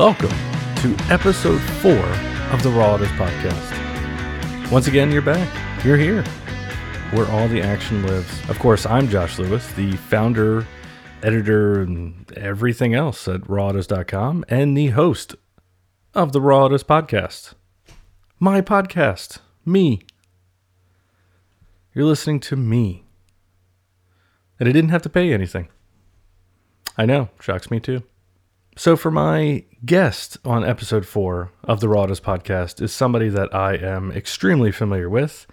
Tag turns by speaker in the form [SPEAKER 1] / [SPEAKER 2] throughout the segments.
[SPEAKER 1] Welcome to episode four of the Raw podcast. Once again, you're back. You're here, where all the action lives. Of course, I'm Josh Lewis, the founder, editor, and everything else at rawautos.com, and the host of the Raw podcast. My podcast, me. You're listening to me. And I didn't have to pay anything. I know, shocks me too. So, for my guest on episode four of the Raw Autos podcast is somebody that I am extremely familiar with,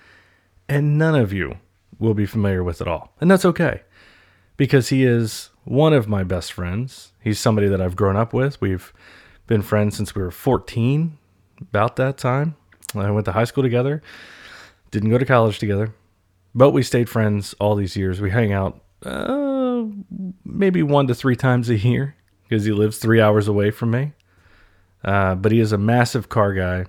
[SPEAKER 1] and none of you will be familiar with at all. And that's okay, because he is one of my best friends. He's somebody that I've grown up with. We've been friends since we were 14, about that time. I went to high school together, didn't go to college together, but we stayed friends all these years. We hang out uh, maybe one to three times a year because he lives three hours away from me. Uh, but he is a massive car guy.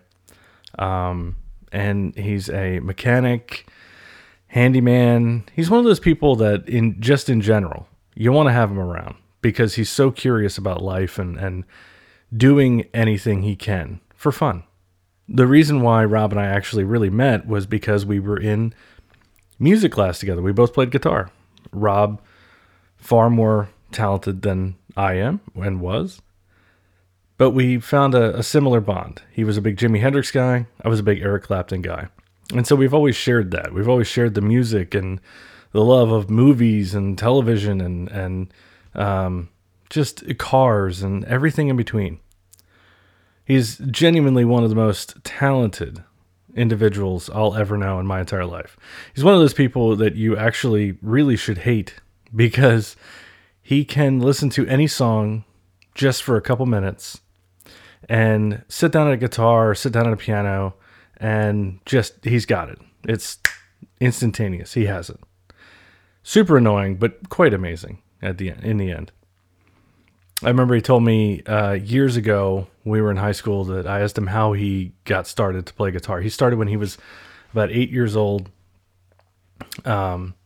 [SPEAKER 1] Um, and he's a mechanic, handyman. He's one of those people that, in just in general, you want to have him around because he's so curious about life and, and doing anything he can for fun. The reason why Rob and I actually really met was because we were in music class together. We both played guitar. Rob, far more talented than I am and was. But we found a, a, similar bond. He was a big Jimi Hendrix guy. I was a big Eric Clapton guy. And so we've always shared that. We've always shared the music and the love of movies and television and, and um, just cars and everything in between. He's genuinely one of the most talented individuals I'll ever know in my entire life. He's one of those people that you actually really should hate because he can listen to any song just for a couple minutes and sit down at a guitar or sit down at a piano and just he's got it. It's instantaneous. He has it. Super annoying, but quite amazing at the end. In the end, I remember he told me uh, years ago we were in high school that I asked him how he got started to play guitar. He started when he was about eight years old, um,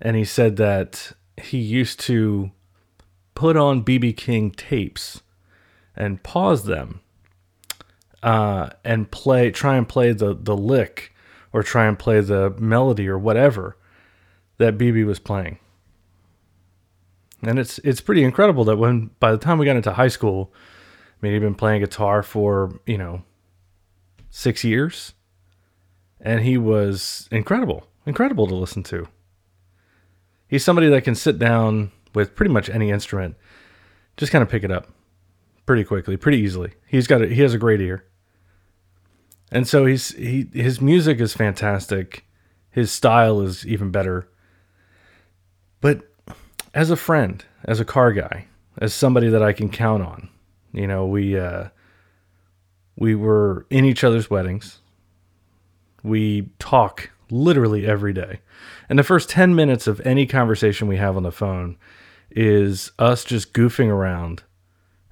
[SPEAKER 1] and he said that he used to put on BB King tapes and pause them uh, and play, try and play the, the lick or try and play the melody or whatever that BB was playing. And it's it's pretty incredible that when by the time we got into high school, I mean he'd been playing guitar for, you know, six years. And he was incredible. Incredible to listen to he's somebody that can sit down with pretty much any instrument, just kind of pick it up pretty quickly, pretty easily. He's got a, he has a great ear. And so he's he his music is fantastic. His style is even better. But as a friend, as a car guy, as somebody that I can count on, you know, we uh we were in each other's weddings. We talk literally every day. And the first 10 minutes of any conversation we have on the phone is us just goofing around.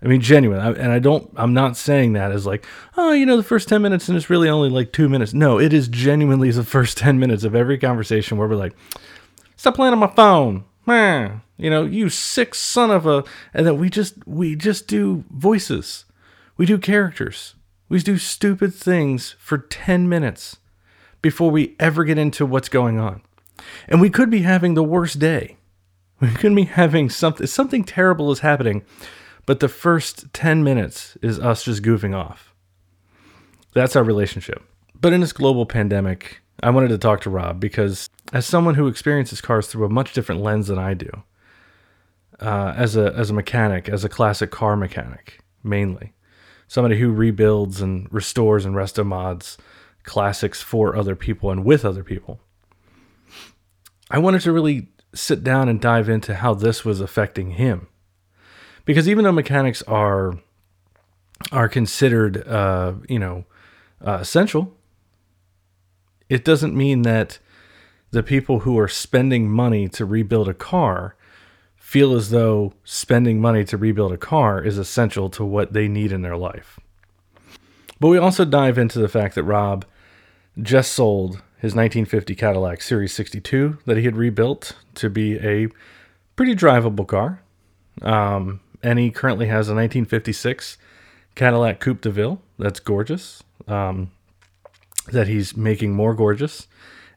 [SPEAKER 1] I mean, genuine. And I don't, I'm not saying that as like, oh, you know, the first 10 minutes and it's really only like two minutes. No, it is genuinely the first 10 minutes of every conversation where we're like, stop playing on my phone. Man, you know, you sick son of a. And then we just, we just do voices. We do characters. We do stupid things for 10 minutes before we ever get into what's going on. And we could be having the worst day. We could be having something something terrible is happening, but the first 10 minutes is us just goofing off. That's our relationship. But in this global pandemic, I wanted to talk to Rob because as someone who experiences cars through a much different lens than I do, uh, as a as a mechanic, as a classic car mechanic, mainly, somebody who rebuilds and restores and resto mods classics for other people and with other people. I wanted to really sit down and dive into how this was affecting him. Because even though mechanics are are considered uh, you know, uh, essential, it doesn't mean that the people who are spending money to rebuild a car feel as though spending money to rebuild a car is essential to what they need in their life. But we also dive into the fact that Rob just sold his 1950 Cadillac Series 62 that he had rebuilt to be a pretty drivable car. Um, and he currently has a 1956 Cadillac Coupe de Ville. That's gorgeous. Um, that he's making more gorgeous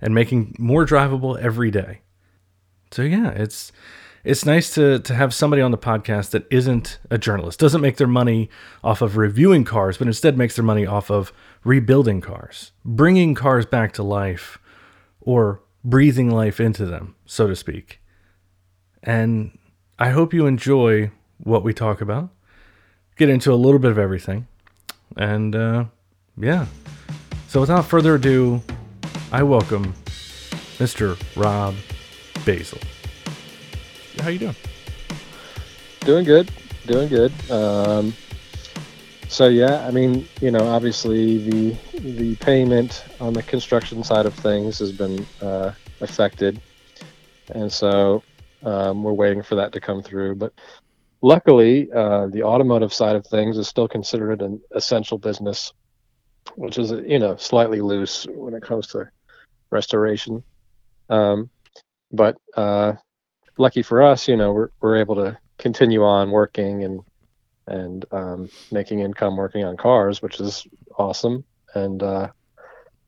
[SPEAKER 1] and making more drivable every day. So yeah, it's it's nice to to have somebody on the podcast that isn't a journalist, doesn't make their money off of reviewing cars, but instead makes their money off of rebuilding cars, bringing cars back to life or breathing life into them, so to speak. And I hope you enjoy what we talk about. Get into a little bit of everything. And uh, yeah. So without further ado, I welcome Mr. Rob Basile. How you doing?
[SPEAKER 2] Doing good, doing good. Um, so yeah, I mean, you know, obviously the the payment on the construction side of things has been uh, affected, and so um, we're waiting for that to come through. But luckily, uh, the automotive side of things is still considered an essential business, which is you know slightly loose when it comes to restoration. Um, but uh, lucky for us, you know, we're we're able to continue on working and and um, making income working on cars, which is awesome. And uh,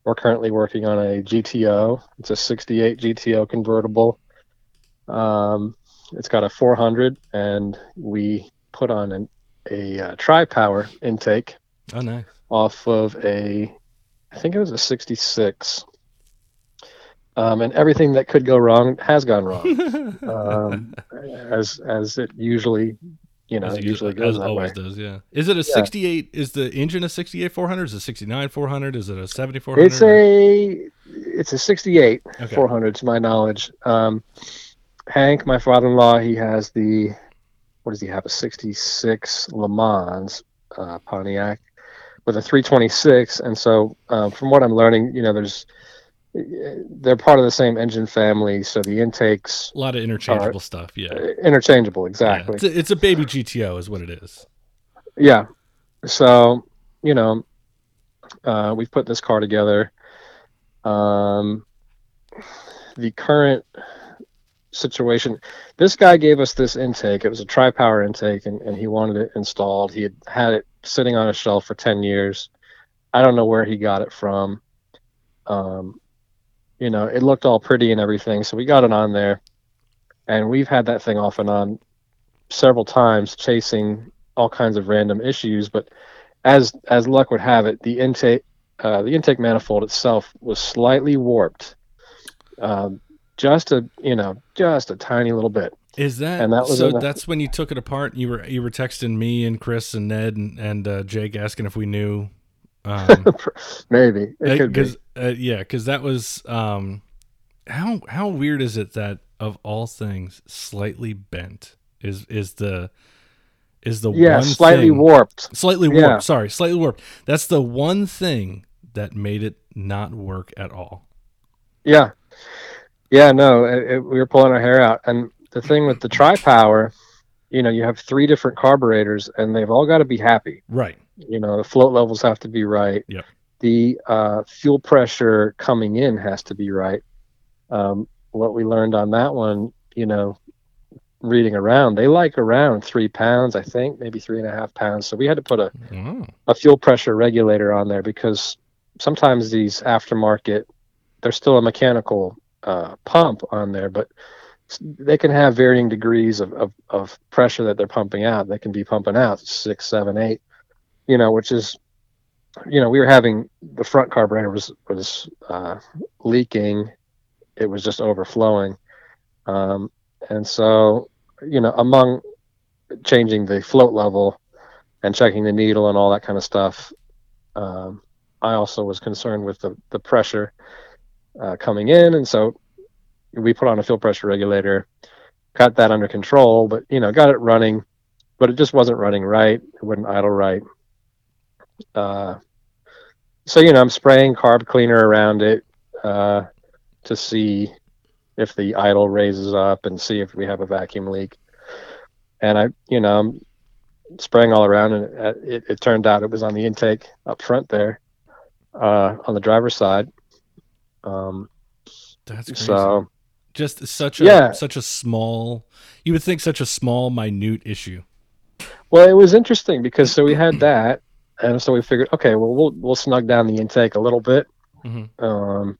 [SPEAKER 2] we're currently working on a GTO. It's a '68 GTO convertible. Um, it's got a 400, and we put on an, a uh, tri-power intake.
[SPEAKER 1] Oh, nice.
[SPEAKER 2] Off of a, I think it was a '66 um, and everything that could go wrong has gone wrong, um, as as it usually, you know, it usually goes that
[SPEAKER 1] always
[SPEAKER 2] way.
[SPEAKER 1] does. Yeah. Is it a yeah. 68? Is the engine a 68 400? Is it 69 400? Is it a 70 400?
[SPEAKER 2] It's a it's a 68 okay. 400 to my knowledge. Um, Hank, my father-in-law, he has the what does he have? A 66 Le Mans uh, Pontiac with a 326, and so uh, from what I'm learning, you know, there's they're part of the same engine family, so the intakes
[SPEAKER 1] a lot of interchangeable stuff. Yeah, uh,
[SPEAKER 2] interchangeable exactly.
[SPEAKER 1] Yeah. It's, a, it's, a, baby GTO, is what it is.
[SPEAKER 2] Yeah, so you know, uh, we've put this car together. Um, the current situation, this guy gave us this intake. It was a tri-power intake, and, and he wanted it installed. He had had it sitting on a shelf for ten years. I don't know where he got it from. Um, you know, it looked all pretty and everything. So we got it on there, and we've had that thing off and on several times, chasing all kinds of random issues. But as as luck would have it, the intake uh, the intake manifold itself was slightly warped, um, just a you know just a tiny little bit.
[SPEAKER 1] Is that, and that was so? Enough. That's when you took it apart. You were you were texting me and Chris and Ned and, and uh, Jake asking if we knew
[SPEAKER 2] um, Maybe
[SPEAKER 1] because uh, yeah, because that was um, how how weird is it that of all things, slightly bent is is the is the
[SPEAKER 2] yeah slightly
[SPEAKER 1] thing,
[SPEAKER 2] warped,
[SPEAKER 1] slightly warped. Yeah. Sorry, slightly warped. That's the one thing that made it not work at all.
[SPEAKER 2] Yeah, yeah. No, it, it, we were pulling our hair out, and the thing with the tri power, you know, you have three different carburetors, and they've all got to be happy.
[SPEAKER 1] Right
[SPEAKER 2] you know, the float levels have to be right.
[SPEAKER 1] Yep.
[SPEAKER 2] The uh, fuel pressure coming in has to be right. Um, what we learned on that one, you know, reading around, they like around three pounds, I think, maybe three and a half pounds. So we had to put a a fuel pressure regulator on there because sometimes these aftermarket, there's still a mechanical uh, pump on there, but they can have varying degrees of, of, of pressure that they're pumping out. They can be pumping out six, seven, eight you know, which is, you know, we were having the front carburetor was was uh, leaking, it was just overflowing, um, and so, you know, among changing the float level and checking the needle and all that kind of stuff, um, I also was concerned with the the pressure uh, coming in, and so we put on a fuel pressure regulator, got that under control, but you know, got it running, but it just wasn't running right. It wouldn't idle right. Uh, so you know, I'm spraying carb cleaner around it uh, to see if the idle raises up and see if we have a vacuum leak. And I, you know, I'm spraying all around, and it, it, it turned out it was on the intake up front there, uh, on the driver's side. Um,
[SPEAKER 1] That's crazy. so just such a yeah. such a small. You would think such a small, minute issue.
[SPEAKER 2] Well, it was interesting because so we had that, and so we figured, okay, well, we'll we'll snug down the intake a little bit,
[SPEAKER 1] Mhm.
[SPEAKER 2] um,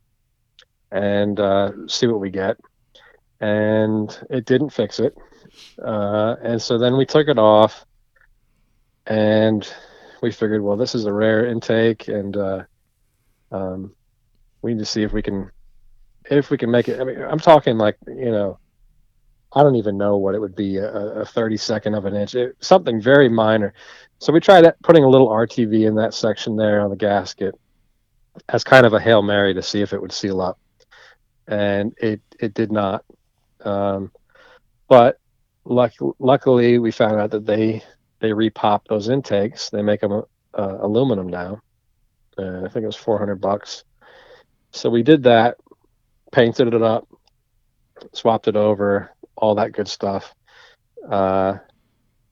[SPEAKER 2] and uh, see what we get. And it didn't fix it, uh, and so then we took it off, and we figured, well, this is a rare intake, and uh, um, we need to see if we can, if we can make it. I mean, I'm talking like you know, I don't even know what it would be a, a 30 second of an inch, it, something very minor. So we tried putting a little RTV in that section there on the gasket as kind of a hail mary to see if it would seal up, and it it did not. Um, but luck, luckily, we found out that they they repop those intakes. They make them uh, aluminum now. Uh, I think it was 400 bucks. So we did that, painted it up, swapped it over, all that good stuff. Uh,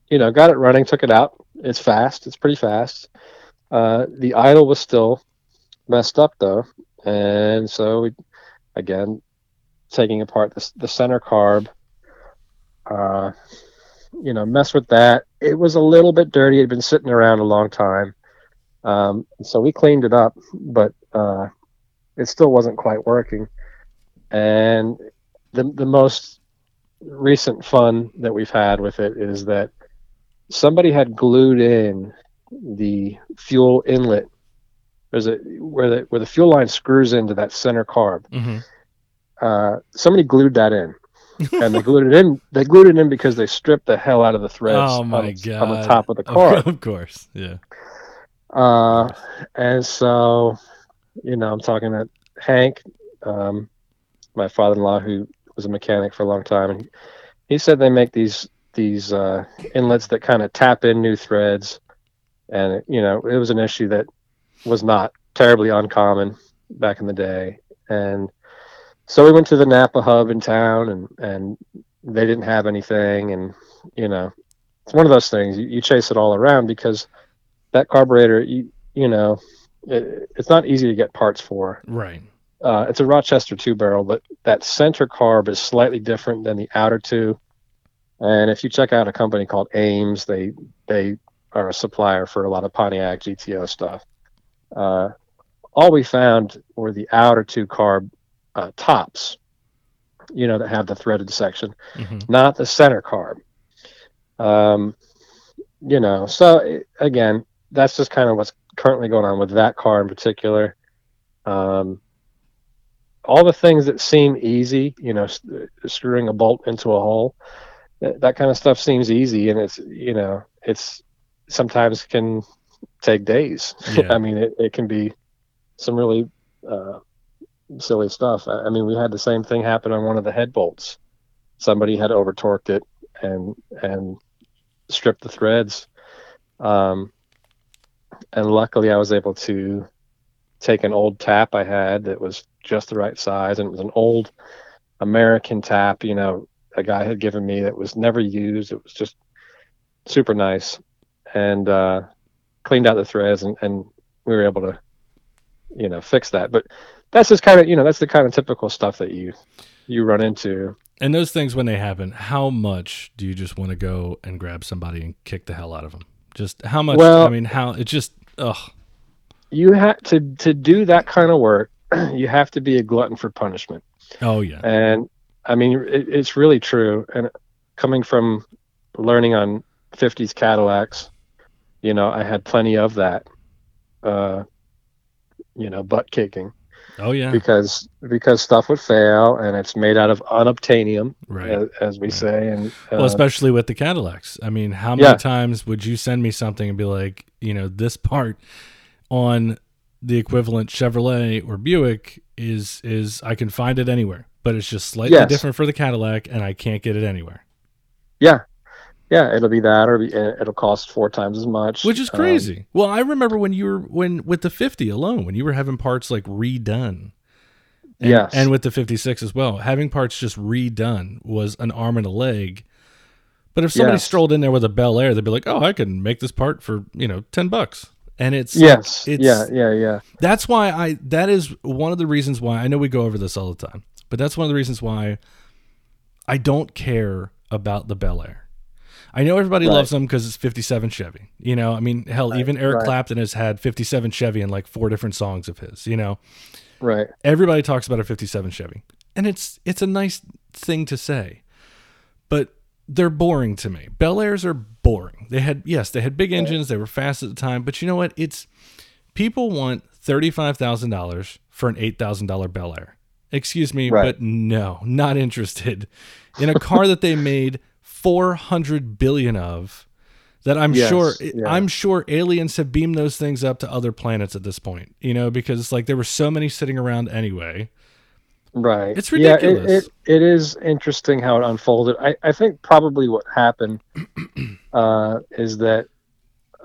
[SPEAKER 2] you know, got it running, took it out. It's fast. It's pretty fast. Uh, the idle was still messed up though, and so we again taking apart the, the center carb. Uh, you know, mess with that. It was a little bit dirty. It had been sitting around a long time. Um, so we cleaned it up, but uh, it still wasn't quite working. And the the most recent fun that we've had with it is that somebody had glued in the fuel inlet. There's a where the where the fuel line screws into that center carb.
[SPEAKER 1] Mhm.
[SPEAKER 2] Uh, somebody glued that in, and they glued it in. They glued it in because they stripped the hell out of the threads
[SPEAKER 1] Oh my
[SPEAKER 2] on, the-
[SPEAKER 1] god!
[SPEAKER 2] on the top of the carb.
[SPEAKER 1] Of course, yeah.
[SPEAKER 2] Uh, and so, you know, I'm talking to Hank, um, my father-in-law, who was a mechanic for a long time, and he said they make these these uh, inlets that kind of tap in new threads, and you know, it was an issue that was not terribly uncommon back in the day, and so we went to the Napa hub in town, and and they didn't have anything, and you know, it's one of those things you, you chase it all around because that carburetor, you you know, it, it's not easy to get parts for.
[SPEAKER 1] Right.
[SPEAKER 2] Uh, it's a Rochester two barrel, but that center carb is slightly different than the outer two. And if you check out a company called Ames, they they are a supplier for a lot of Pontiac GTO stuff. Uh, all we found were the outer two carb uh, tops, you know, that have the threaded section
[SPEAKER 1] Mhm.
[SPEAKER 2] not the center carb. Um, you know, so again, that's just kind of what's currently going on with that car in particular. Um, all the things that seem easy, you know, screwing a bolt into a hole, that, that kind of stuff seems easy, and it's you know, it's sometimes can take days.
[SPEAKER 1] Yeah.
[SPEAKER 2] I mean, it, it can be some really uh, silly stuff. I, I mean, we had the same thing happen on one of the head bolts somebody had over torqued it and and stripped the threads. Um, and luckily, I was able to take an old tap I had that was just the right size, and it was an old American tap. You know, a guy had given me that was never used. It was just super nice, and uh, cleaned out the threads, and, and we were able to, you know, fix that. But that's just kind of you know that's the kind of typical stuff that you you run into.
[SPEAKER 1] And those things when they happen, how much do you just want to go and grab somebody and kick the hell out of them? Just how much?
[SPEAKER 2] Well-
[SPEAKER 1] I mean, how it just ugh.
[SPEAKER 2] you have to to do that kind of work you have to be a glutton for punishment
[SPEAKER 1] Oh yeah.
[SPEAKER 2] and i mean it, it's really true and coming from learning on 50s cadillacs you know i had plenty of that uh you know butt kicking
[SPEAKER 1] Oh yeah.
[SPEAKER 2] because because stuff would fail and it's made out of unobtainium
[SPEAKER 1] Right.
[SPEAKER 2] as, as we
[SPEAKER 1] Right.
[SPEAKER 2] say and uh,
[SPEAKER 1] well, especially with the Cadillacs. I mean, how many
[SPEAKER 2] Yeah.
[SPEAKER 1] times would you send me something and be like, you know, this part on the equivalent Chevrolet or Buick is is I can find it anywhere, but it's just slightly
[SPEAKER 2] Yes.
[SPEAKER 1] different for the Cadillac, and I can't get it anywhere,
[SPEAKER 2] yeah yeah it'll be that or it'll cost four times as much
[SPEAKER 1] which is
[SPEAKER 2] Um,
[SPEAKER 1] crazy. well, I remember when you were when with the 50 alone, when you were having parts like redone. And,
[SPEAKER 2] Yes.
[SPEAKER 1] and with the 56 as well, having parts just redone was an arm and a leg. But if somebody
[SPEAKER 2] Yes.
[SPEAKER 1] strolled in there with a Bel Air, they'd be like, "Oh, I can make this part for you know ten bucks," and it's
[SPEAKER 2] yes
[SPEAKER 1] it's
[SPEAKER 2] yeah yeah yeah
[SPEAKER 1] that's why I that is one of the reasons why I know we go over this all the time, but that's one of the reasons why I don't care about the Bel Air. I know everybody
[SPEAKER 2] Right.
[SPEAKER 1] loves them because it's 57 Chevy. You know, I mean, hell, even Eric
[SPEAKER 2] right.
[SPEAKER 1] Clapton has had 57 Chevy in like four different songs of his. You know,
[SPEAKER 2] Right.
[SPEAKER 1] everybody talks about a 57 Chevy, and it's it's a nice thing to say, but they're boring to me. Bel Airs are boring. They had yes, they had big engines, they were fast at the time, but you know what? It's people want thirty five thousand dollars for an eight thousand dollar Bel Air. Excuse me,
[SPEAKER 2] Right.
[SPEAKER 1] but no, not interested in a car that they made four hundred billion of. That I'm
[SPEAKER 2] Yes,
[SPEAKER 1] sure
[SPEAKER 2] yeah.
[SPEAKER 1] I'm sure aliens have beamed those things up to other planets at this point. You know, because like there were so many sitting around anyway.
[SPEAKER 2] Right.
[SPEAKER 1] It's
[SPEAKER 2] Yeah, it-
[SPEAKER 1] ridiculous.
[SPEAKER 2] it, it is interesting how it unfolded. I, I think probably what happened uh, is that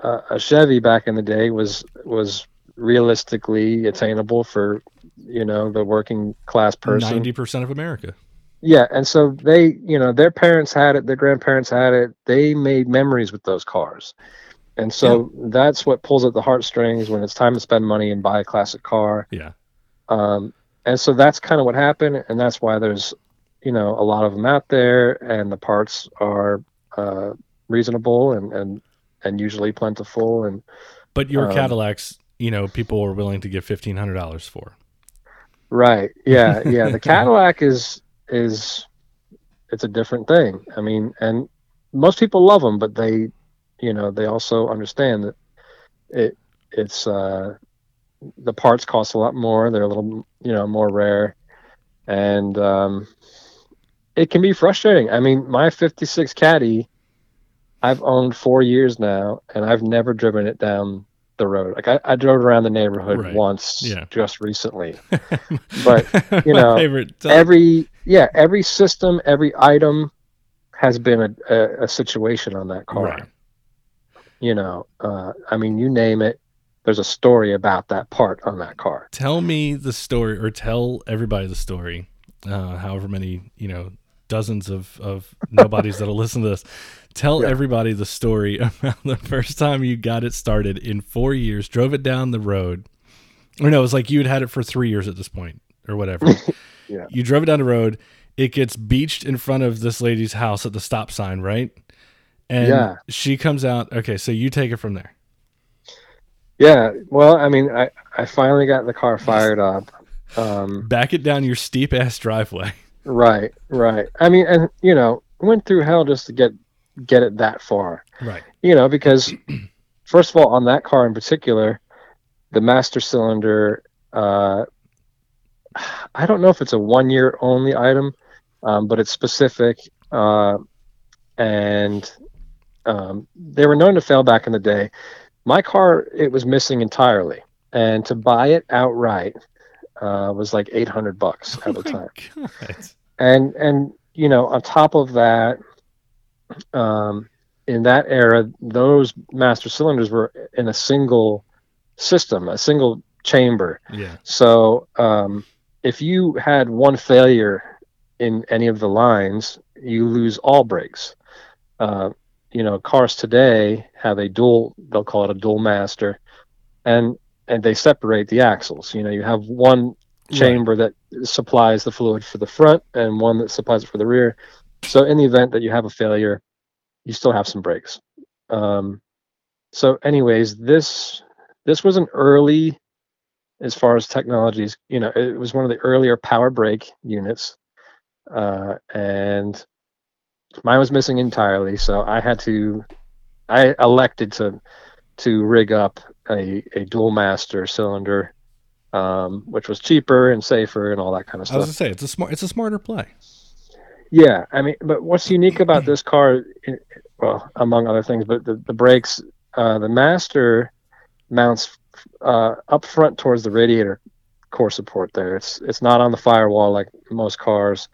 [SPEAKER 2] uh, a Chevy back in the day was was realistically attainable for you know the working class person.
[SPEAKER 1] Ninety percent of America.
[SPEAKER 2] Yeah, and so they, you know, their parents had it, their grandparents had it. They made memories with those cars. And so that's what pulls at the heartstrings when it's time to spend money and buy a classic car.
[SPEAKER 1] Yeah.
[SPEAKER 2] Um, and so that's kind of what happened, and that's why there's, you know, a lot of them out there, and the parts are uh, reasonable and and and usually plentiful. And
[SPEAKER 1] But your
[SPEAKER 2] Um,
[SPEAKER 1] Cadillacs, you know, people were willing to give fifteen hundred dollars for.
[SPEAKER 2] right, yeah, yeah. The Cadillac is is it's a different thing. I mean, and most people love them, but they, you know, they also understand that it it's uh, the parts cost a lot more. They're a little, you know, more rare, and um, it can be frustrating. I mean, my '56 Caddy, I've owned four years now, and I've never driven it down the road. Like I, I drove around the neighborhood
[SPEAKER 1] Right.
[SPEAKER 2] once,
[SPEAKER 1] Yeah.
[SPEAKER 2] just recently. But, you know,
[SPEAKER 1] favorite.
[SPEAKER 2] every yeah, every system, every item has been a, a, a situation on that car.
[SPEAKER 1] right.
[SPEAKER 2] You know, uh, I mean, you name it. There's a story about that part on that car.
[SPEAKER 1] Tell me the story, or tell everybody the story. Uh, however many, you know, dozens of of nobodies that'll listen to this. Tell
[SPEAKER 2] Yeah.
[SPEAKER 1] everybody the story about the first time you got it started in four years, drove it down the road. Or no, it was like you had had it for three years at this point, or whatever.
[SPEAKER 2] Yeah.
[SPEAKER 1] You drove it down the road. It gets beached in front of this lady's house at the stop sign, right? And
[SPEAKER 2] Yeah.
[SPEAKER 1] she comes out. Okay, so you take it from there.
[SPEAKER 2] Yeah. Well, I mean, I I finally got the car fired up. Um,
[SPEAKER 1] Back it down your steep ass driveway.
[SPEAKER 2] right. Right. I mean, and you know, went through hell just to get get it that far.
[SPEAKER 1] Right.
[SPEAKER 2] you know, because first of all, on that car in particular, the master cylinder, uh, I don't know if it's a one year only item, um, but it's specific. Uh, and um, they were known to fail back in the day. My car, it was missing entirely. And to buy it outright uh, was like 800 bucks at the
[SPEAKER 1] Oh my
[SPEAKER 2] time
[SPEAKER 1] God.
[SPEAKER 2] and and you know on top of that um in that era those master cylinders were in a single system a single chamber
[SPEAKER 1] Yeah.
[SPEAKER 2] so um if you had one failure in any of the lines you lose all brakes uh, you know cars today have a dual they'll call it a dual master and and they separate the axles you know you have one chamber that supplies the fluid for the front and one that supplies it for the rear. So in the event that you have a failure, you still have some brakes. Um, so, anyways, this this was an early, as far as technologies, you know, it was one of the earlier power brake units, uh, and mine was missing entirely. So I had to, I elected to to rig up a, a dual master cylinder um, which was cheaper and safer and all that kind of stuff.
[SPEAKER 1] I was gonna say it's a smart, it's a smarter play.
[SPEAKER 2] Yeah, I mean, but what's unique about this car, well, among other things, but the, the brakes, uh, the Master mounts uh, up front towards the radiator core support. There, it's it's not on the firewall like most cars.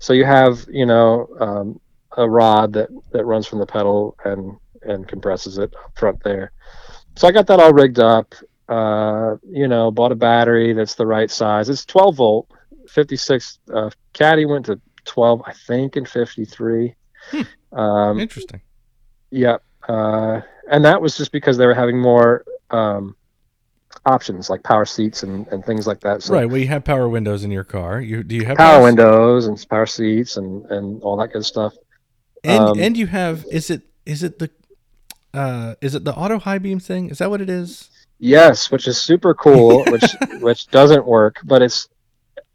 [SPEAKER 2] So you have, you know, um, a rod that that runs from the pedal and and compresses it up front there. So I got that all rigged up. Uh, you know, bought a battery that's the right size. It's 12 volt, 56. Uh, Caddy went to 12, I think, in 53. Um,
[SPEAKER 1] Interesting.
[SPEAKER 2] yeah. Uh, and that was just because they were having more um, options like power seats and, and things like that. So
[SPEAKER 1] right. Well, you have power windows in your car. You do you have
[SPEAKER 2] power
[SPEAKER 1] power-
[SPEAKER 2] windows and power seats and, and all that good stuff.
[SPEAKER 1] And
[SPEAKER 2] um,
[SPEAKER 1] and you have is it is it the uh is it the auto high beam thing? Is that what it is?
[SPEAKER 2] Yes, which is super cool, which which doesn't work, but it's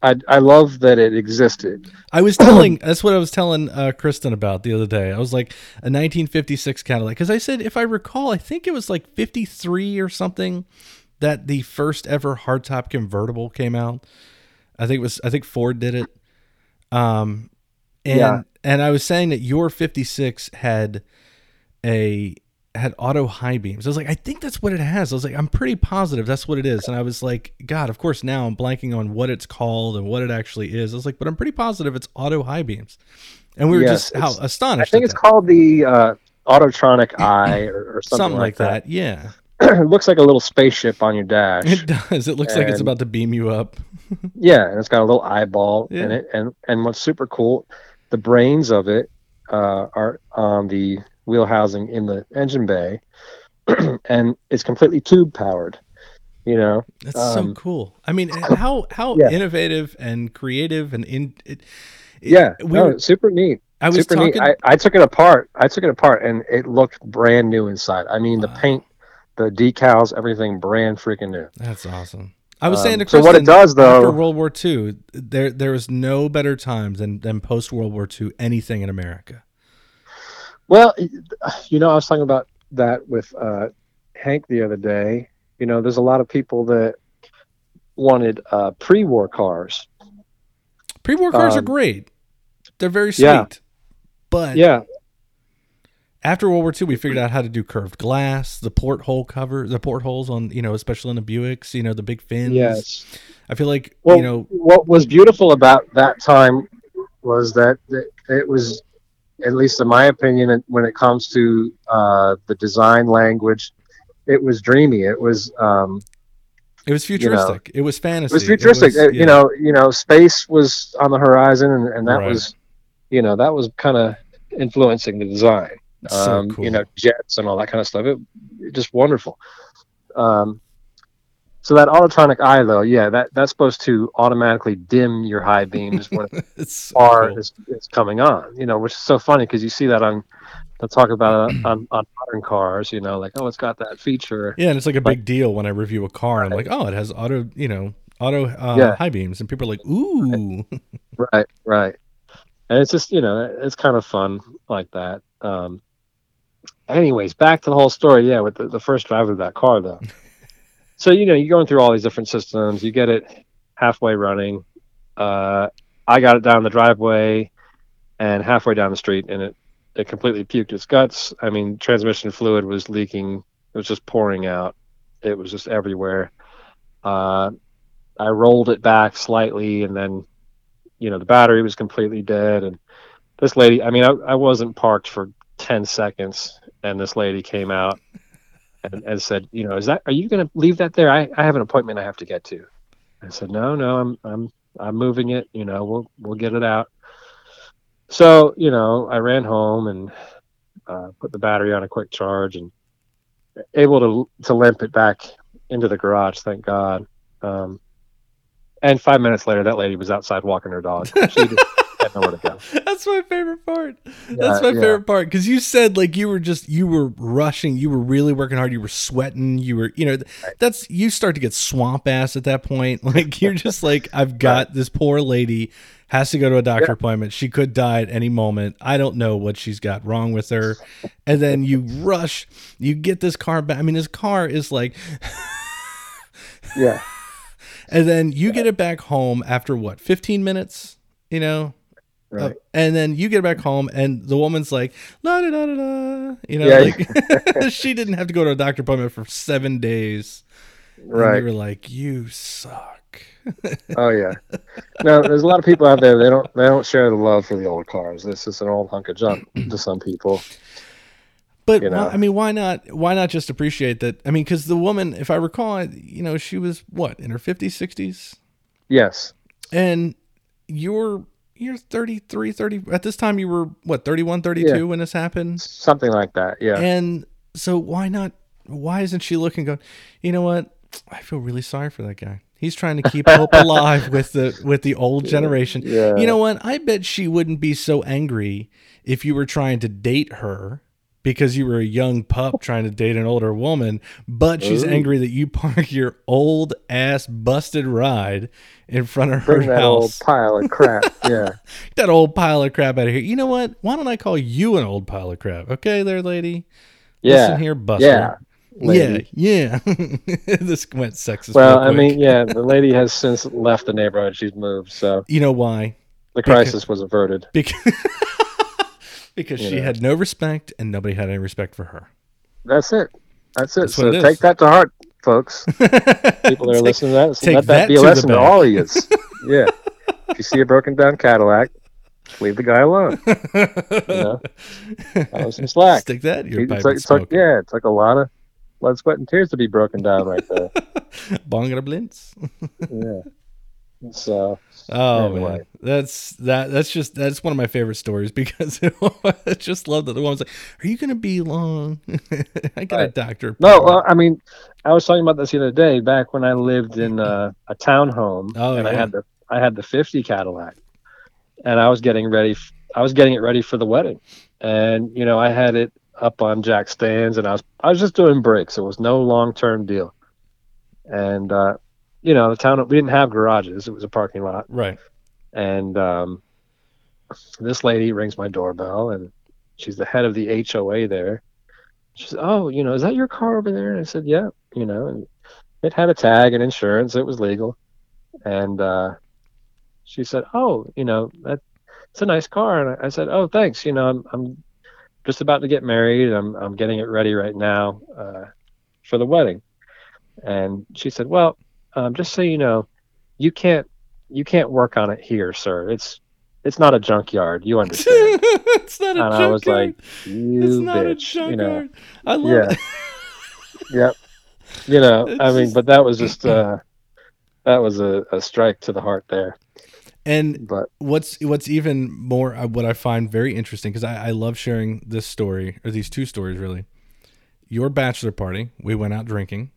[SPEAKER 2] I I love that it existed.
[SPEAKER 1] I was telling that's what I was telling uh, Kristen about the other day. I was like a 1956 Cadillac because I said if I recall, I think it was like 53 or something that the first ever hardtop convertible came out. I think it was I think Ford did it. Um, and
[SPEAKER 2] Yeah.
[SPEAKER 1] And I was saying that your 56 had a had auto high beams. I was like, I think that's what it has. I was like, I'm pretty positive that's what it is. And I was like, God, of course now I'm blanking on what it's called and what it actually is. I was like, but I'm pretty positive it's auto high beams. And we were
[SPEAKER 2] Yes,
[SPEAKER 1] just how astonished.
[SPEAKER 2] I think it's
[SPEAKER 1] that.
[SPEAKER 2] called the uh, Autotronic Eye or, or something,
[SPEAKER 1] something like that. Yeah,
[SPEAKER 2] it looks like a little spaceship on your dash.
[SPEAKER 1] it does. It looks like it's about to beam you up.
[SPEAKER 2] yeah, and it's got a little eyeball in it. And and what's super cool, the brains of it uh, are on the wheel housing in the engine bay, and it's completely tube powered. You know,
[SPEAKER 1] That's so
[SPEAKER 2] Um,
[SPEAKER 1] cool. I mean, how how
[SPEAKER 2] Yeah.
[SPEAKER 1] innovative and creative and in it. it-
[SPEAKER 2] yeah,
[SPEAKER 1] we
[SPEAKER 2] no,
[SPEAKER 1] were,
[SPEAKER 2] super neat.
[SPEAKER 1] I was
[SPEAKER 2] super
[SPEAKER 1] talking.
[SPEAKER 2] neat. I, I took it apart. I took it apart, and it looked brand new inside. I mean, the paint, the decals, everything brand freaking new.
[SPEAKER 1] That's awesome. I was saying to
[SPEAKER 2] Um, so what it does,
[SPEAKER 1] after
[SPEAKER 2] though-
[SPEAKER 1] World War II, there there was no better time than than post World War II anything in America.
[SPEAKER 2] Well, you know, I was talking about that with uh, Hank the other day. You know, there's a lot of people that wanted uh, pre-war cars.
[SPEAKER 1] Pre-war cars are
[SPEAKER 2] Um,
[SPEAKER 1] great. They're very sweet.
[SPEAKER 2] yeah.
[SPEAKER 1] But
[SPEAKER 2] Yeah,
[SPEAKER 1] after World War II, we figured out how to do curved glass, the porthole cover, the portholes on, you know, especially in the Buicks, you know, the big fins.
[SPEAKER 2] yes.
[SPEAKER 1] I feel like,
[SPEAKER 2] Well,
[SPEAKER 1] you know,
[SPEAKER 2] what was beautiful about that time was that it- it was, at least in my opinion, when it comes to uh, the design language, it was dreamy. It was um,
[SPEAKER 1] it was
[SPEAKER 2] you know,
[SPEAKER 1] futuristic. it was fantasy.
[SPEAKER 2] it was futuristic.
[SPEAKER 1] was-
[SPEAKER 2] Uh,
[SPEAKER 1] yeah.
[SPEAKER 2] You know, you know, space was on the horizon, and, and that
[SPEAKER 1] Right.
[SPEAKER 2] was, you know, that was kind of influencing the design.
[SPEAKER 1] So
[SPEAKER 2] um,
[SPEAKER 1] cool.
[SPEAKER 2] you know, jets and all that kind of stuff. It, it just wonderful. Um, so that autotronic eye, though, yeah, that that's supposed to automatically dim your high beams when
[SPEAKER 1] it's so cool.
[SPEAKER 2] is, is coming on. You know, which is so funny because you see that on. They'll talk about it on, on modern cars. You know, like oh, it's got that feature.
[SPEAKER 1] Yeah, and it's like a big deal when I review a car. And I'm like, oh, it has auto, you know, auto uh,
[SPEAKER 2] Yeah.
[SPEAKER 1] high beams, and people are like, ooh,
[SPEAKER 2] Right, right. And it's just you know, it's kind of fun like that. Um, anyways, back to the whole story. Yeah, with the, the first driver of that car, though. so you know, you're going through all these different systems. You get it halfway running. Uh, I got it down the driveway, and halfway down the street, and it it completely puked its guts. I mean, transmission fluid was leaking. It was just pouring out. It was just everywhere. Uh, I rolled it back slightly, and then you know the battery was completely dead and this lady i mean i, I wasn't parked for 10 seconds and this lady came out and, and said you know is that are you going to leave that there? I, I have an appointment i have to get to. I said no no i'm i'm i'm moving it you know we'll we'll get it out. So you know i ran home and uh, put the battery on a quick charge and able to to limp it back into the garage thank god. Um, and five minutes later, that lady was outside walking her dog. She had nowhere to go.
[SPEAKER 1] that's my favorite part.
[SPEAKER 2] Yeah,
[SPEAKER 1] That's my
[SPEAKER 2] yeah.
[SPEAKER 1] favorite part because you said like you were just you were rushing, you were really working hard, you were sweating, you were you know th- that's you start to get swamp ass at that point. Like you're just like I've got this poor lady has to go to a doctor
[SPEAKER 2] Yeah.
[SPEAKER 1] appointment. She could die at any moment. I don't know what she's got wrong with her. And then you rush, you get this car back. I mean, this car is like
[SPEAKER 2] Yeah,
[SPEAKER 1] And then you get it back home after what, 15 minutes? You know?
[SPEAKER 2] Right.
[SPEAKER 1] Uh, and then you get back home and the woman's like, la da da da da. You know,
[SPEAKER 2] Yeah.
[SPEAKER 1] like she didn't have to go to a doctor appointment for seven days. And
[SPEAKER 2] right.
[SPEAKER 1] you were like, you suck.
[SPEAKER 2] Oh yeah. No, there's a lot of people out there. They don't. They don't share the love for the old cars. This is an old hunk of junk to some people.
[SPEAKER 1] But
[SPEAKER 2] You know.
[SPEAKER 1] why, I mean, why not? Why not just appreciate that? I mean, because the woman, if I recall, you know, she was what in her fifties, sixties,
[SPEAKER 2] Yes.
[SPEAKER 1] and you're you're 33, 30. At this time, you were what 31, 32
[SPEAKER 2] Yeah.
[SPEAKER 1] when this happened.
[SPEAKER 2] Something like that. Yeah.
[SPEAKER 1] And so why not? Why isn't she looking? Going, you know what? I feel really sorry for that guy. He's trying to keep hope alive with the with the old generation.
[SPEAKER 2] Yeah.
[SPEAKER 1] You know what? I bet she wouldn't be so angry if you were trying to date her because you were a young pup oh. trying to date an older woman, but she's
[SPEAKER 2] Ooh.
[SPEAKER 1] angry that you park your old ass busted ride in front of her
[SPEAKER 2] Bring that old
[SPEAKER 1] house.
[SPEAKER 2] pile of crap. Yeah.
[SPEAKER 1] that old pile of crap out of here. You know what? Why don't I call you an old pile of crap? Okay, there, lady. Yeah. Listen
[SPEAKER 2] Yeah.
[SPEAKER 1] here, Buster.
[SPEAKER 2] Yeah. lady.
[SPEAKER 1] Yeah, yeah. this went sexist.
[SPEAKER 2] Well, I mean, yeah, the lady has since left the neighborhood. She's moved, so
[SPEAKER 1] you know why?
[SPEAKER 2] the crisis was averted.
[SPEAKER 1] Because because
[SPEAKER 2] You
[SPEAKER 1] she
[SPEAKER 2] know.
[SPEAKER 1] had no respect and nobody had any respect for her.
[SPEAKER 2] That's it. That's it.
[SPEAKER 1] That's
[SPEAKER 2] so
[SPEAKER 1] what it is.
[SPEAKER 2] take that to heart, folks. People that are
[SPEAKER 1] Take-
[SPEAKER 2] listening to that, so
[SPEAKER 1] take
[SPEAKER 2] let
[SPEAKER 1] that
[SPEAKER 2] that be a
[SPEAKER 1] to the
[SPEAKER 2] lesson to all of you. yeah. If you see a broken down Cadillac, leave the guy alone. You know, that was some slack.
[SPEAKER 1] Stick that in your pipe
[SPEAKER 2] It's like,
[SPEAKER 1] and
[SPEAKER 2] it's like,
[SPEAKER 1] it.
[SPEAKER 2] yeah, it's like a lot of blood, sweat, and tears to be broken down right there.
[SPEAKER 1] Bongada blintz.
[SPEAKER 2] yeah. So
[SPEAKER 1] Oh
[SPEAKER 2] Anyway.
[SPEAKER 1] man, that's that. That's just that's one of my favorite stories because I just love that the woman's like, "Are you gonna be long?" I got a doctor.
[SPEAKER 2] no, well, I mean, I was talking about this the other day. Back when I lived in uh, a townhome,
[SPEAKER 1] Oh,
[SPEAKER 2] and I had the I had the '50 Cadillac, and I was getting ready. F- I was getting it ready for the wedding, and you know, I had it up on jack stands, and I was I was just doing brakes. It was no long term deal, and uh, you know, the town we didn't have garages. It was a parking lot.
[SPEAKER 1] right.
[SPEAKER 2] and um, this lady rings my doorbell and she's the head of the HOA there. She says, "Oh, you know, is that your car over there?" And I said, "Yeah." You know, and it had a tag and insurance. It was legal, and uh, she said, "Oh, you know, that it's a nice car." And I, I said, "Oh, thanks. You know, I'm I'm just about to get married. I'm I'm getting it ready right now uh, for the wedding." And she said, "Well, um, just so you know, you can't you can't work on it here, sir. It's it's not a junkyard. You understand?
[SPEAKER 1] it's not a
[SPEAKER 2] and
[SPEAKER 1] junkyard.
[SPEAKER 2] I was like, you it's
[SPEAKER 1] not a.
[SPEAKER 2] You know,
[SPEAKER 1] junkyard. I love
[SPEAKER 2] Yeah.
[SPEAKER 1] it.
[SPEAKER 2] yep. You know,
[SPEAKER 1] It's
[SPEAKER 2] I mean,
[SPEAKER 1] just-
[SPEAKER 2] but that was just uh, that was a, a strike to the heart there.
[SPEAKER 1] And
[SPEAKER 2] But
[SPEAKER 1] what's what's even more uh, what I find very interesting because I, I love sharing this story or these two stories really. Your bachelor party, we went out drinking.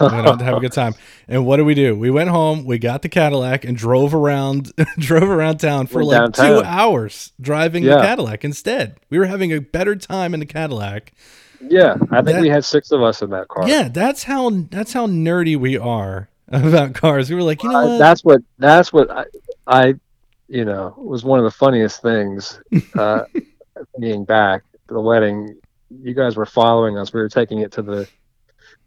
[SPEAKER 1] We went out to have a good time. And what did we do? We went home, we got the Cadillac and drove around drove around town for
[SPEAKER 2] Went
[SPEAKER 1] like two hours driving the Cadillac instead. We were having a better time in the Cadillac.
[SPEAKER 2] yeah, I think
[SPEAKER 1] That-
[SPEAKER 2] we had six of us in that car.
[SPEAKER 1] Yeah, that's how that's how nerdy we are about cars. We were like, you know what?
[SPEAKER 2] that's what that's what I, I, you know, was one of the funniest things. Uh, being back the wedding, you guys were following us. We were taking it to the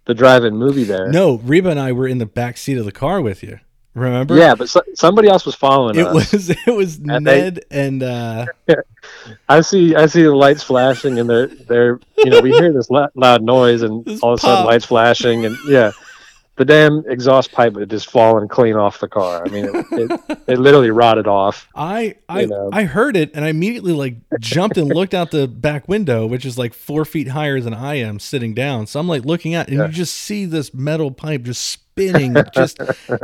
[SPEAKER 2] the drive-in movie there.
[SPEAKER 1] no, Reba and I were in the back seat of the car with you. Remember?
[SPEAKER 2] Yeah, but so, somebody else was following
[SPEAKER 1] It
[SPEAKER 2] us.
[SPEAKER 1] was it was
[SPEAKER 2] And they-
[SPEAKER 1] Ned and uh
[SPEAKER 2] I see I see the lights flashing and they're they're you know we hear this la- loud noise and
[SPEAKER 1] This
[SPEAKER 2] all of a sudden
[SPEAKER 1] pop.
[SPEAKER 2] lights flashing and yeah the damn exhaust pipe had just fallen clean off the car I mean it, it, it literally rotted off
[SPEAKER 1] I I
[SPEAKER 2] You know.
[SPEAKER 1] I heard it and I immediately like jumped and looked out the back window, which is like four feet higher than I am sitting down. So I'm like looking out, and
[SPEAKER 2] Yeah.
[SPEAKER 1] you just see this metal pipe just spinning, just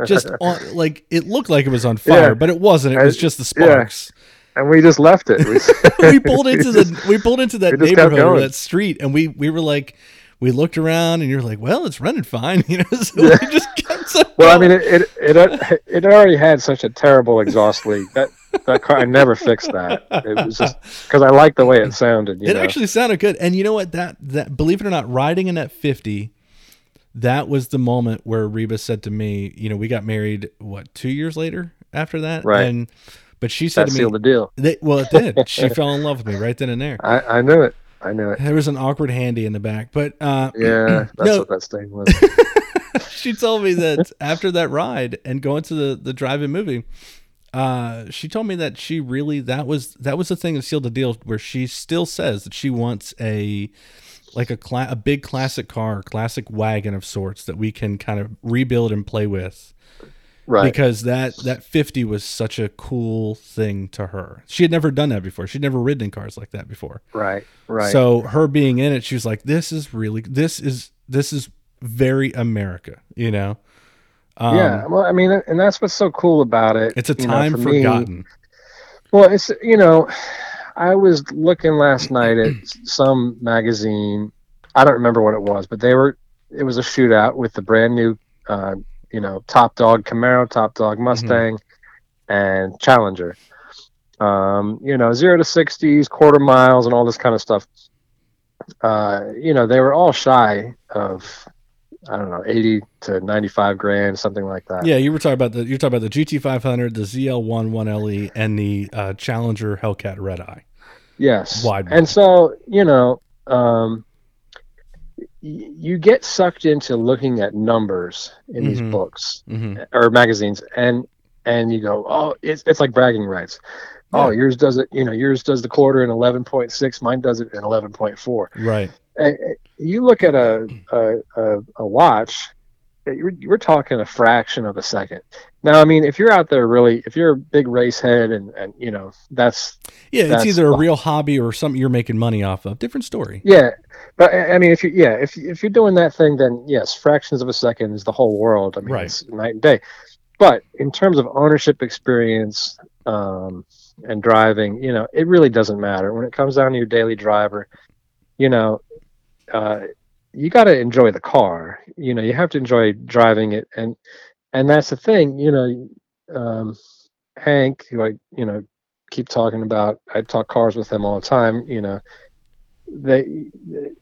[SPEAKER 1] just on like it looked like it was on fire,
[SPEAKER 2] Yeah.
[SPEAKER 1] but it wasn't. It was just the
[SPEAKER 2] yeah.
[SPEAKER 1] sparks.
[SPEAKER 2] and we just left it we,
[SPEAKER 1] we pulled into
[SPEAKER 2] just-
[SPEAKER 1] the we pulled into that
[SPEAKER 2] we
[SPEAKER 1] neighborhood or that street and we we were like we looked around and you're like well it's running fine you know so we just kept on
[SPEAKER 2] well I mean it it, it uh, it already had such a terrible exhaust leak that that car I never fixed that. It was just because I liked the way it sounded you
[SPEAKER 1] it
[SPEAKER 2] know.
[SPEAKER 1] actually sounded good. And you know what? That that believe it or not riding in that 50 that was the moment where Reba said to me you know we got married what two years later after that?
[SPEAKER 2] Right.
[SPEAKER 1] and but she said
[SPEAKER 2] that
[SPEAKER 1] to
[SPEAKER 2] sealed
[SPEAKER 1] me
[SPEAKER 2] the deal.
[SPEAKER 1] that, well it did. She fell in love with me right then and there.
[SPEAKER 2] I I knew it I knew it.
[SPEAKER 1] There was an awkward handy in the back but uh
[SPEAKER 2] yeah that's
[SPEAKER 1] No.
[SPEAKER 2] what that stain was.
[SPEAKER 1] She told me that after that ride and going to the the drive-in movie uh she told me that she really that was that was the thing that sealed the deal where she still says that she wants a like a cla- a big classic car classic wagon of sorts that we can kind of rebuild and play with
[SPEAKER 2] right
[SPEAKER 1] because that that 50 was such a cool thing to her she had never done that before she'd never ridden in cars like that before
[SPEAKER 2] right right
[SPEAKER 1] so her being in it, she was like, "This is really this is this is very America," you know. Um,
[SPEAKER 2] yeah, well, I mean, and that's what's so cool about it.
[SPEAKER 1] it's a
[SPEAKER 2] you know,
[SPEAKER 1] time
[SPEAKER 2] for me.
[SPEAKER 1] forgotten.
[SPEAKER 2] well, it's you know, I was looking last night at some magazine. I don't remember what it was, but they were. It was a shootout with the brand new, uh, you know, Top Dog Camaro, Top Dog Mustang, and Challenger. Um, you know, zero to sixties, quarter miles, and all this kind of stuff. uh, you know, they were all shy of I don't know, 80 to 95 grand, something like that.
[SPEAKER 1] Yeah, you were talking about the you're talking about the GT500, the ZL1 1LE, and the uh, Challenger Hellcat Red Eye.
[SPEAKER 2] Yes.
[SPEAKER 1] Wide
[SPEAKER 2] and so, you know, um, you get sucked into looking at numbers in these
[SPEAKER 1] Mhm.
[SPEAKER 2] books
[SPEAKER 1] hmm
[SPEAKER 2] or magazines and and you go, "Oh, it's it's like bragging rights." Oh, yours does it, you know, yours does the quarter in 11.6, mine does it in 11.4.
[SPEAKER 1] Right.
[SPEAKER 2] Uh, You look at a a, a, a watch, uh, you're, you're talking a fraction of a second. Now, I mean, if you're out there really, if you're a big race head and, and you know, that's
[SPEAKER 1] Yeah, it's either a real hobby or something you're making money off of. Different story.
[SPEAKER 2] Yeah, but I mean, if you yeah, if if you're doing that thing, then yes, fractions of a second is the whole world. I mean,
[SPEAKER 1] Right.
[SPEAKER 2] it's night and day. But in terms of ownership experience um, and driving, you know, it really doesn't matter when it comes down to your daily driver. You know, uh, you got to enjoy the car. You know, you have to enjoy driving it, and and that's the thing. You know, um, Hank, who I you know keep talking about, I talk cars with him all the time. You know they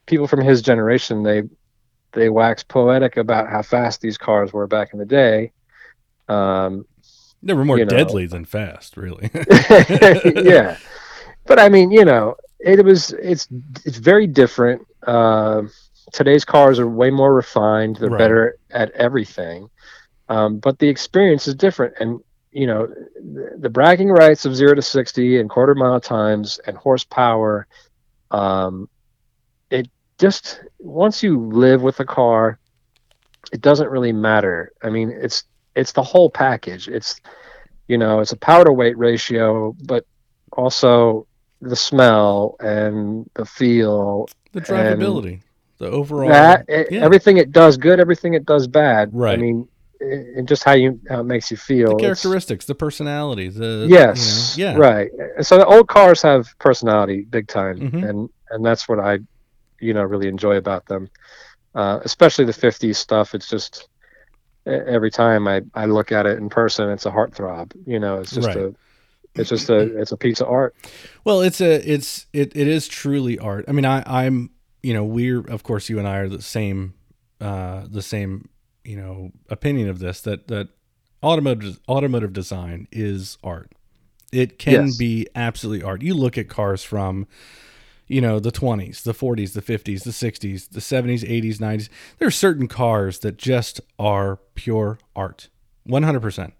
[SPEAKER 2] people from his generation they they wax poetic about how fast these cars were back in the day um
[SPEAKER 1] They were more
[SPEAKER 2] You know.
[SPEAKER 1] deadly than fast, really.
[SPEAKER 2] yeah but i mean you know it was it's it's very different uh, today's cars are way more refined they're
[SPEAKER 1] Right.
[SPEAKER 2] better at everything um, but the experience is different and you know the, the bragging rights of 0 to 60 and quarter mile times and horsepower um, it just once you live with a car it doesn't really matter i mean it's it's the whole package it's you know it's a power to weight ratio but also the smell and the feel
[SPEAKER 1] the drivability, the overall.
[SPEAKER 2] that it,
[SPEAKER 1] yeah.
[SPEAKER 2] everything it does good everything it does bad i
[SPEAKER 1] Right.
[SPEAKER 2] mean i- and just how you how it makes you feel
[SPEAKER 1] the
[SPEAKER 2] It's-
[SPEAKER 1] characteristics, the personality, the
[SPEAKER 2] yes
[SPEAKER 1] you know, yeah,
[SPEAKER 2] right so the old cars have personality big time
[SPEAKER 1] Mhm.
[SPEAKER 2] and and that's what i you know really enjoy about them uh, especially the 50s stuff it's just every time i i look at it in person it's a heartthrob you know it's just
[SPEAKER 1] Right.
[SPEAKER 2] a it's just a it's a piece of art
[SPEAKER 1] Well, it's a it's it it is truly art. I mean, I I'm you know we're of course you and I are the same uh the same you know opinion of this that that automotive automotive design is art. It can
[SPEAKER 2] Yes.
[SPEAKER 1] be absolutely art. You look at cars from you know the 20s, the 40s, the 50s, the 60s, the 70s, 80s, 90s. There are certain cars that just are pure art. 100%.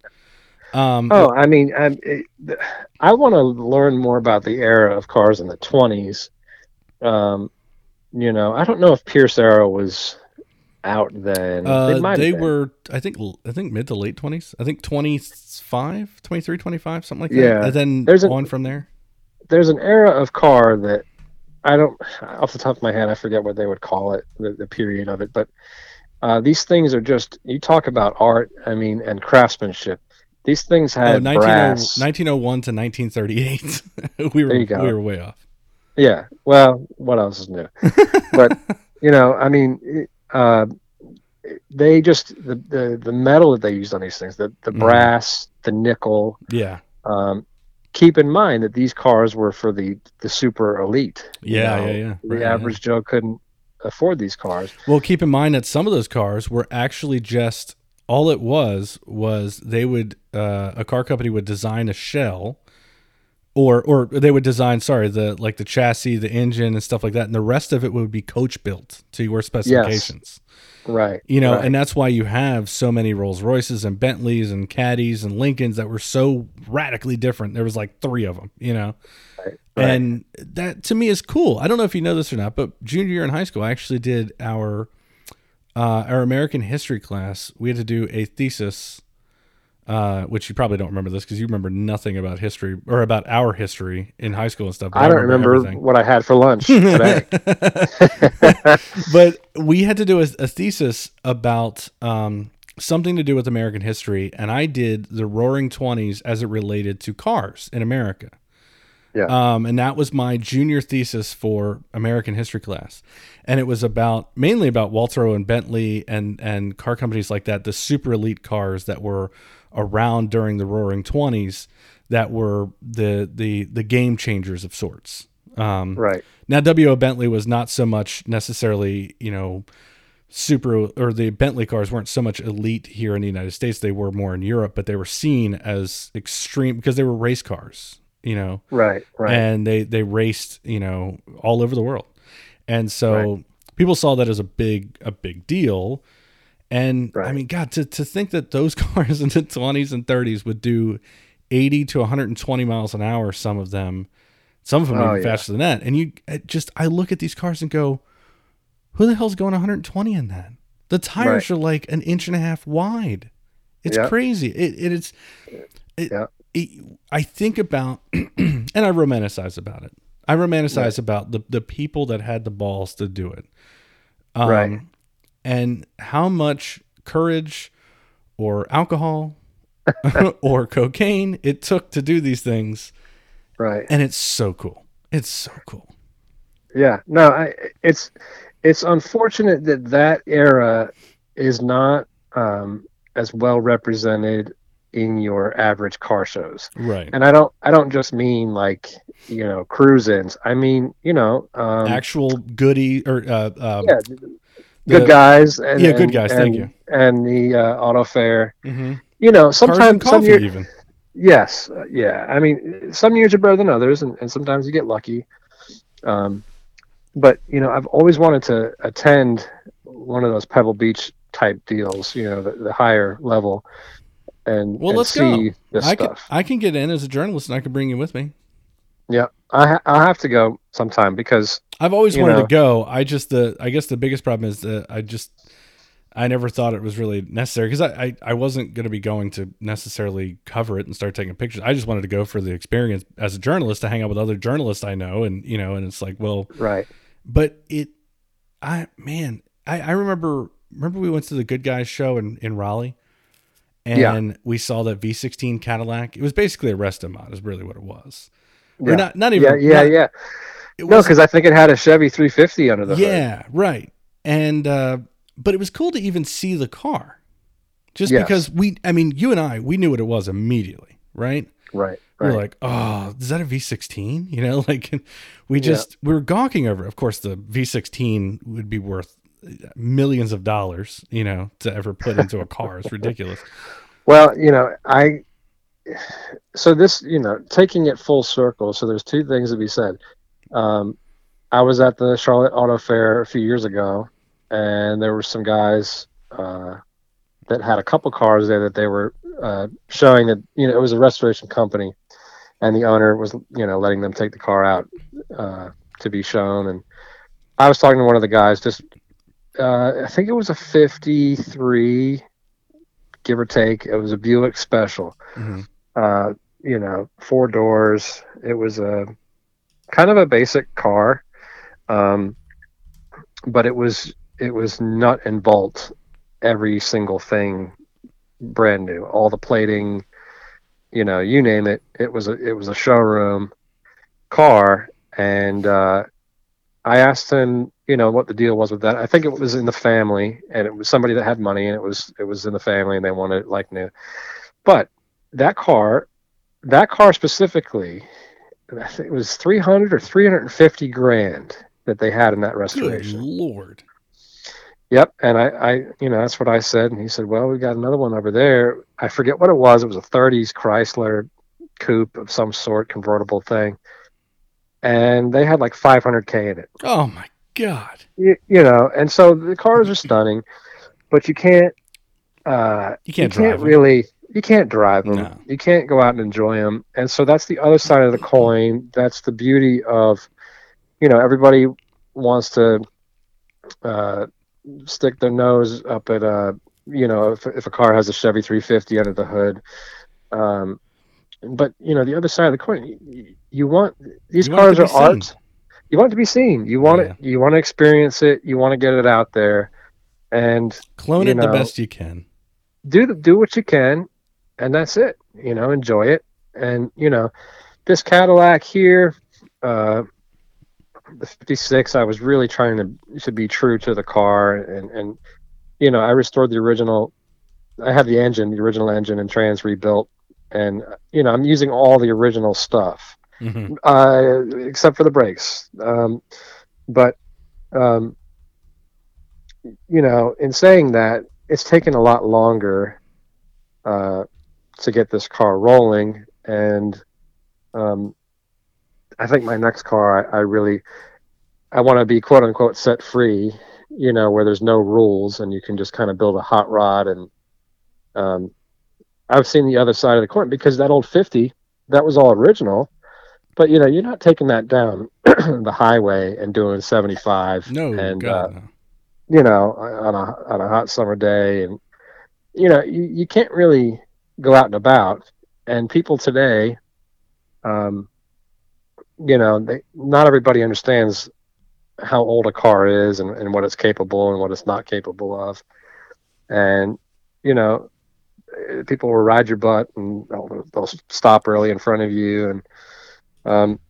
[SPEAKER 1] Um
[SPEAKER 2] Oh, I mean, I, I want to learn more about the era of cars in the 20s. Um, you know, I don't know if Pierce Arrow was out then.
[SPEAKER 1] Uh,
[SPEAKER 2] have
[SPEAKER 1] they were, I think, I think mid to late twenties. I think 25, 23, 25, something like that.
[SPEAKER 2] Yeah.
[SPEAKER 1] and then
[SPEAKER 2] There's a-
[SPEAKER 1] on from there.
[SPEAKER 2] There's an era of car that I don't, off the top of my head, I forget what they would call it, the, the period of it. But uh, these things are just, you talk about art, I mean, and craftsmanship. These things
[SPEAKER 1] Oh,
[SPEAKER 2] had
[SPEAKER 1] 19,
[SPEAKER 2] brass.
[SPEAKER 1] 1901 to nineteen thirty eight. we were
[SPEAKER 2] There you go.
[SPEAKER 1] we were way off.
[SPEAKER 2] Yeah. Well, what else is new? but you know, I mean, it- uh, they just the, the the metal that they used on these things, the the
[SPEAKER 1] Mhm.
[SPEAKER 2] brass, the nickel.
[SPEAKER 1] Yeah,
[SPEAKER 2] Um, keep in mind that these cars were for the the super elite. you
[SPEAKER 1] yeah,
[SPEAKER 2] know.
[SPEAKER 1] yeah, yeah.
[SPEAKER 2] The
[SPEAKER 1] Right, yeah.
[SPEAKER 2] average Joe couldn't afford these cars.
[SPEAKER 1] Well, keep in mind that some of those cars were actually just all it was was they would uh, a car company would design a shell or or they would design sorry the like the chassis the engine and stuff like that and the rest of it would be coach built to your specifications
[SPEAKER 2] Right.
[SPEAKER 1] you know
[SPEAKER 2] right.
[SPEAKER 1] and that's why you have so many rolls royces and bentleys and caddies and lincolns that were so radically different there was like three of them you know
[SPEAKER 2] Right, right.
[SPEAKER 1] and that to me is cool i don't know if you know this or not but junior year in high school i actually did our uh, our american history class we had to do a thesis uh, which you probably don't remember this because you remember nothing about history or about our history in high school and stuff. but
[SPEAKER 2] I don't remember
[SPEAKER 1] everything.
[SPEAKER 2] what I had for lunch today.
[SPEAKER 1] but we had to do a, a thesis about um, something to do with American history, and I did the Roaring Twenties as it related to cars in America.
[SPEAKER 2] Yeah.
[SPEAKER 1] Um, and that was my junior thesis for American history class, and it was about mainly about Walter and Bentley and and car companies like that, the super elite cars that were around during the Roaring Twenties, that were the the the game changers of sorts. Um,
[SPEAKER 2] Right.
[SPEAKER 1] Now, W.O. Bentley was not so much necessarily, you know, super, or the Bentley cars weren't so much elite here in the United States. They were more in Europe, but they were seen as extreme because they were race cars, you know,
[SPEAKER 2] Right. Right.
[SPEAKER 1] and they they raced, you know, all over the world, and so people saw that as a big a big deal. And I mean, God, to, to think that those cars in the 20s and 30s would do 80 to 120 miles an hour, some of them, some of them
[SPEAKER 2] Oh,
[SPEAKER 1] even
[SPEAKER 2] yeah.
[SPEAKER 1] faster than that. And you just, I look at these cars and go, who the hell's going 120 in that? The tires are like an inch and a half wide. It's
[SPEAKER 2] Yeah.
[SPEAKER 1] crazy. It, it is, it,
[SPEAKER 2] Yeah.
[SPEAKER 1] it, I think about, and I romanticize about it. I romanticize about the, the people that had the balls to do it. Um,
[SPEAKER 2] Right.
[SPEAKER 1] And how much courage or alcohol or cocaine it took to do these things.
[SPEAKER 2] right.
[SPEAKER 1] And it's so cool. It's so cool.
[SPEAKER 2] Yeah, no, I, it's it's unfortunate that that era is not um, as well represented in your average car shows.
[SPEAKER 1] Right.
[SPEAKER 2] And I don't I don't just mean like you know cruise-ins. I mean you know um,
[SPEAKER 1] Actual goody or, uh, um,
[SPEAKER 2] yeah,
[SPEAKER 1] the-
[SPEAKER 2] good guys. And,
[SPEAKER 1] Yeah, good
[SPEAKER 2] and-
[SPEAKER 1] guys, thank
[SPEAKER 2] and-
[SPEAKER 1] you.
[SPEAKER 2] And the uh, auto fair.
[SPEAKER 1] mhm.
[SPEAKER 2] You know, sometimes some years,
[SPEAKER 1] even.
[SPEAKER 2] Yes, yeah. I mean, some years are better than others, and, and sometimes you get lucky. Um, but you know, I've always wanted to attend one of those Pebble Beach type deals. You know, the, the higher level, and
[SPEAKER 1] Well,
[SPEAKER 2] and
[SPEAKER 1] let's
[SPEAKER 2] see
[SPEAKER 1] go.
[SPEAKER 2] this
[SPEAKER 1] I can. I can get in as a journalist and I can bring you with me.
[SPEAKER 2] yeah, I ha- I'll have to go sometime because
[SPEAKER 1] I've always wanted
[SPEAKER 2] know.
[SPEAKER 1] to go. I just the I guess the biggest problem is that I just I never thought it was really necessary because I, I I wasn't going to be going to necessarily cover it and start taking pictures. I just wanted to go for the experience as a journalist to hang out with other journalists I know and you know and it's like well
[SPEAKER 2] right,
[SPEAKER 1] but it I man I I remember remember we went to the Good Guys show in in Raleigh and
[SPEAKER 2] Yeah.
[SPEAKER 1] we saw that V16 Cadillac. It was basically a resto mod is really what it was.
[SPEAKER 2] Yeah,
[SPEAKER 1] Or not not
[SPEAKER 2] yeah,
[SPEAKER 1] even
[SPEAKER 2] yeah,
[SPEAKER 1] not-
[SPEAKER 2] yeah. No, because I think it had a Chevy 350 under the hood.
[SPEAKER 1] yeah, right. And uh but it was cool to even see the car. Just
[SPEAKER 2] Yes.
[SPEAKER 1] because we I mean, you and I, we knew what it was immediately, right?
[SPEAKER 2] Right,
[SPEAKER 1] We
[SPEAKER 2] right.
[SPEAKER 1] were like, "Oh, is that a V16?" You know, like we
[SPEAKER 2] Yeah.
[SPEAKER 1] just we were gawking over. it. Of course, the V16 would be worth millions of dollars, you know, to ever put into a car. It's ridiculous.
[SPEAKER 2] Well, you know, I so this, you know, taking it full circle. So there's two things to be said. Um, I was at the Charlotte Auto Fair a few years ago, and there were some guys uh, that had a couple cars there that they were uh, showing that you know it was a restoration company, and the owner was you know letting them take the car out uh, to be shown. And I was talking to one of the guys. Just uh, I think it was a '53 give or take. It was a Buick Special.
[SPEAKER 1] Mhm.
[SPEAKER 2] Uh, you know, four doors. It was a kind of a basic car, um, but it was it was nut and bolt. Every single thing, brand new. All the plating, you know, you name it. It was a it was a showroom car, and uh, I asked him, you know, what the deal was with that. I think it was in the family, and it was somebody that had money, and it was it was in the family, and they wanted it like new. But that car, that car specifically, I think it was three hundred or three hundred and fifty grand that they had in that
[SPEAKER 1] Good
[SPEAKER 2] restoration.
[SPEAKER 1] lord.
[SPEAKER 2] Yep, and I, I, you know, that's what I said, and he said, "Well, we got another one over there. I forget what it was. It was a '30s Chrysler coupe of some sort, convertible thing, and they had like 500k in it.
[SPEAKER 1] Oh my god.
[SPEAKER 2] You, you know, and so the cars are stunning, but you can't, uh,
[SPEAKER 1] You can't
[SPEAKER 2] you can't really, you can't drive them.
[SPEAKER 1] No.
[SPEAKER 2] You can't go out and enjoy them, and so that's the other side of the coin. That's the beauty of, you know, everybody wants to. Uh, stick their nose up at uh you know if, if a car has a Chevy 350 under the hood um but you know the other side of the coin you, you want these
[SPEAKER 1] You
[SPEAKER 2] cars
[SPEAKER 1] to
[SPEAKER 2] are
[SPEAKER 1] seen.
[SPEAKER 2] art you want it to be seen you want
[SPEAKER 1] Yeah.
[SPEAKER 2] it you want to experience it you want to get it out there and
[SPEAKER 1] Clone it the best you can.
[SPEAKER 2] do the, do what you can and that's it you know enjoy it and you know this Cadillac here uh the 56 I was really trying to to be true to the car and and you know I restored the original I have the engine the original engine and trans rebuilt and you know I'm using all the original stuff
[SPEAKER 1] Mhm.
[SPEAKER 2] uh, except for the brakes. Um, but um, you know, in saying that, it's taken a lot longer uh, to get this car rolling, and um, I think my next car, I, I really, I want to be quote unquote set free. You know, where there's no rules and you can just kind of build a hot rod. And um, I've seen the other side of the coin because that old 50, that was all original. But you know, you're not taking that down the highway and doing 75
[SPEAKER 1] No,
[SPEAKER 2] and uh,
[SPEAKER 1] God, no.
[SPEAKER 2] you know, on a on a hot summer day, and you know, you, you can't really go out and about. And people today, um, you know, they not everybody understands how old a car is and, and what it's capable and what it's not capable of. And you know, people will ride your butt and they'll, they'll stop early in front of you and um,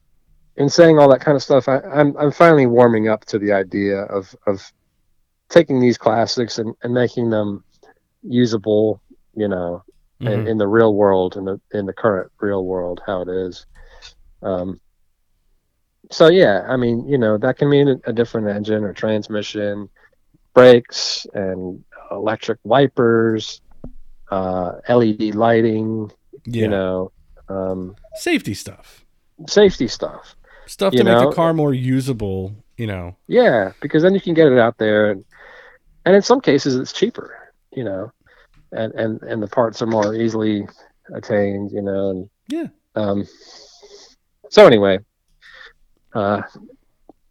[SPEAKER 2] in saying all that kind of stuff, I, I'm I'm finally warming up to the idea of of taking these classics and, and making them usable, you know, in,
[SPEAKER 1] Mhm.
[SPEAKER 2] in the real world, in the in the current real world, how it is. Um, so yeah, I mean, you know, that can mean a, different engine or transmission, brakes and electric wipers, uh, LED lighting,
[SPEAKER 1] yeah.
[SPEAKER 2] you know, um,
[SPEAKER 1] safety stuff,
[SPEAKER 2] safety stuff.
[SPEAKER 1] stuff to make the car more usable. You know,
[SPEAKER 2] Yeah, because then you can get it out there, and, and in some cases it's cheaper, you know, and and and the parts are more easily attained, you know, and
[SPEAKER 1] Yeah.
[SPEAKER 2] Um. So anyway, uh,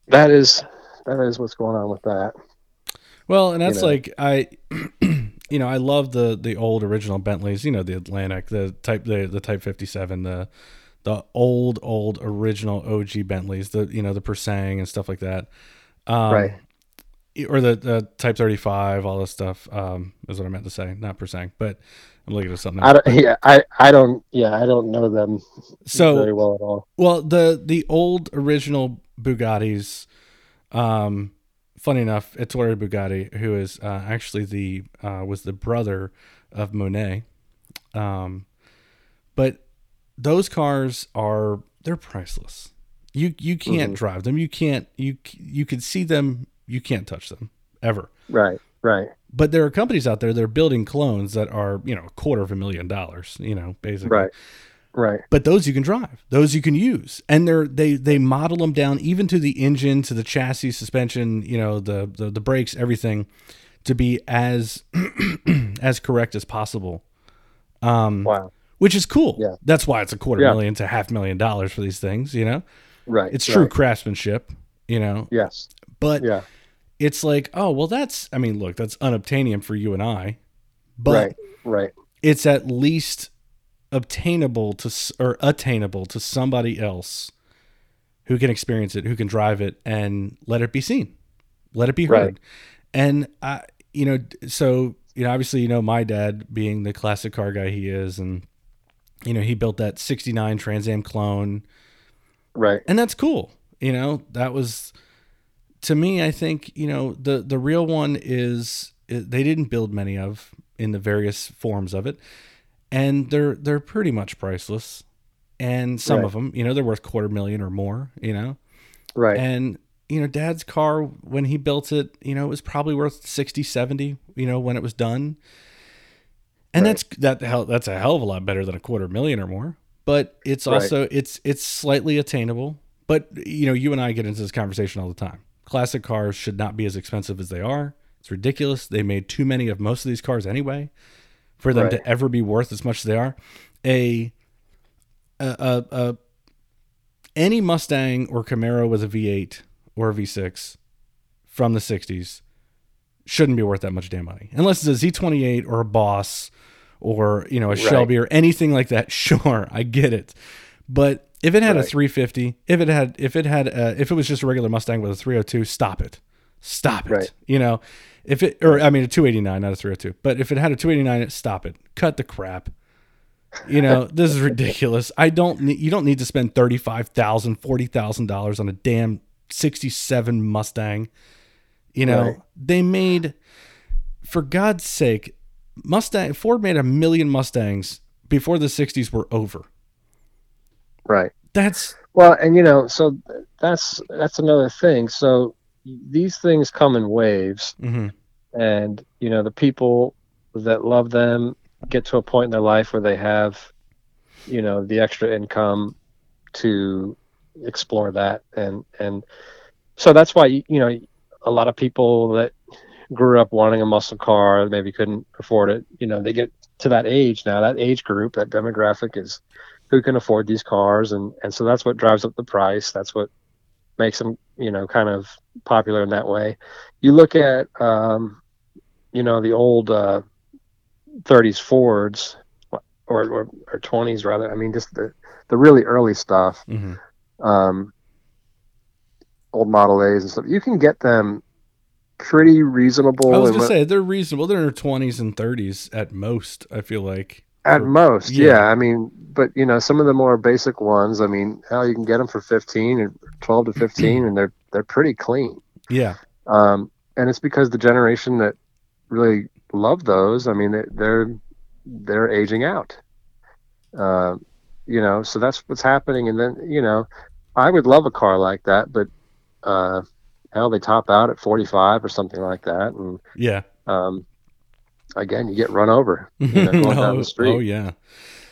[SPEAKER 2] that is that is what's going on with that.
[SPEAKER 1] Well, and that's
[SPEAKER 2] know.
[SPEAKER 1] like I, you know, I love the the old original Bentleys. You know, the Atlantic, the type the the Type Fifty Seven, the the old old original OG Bentleys, the you know the Pur Sang and stuff like that. Um,
[SPEAKER 2] Right.
[SPEAKER 1] Or the, the Type Thirty Five, all this stuff um, is what I meant to say, not Pur Sang, but I'm looking at something.
[SPEAKER 2] I don't. Yeah, I I don't. Yeah, I don't know them
[SPEAKER 1] So
[SPEAKER 2] very well at all.
[SPEAKER 1] Well, the the old original Bugattis, um, funny enough, Ettore Bugatti, who is uh, actually the uh, was the brother of Monet, um, but those cars are they're priceless. You you can't
[SPEAKER 2] Mhm.
[SPEAKER 1] drive them. You can't you you can see them. You can't touch them ever.
[SPEAKER 2] Right. Right.
[SPEAKER 1] But there are companies out there that are building clones that are you know a quarter of a million dollars. You know, basically
[SPEAKER 2] Right. Right.
[SPEAKER 1] but those you can drive those you can use and they're they they model them down even to the engine to the chassis suspension you know the the, the brakes everything to be as as correct as possible um
[SPEAKER 2] Wow.
[SPEAKER 1] which is cool
[SPEAKER 2] Yeah.
[SPEAKER 1] that's why it's a quarter
[SPEAKER 2] Yeah.
[SPEAKER 1] million to half million dollars for these things you know
[SPEAKER 2] Right.
[SPEAKER 1] it's true
[SPEAKER 2] right.
[SPEAKER 1] craftsmanship you know
[SPEAKER 2] Yes.
[SPEAKER 1] but
[SPEAKER 2] Yeah.
[SPEAKER 1] It's like oh well that's i mean look that's unobtainium for you and i but
[SPEAKER 2] right. Right.
[SPEAKER 1] it's at least obtainable to or attainable to somebody else who can experience it, who can drive it, and let it be seen, let it be heard.
[SPEAKER 2] Right.
[SPEAKER 1] And I, you know, so you know, obviously, you know, my dad being the classic car guy he is, and you know, he built that '69 Trans Am clone,
[SPEAKER 2] Right.
[SPEAKER 1] and that's cool. You know, that was to me. I think you know the the real one is they didn't build many of in the various forms of it, and they're they're pretty much priceless. And some
[SPEAKER 2] Right.
[SPEAKER 1] of them, you know, they're worth quarter million or more. You know,
[SPEAKER 2] Right.
[SPEAKER 1] and you know, Dad's car when he built it, you know, it was probably worth 60, 70, You know, when it was done. And
[SPEAKER 2] Right.
[SPEAKER 1] that's that hell that's a hell of a lot better than a quarter million or more. But it's
[SPEAKER 2] Right.
[SPEAKER 1] also it's it's slightly attainable. But you know, you and I get into this conversation all the time. Classic cars should not be as expensive as they are. It's ridiculous. They made too many of most of these cars anyway for them
[SPEAKER 2] Right.
[SPEAKER 1] to ever be worth as much as they are. A a, a, a any Mustang or Camaro with a V8 or a V6 from the 60s shouldn't be worth that much damn money. Unless it's a Z28 or a Boss or, you know, a
[SPEAKER 2] Right.
[SPEAKER 1] Shelby or anything like that. Sure, I get it. But if it had a 350, if it had if it had uh if it was just a regular Mustang with a 302, stop it. Stop it.
[SPEAKER 2] Right.
[SPEAKER 1] You know, if it or I mean a 289, not a 302. But if it had a 289, stop it. Cut the crap. You know, this is ridiculous. I don't need you don't need to spend $35,000, $40,000 on a damn 67 Mustang. You know,
[SPEAKER 2] Right.
[SPEAKER 1] they made for God's sake, Mustang Ford made a million Mustangs before the 60s were over.
[SPEAKER 2] Right.
[SPEAKER 1] That's
[SPEAKER 2] Well, and you know, so that's that's another thing. So these things come in waves,
[SPEAKER 1] hmm
[SPEAKER 2] and you know, the people that love them get to a point in their life where they have, you know, the extra income to explore that, and and so that's why you know a lot of people that grew up wanting a muscle car maybe couldn't afford it you know they get to that age now that age group that demographic is who can afford these cars and and so that's what drives up the price that's what makes them you know kind of popular in that way you look at um you know the old uh 30s fords or or, or 20s rather i mean just the the really early stuff
[SPEAKER 1] hmm
[SPEAKER 2] um, old Model A's and stuff. You can get them pretty reasonable.
[SPEAKER 1] I was gonna say they're reasonable. They're in their twenties and thirties at most. I feel like.
[SPEAKER 2] At most,
[SPEAKER 1] yeah.
[SPEAKER 2] yeah. I mean, but you know, some of the more basic ones. I mean, hell, you can get them for fifteen or twelve to fifteen, and they're they're pretty clean.
[SPEAKER 1] Yeah.
[SPEAKER 2] Um, and it's because the generation that really love those. I mean, they, they're they're aging out. Uh, you know, so that's what's happening. And then you know, I would love a car like that, but uh, hell, they top out at forty five or something like that, and
[SPEAKER 1] Yeah.
[SPEAKER 2] um, again, you get run over. You know, going down
[SPEAKER 1] oh,
[SPEAKER 2] the street.
[SPEAKER 1] oh, yeah.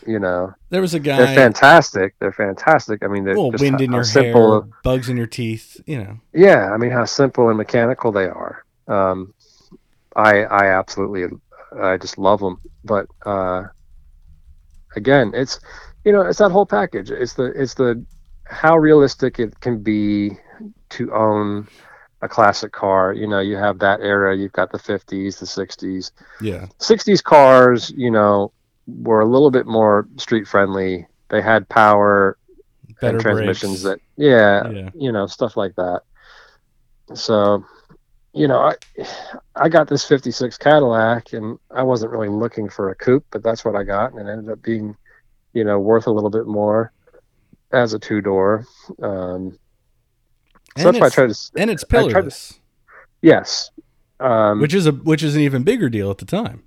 [SPEAKER 2] You know,
[SPEAKER 1] There was a guy.
[SPEAKER 2] they're fantastic. They're fantastic. I mean, they're just
[SPEAKER 1] wind in your
[SPEAKER 2] simple.
[SPEAKER 1] hair, bugs in your teeth. You know.
[SPEAKER 2] Yeah, I mean, how simple and mechanical they are. Um, I I absolutely I just love them. But uh, again, it's you know it's that whole package. It's the it's the how realistic it can be to own a classic car. You know, you have that era. You've got the 50s, the 60s.
[SPEAKER 1] Yeah.
[SPEAKER 2] 60s cars. You know, were a little bit more street friendly. They had power
[SPEAKER 1] Better
[SPEAKER 2] and transmissions
[SPEAKER 1] brakes.
[SPEAKER 2] that yeah,
[SPEAKER 1] Yeah.
[SPEAKER 2] you know stuff like that so you know i i got this 56 cadillac and i wasn't really looking for a coupe but that's what i got and it ended up being you know worth a little bit more as a two door um so
[SPEAKER 1] And
[SPEAKER 2] that's why i
[SPEAKER 1] it's-
[SPEAKER 2] tried to
[SPEAKER 1] And it's
[SPEAKER 2] tried to-
[SPEAKER 1] pillarless,
[SPEAKER 2] yes um
[SPEAKER 1] which is a which is an even bigger deal at the time.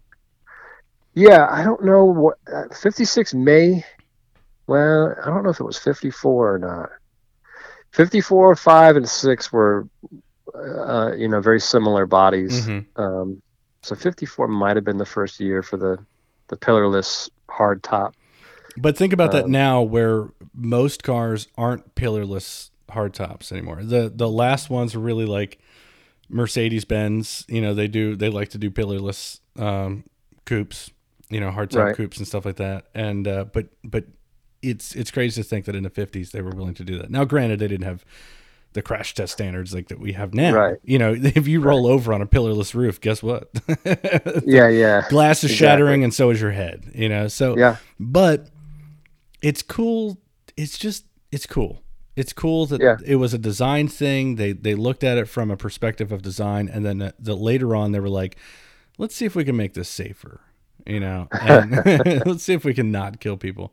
[SPEAKER 2] yeah i don't know what uh, 56 may well i don't know if it was 54 or not 54 5 and 6 were uh, you know very similar bodies
[SPEAKER 1] Mhm.
[SPEAKER 2] Um, so 54 might have been the first year for the the pillarless hard top.
[SPEAKER 1] But think about that
[SPEAKER 2] Um,
[SPEAKER 1] now, where most cars aren't pillarless hardtops anymore. The the last ones were really like Mercedes Benz. You know, they do they like to do pillarless um, coupes. You know, hardtop
[SPEAKER 2] Right.
[SPEAKER 1] coupes and stuff like that. And uh, but but it's it's crazy to think that in the fifties they were willing to do that. Now, granted, they didn't have the crash test standards like that we have now.
[SPEAKER 2] Right.
[SPEAKER 1] You know, if you roll over on a pillarless roof, guess what?
[SPEAKER 2] Yeah, yeah,
[SPEAKER 1] Glass is
[SPEAKER 2] Exactly.
[SPEAKER 1] shattering, and so is your head. You know, so
[SPEAKER 2] yeah,
[SPEAKER 1] but it's cool it's just it's cool it's cool that
[SPEAKER 2] Yeah.
[SPEAKER 1] it was a design thing they they looked at it from a perspective of design and then uh, the, later on they were like let's see if we can make this safer you know and let's see if we can not kill people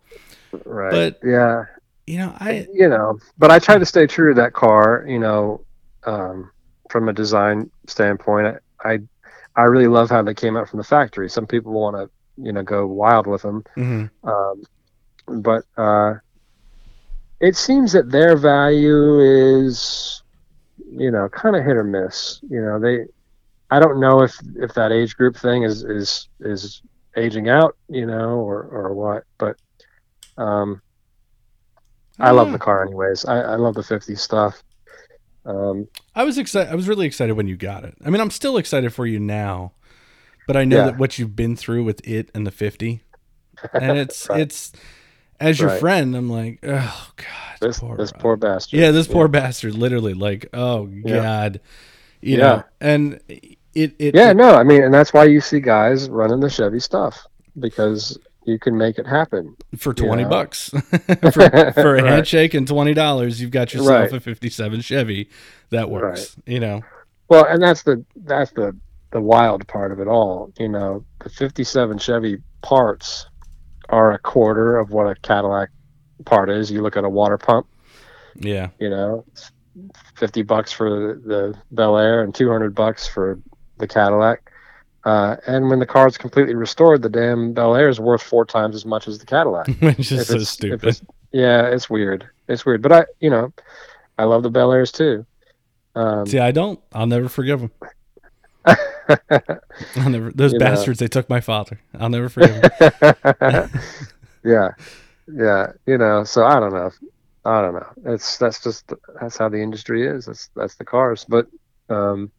[SPEAKER 2] right.
[SPEAKER 1] But-
[SPEAKER 2] yeah,
[SPEAKER 1] you know i
[SPEAKER 2] you know, but I try to stay true to that car. You know, um, from a design standpoint, I, I I really love how they came out from the factory. Some people want to you know go wild with them,
[SPEAKER 1] mhm.
[SPEAKER 2] um, but uh, it seems that their value is you know kind of hit or miss. You know they i don't know if if that age group thing is is is aging out you know or or what but um i love the car anyways. I i love the 50 stuff. Um
[SPEAKER 1] i was excited i was really excited when you got it. I mean i'm still excited for you now but i know
[SPEAKER 2] Yeah.
[SPEAKER 1] that what you've been through with it and the 50 and it's
[SPEAKER 2] Right.
[SPEAKER 1] it's as your
[SPEAKER 2] Right.
[SPEAKER 1] friend i'm like oh god
[SPEAKER 2] this
[SPEAKER 1] poor
[SPEAKER 2] this poor bastard
[SPEAKER 1] Yeah, this poor bastard, literally, like, oh
[SPEAKER 2] Yeah.
[SPEAKER 1] god, you
[SPEAKER 2] Yeah.
[SPEAKER 1] know, and it, it,
[SPEAKER 2] yeah no i mean and that's why you see guys running the chevy stuff because you can make it happen
[SPEAKER 1] for twenty
[SPEAKER 2] know.
[SPEAKER 1] bucks for, for a
[SPEAKER 2] Right.
[SPEAKER 1] handshake and twenty dollars, you've got yourself
[SPEAKER 2] Right.
[SPEAKER 1] a '57 Chevy that works. You know,
[SPEAKER 2] Well, and that's the that's the the wild part of it all. You know, the '57 Chevy parts are a quarter of what a Cadillac part is. You look at a water pump.
[SPEAKER 1] yeah,
[SPEAKER 2] You know, fifty bucks for the, Bel Air and two hundred bucks for the Cadillac. Uh, and when the car's completely restored, the damn Bel Air is worth four times as much as the Cadillac.
[SPEAKER 1] which is so stupid.
[SPEAKER 2] it's- yeah, it's weird. it's weird. But I, you know, I love the Bel Airs too. Um,
[SPEAKER 1] See, I don't. I'll never forgive them. I'll never. Those
[SPEAKER 2] You know.
[SPEAKER 1] bastards. They took my father. I'll never forgive them.
[SPEAKER 2] yeah, yeah. You know, so I don't know. I don't know. It's that's just that's how the industry is. That's that's the cars. But um,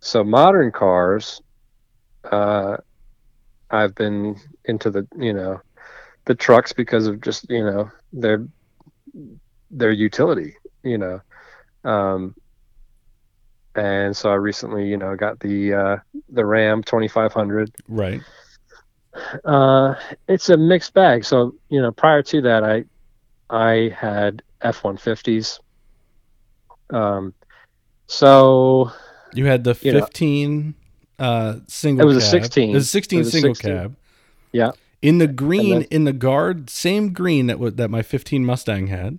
[SPEAKER 2] so modern cars, uh, I've been into the you know the trucks because of just you know their their utility. You know, um, and so I recently you know got the uh, the Ram 2500
[SPEAKER 1] right.
[SPEAKER 2] uh, it's a mixed bag. So you know, prior to that, I I had F one fifties. Um, so
[SPEAKER 1] You had the
[SPEAKER 2] You know.
[SPEAKER 1] 15 uh, single.
[SPEAKER 2] It was a
[SPEAKER 1] cab.
[SPEAKER 2] 16.
[SPEAKER 1] It was a 16
[SPEAKER 2] It was a
[SPEAKER 1] single
[SPEAKER 2] 16.
[SPEAKER 1] cab.
[SPEAKER 2] Yeah.
[SPEAKER 1] In the green,
[SPEAKER 2] then-
[SPEAKER 1] in the guard, same green that wa- that my 15 Mustang had,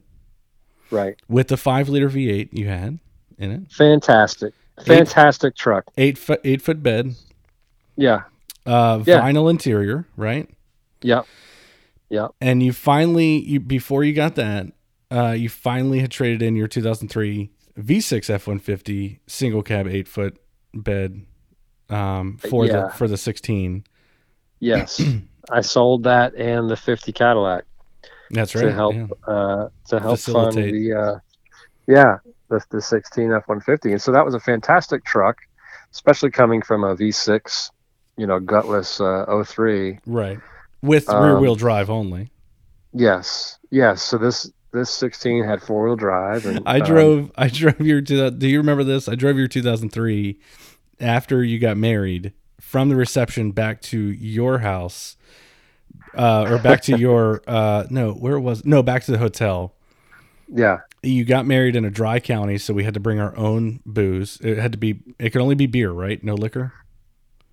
[SPEAKER 2] right,
[SPEAKER 1] with the five liter V8 you had in it,
[SPEAKER 2] fantastic, fantastic truck.
[SPEAKER 1] eight foot eight foot bed,
[SPEAKER 2] Yeah,
[SPEAKER 1] uh,
[SPEAKER 2] Yeah.
[SPEAKER 1] vinyl interior, right?
[SPEAKER 2] yeah, yeah,
[SPEAKER 1] And you finally, you before you got that, uh, you finally had traded in your 2003 V6 F150 single cab eight foot bed um, for
[SPEAKER 2] Yeah.
[SPEAKER 1] the for the 16.
[SPEAKER 2] yes. I sold that and the fifty Cadillac
[SPEAKER 1] That's right.
[SPEAKER 2] to help
[SPEAKER 1] yeah.
[SPEAKER 2] uh, to help fund the uh, yeah the the sixteen F one fifty. And so that was a fantastic truck, especially coming from a V six, you know, gutless uh, 03.
[SPEAKER 1] Right. With
[SPEAKER 2] Um,
[SPEAKER 1] rear wheel drive only.
[SPEAKER 2] Yes, yes. So this this 16 had four wheel drive. And,
[SPEAKER 1] I
[SPEAKER 2] um,
[SPEAKER 1] drove I drove your two do you remember this? I drove your 2003 after you got married from the reception back to your house uh or back to your uh no, where was no, back to the hotel.
[SPEAKER 2] yeah,
[SPEAKER 1] You got married in a dry county, so we had to bring our own booze. It had to be it could only be beer, right? No liquor.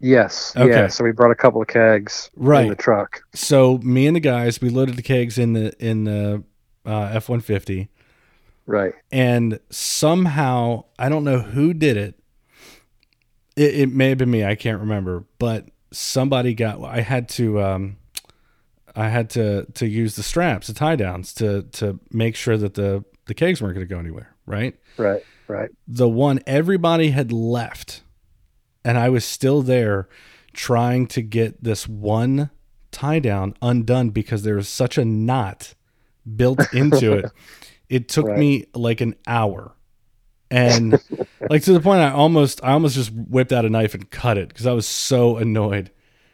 [SPEAKER 2] yes,
[SPEAKER 1] Okay.
[SPEAKER 2] yeah. So we brought a couple of kegs
[SPEAKER 1] right.
[SPEAKER 2] in the truck.
[SPEAKER 1] So me and the guys, we loaded the kegs in the in the uh, F one fifty.
[SPEAKER 2] Right.
[SPEAKER 1] and somehow I don't know who did it. It, it may have been me. I can't remember, but somebody got. I had to. Um, I had to to use the straps, the tie downs, to to make sure that the the kegs weren't going to go anywhere. Right.
[SPEAKER 2] Right. Right.
[SPEAKER 1] The one everybody had left, and I was still there, trying to get this one tie down undone because there was such a knot built into it. It took
[SPEAKER 2] Right.
[SPEAKER 1] me like an hour. And like to the point I almost I almost just whipped out a knife and cut it because I was so annoyed.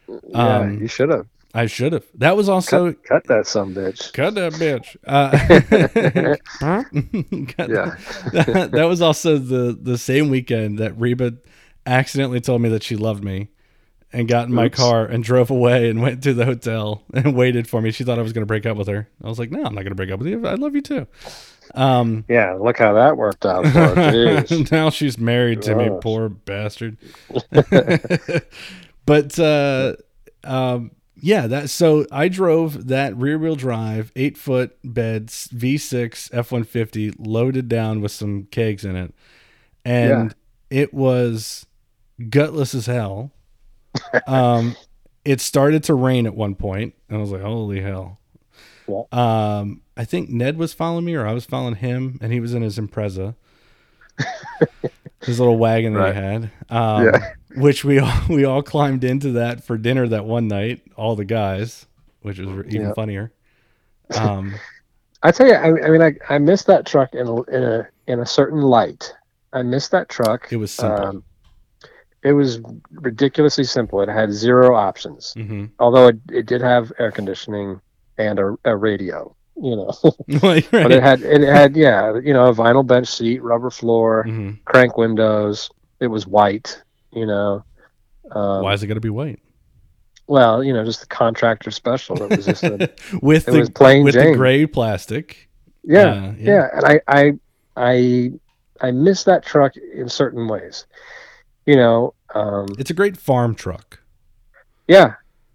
[SPEAKER 2] Yeah,
[SPEAKER 1] Um,
[SPEAKER 2] you should have
[SPEAKER 1] I should have. That was also
[SPEAKER 2] cut, cut that some bitch.
[SPEAKER 1] cut that bitch. Uh, cut
[SPEAKER 2] Yeah.
[SPEAKER 1] that, that was also the the same weekend that Reba accidentally told me that she loved me and got in my
[SPEAKER 2] Oops.
[SPEAKER 1] car and drove away and went to the hotel and waited for me. She thought I was going to break up with her. I was like, "No, I'm not going to break up with you. I love you too." Um
[SPEAKER 2] Yeah. Look how that worked out. For
[SPEAKER 1] now she's married to me, poor bastard. but uh um yeah, that so I drove that rear wheel drive, eight foot beds, V6 F one fifty, loaded down with some kegs in it. And it was gutless as hell. um it started to rain at one point, and I was like, holy hell.
[SPEAKER 2] Yeah.
[SPEAKER 1] Um I think Ned was following me or I was following him and he was in his Impreza. his little wagon that
[SPEAKER 2] Right.
[SPEAKER 1] he had. Um
[SPEAKER 2] Yeah.
[SPEAKER 1] which we all we all climbed into that for dinner that one night, all the guys, which was even
[SPEAKER 2] Yeah.
[SPEAKER 1] funnier. Um
[SPEAKER 2] I tell you, I, I mean, I, I miss that truck in a, in a in a certain light. I miss that truck.
[SPEAKER 1] it was simple.
[SPEAKER 2] Um, it was ridiculously simple. It had zero options,
[SPEAKER 1] hmm
[SPEAKER 2] although it, it did have air conditioning and a, a radio. You know,
[SPEAKER 1] right.
[SPEAKER 2] but it had it had yeah, you know, a vinyl bench seat, rubber floor,
[SPEAKER 1] hmm
[SPEAKER 2] crank windows. It was white. You know, um,
[SPEAKER 1] Why is it going to be white?
[SPEAKER 2] well, you know, just the contractor special. It was just a,
[SPEAKER 1] with
[SPEAKER 2] it
[SPEAKER 1] the
[SPEAKER 2] was plain
[SPEAKER 1] with the gray plastic.
[SPEAKER 2] yeah,
[SPEAKER 1] Uh,
[SPEAKER 2] yeah and I, I i i miss that truck in certain ways you know um
[SPEAKER 1] It's a great farm truck.
[SPEAKER 2] yeah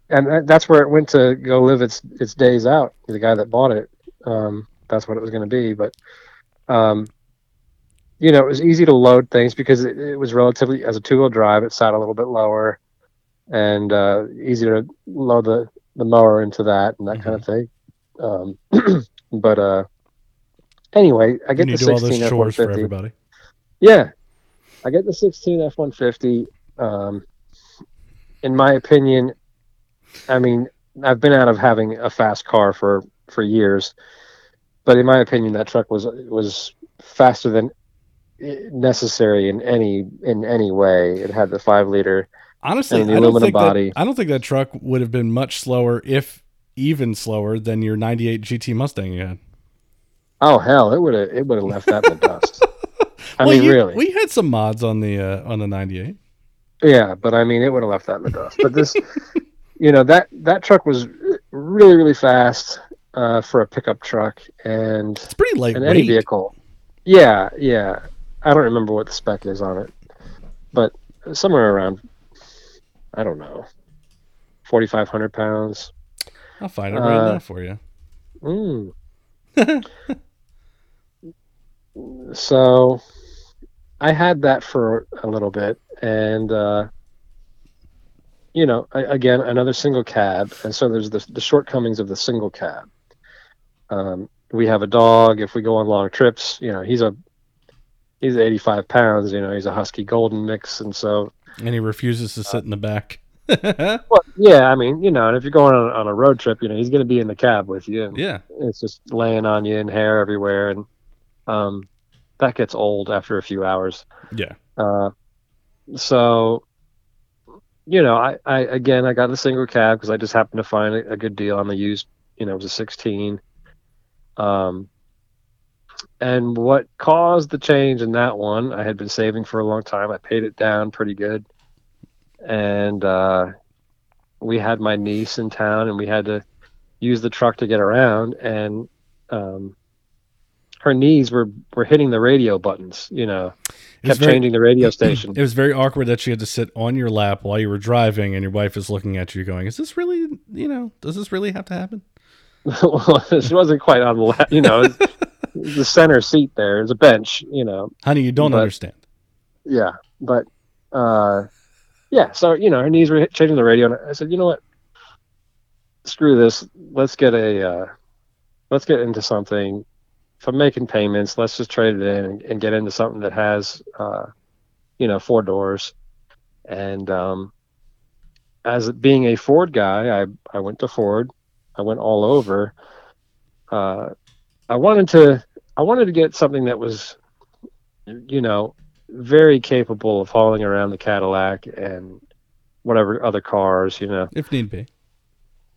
[SPEAKER 2] and that's where it went to go live its its days out the guy that bought it um that's what it was going to be but um you know it was easy to load things because it, it was relatively as a two-wheel drive it sat a little bit lower and uh easy to load the the mower into that and that kind of thing Um, but uh, anyway, I get the
[SPEAKER 1] to do all those
[SPEAKER 2] 16 F
[SPEAKER 1] for
[SPEAKER 2] 150. Yeah, I get the 16 F 150. Um, in my opinion, I mean, I've been out of having a fast car for for years, but in my opinion, that truck was was faster than necessary in any in any way. It had the five liter.
[SPEAKER 1] Honestly,
[SPEAKER 2] And the
[SPEAKER 1] I don't
[SPEAKER 2] aluminum
[SPEAKER 1] think
[SPEAKER 2] body.
[SPEAKER 1] that I don't think that truck would have been much slower, if even slower, than your '98 GT Mustang you had.
[SPEAKER 2] Oh hell, it would have it would have left that in the dust. I
[SPEAKER 1] Well,
[SPEAKER 2] mean,
[SPEAKER 1] you-
[SPEAKER 2] really.
[SPEAKER 1] we had some mods on the uh, on the '98.
[SPEAKER 2] Yeah, but I mean, it would have left that in the dust. But this, you know, that that truck was really really fast uh, for a pickup truck and
[SPEAKER 1] It's pretty
[SPEAKER 2] and any vehicle. Yeah, yeah. I don't remember what the spec is on it, but somewhere around, I don't know, forty five hundred pounds.
[SPEAKER 1] I'll find it right
[SPEAKER 2] Uh,
[SPEAKER 1] now for you.
[SPEAKER 2] Mm. so I had that for a little bit, and uh, you know, again, another single cab, and so there's the, the shortcomings of the single cab. Um, we have a dog. If we go on long trips, you know, he's a he's 85 pounds. You know, he's a husky golden mix, and so
[SPEAKER 1] And he refuses to sit in the back.
[SPEAKER 2] well, yeah. I mean, you know, and if you're going on, on a road trip, you know, he's going to be in the cab with you.
[SPEAKER 1] Yeah,
[SPEAKER 2] it's just laying on you and hair everywhere and um that gets old after a few hours
[SPEAKER 1] yeah.
[SPEAKER 2] uh so you know i i again i got the single cab because i just happened to find a, a good deal on the used you know it was a 16 um and what caused the change in that one i had been saving for a long time. I paid it down pretty good. And uh we had my niece in town and we had to use the truck to get around. And um her knees were were hitting the radio buttons you know kept
[SPEAKER 1] very-
[SPEAKER 2] changing the radio station
[SPEAKER 1] It was very awkward that she had to sit on your lap while you were driving, and your wife is looking at you, going, "Is this really, you know, does this really have to happen?"
[SPEAKER 2] well, she wasn't quite on the left you know the center seat there is a bench you know
[SPEAKER 1] Honey, you don't
[SPEAKER 2] But-
[SPEAKER 1] understand.
[SPEAKER 2] yeah but uh yeah so you know her knees were changing the radio and i said you know what screw this let's get a uh let's get into something if i'm making payments let's just trade it in and, and get into something that has uh you know four doors and um as being a ford guy i i went to ford i went all over uh i wanted to i wanted to get something that was you know very capable of hauling around the Cadillac and whatever other cars, you know.
[SPEAKER 1] If need be.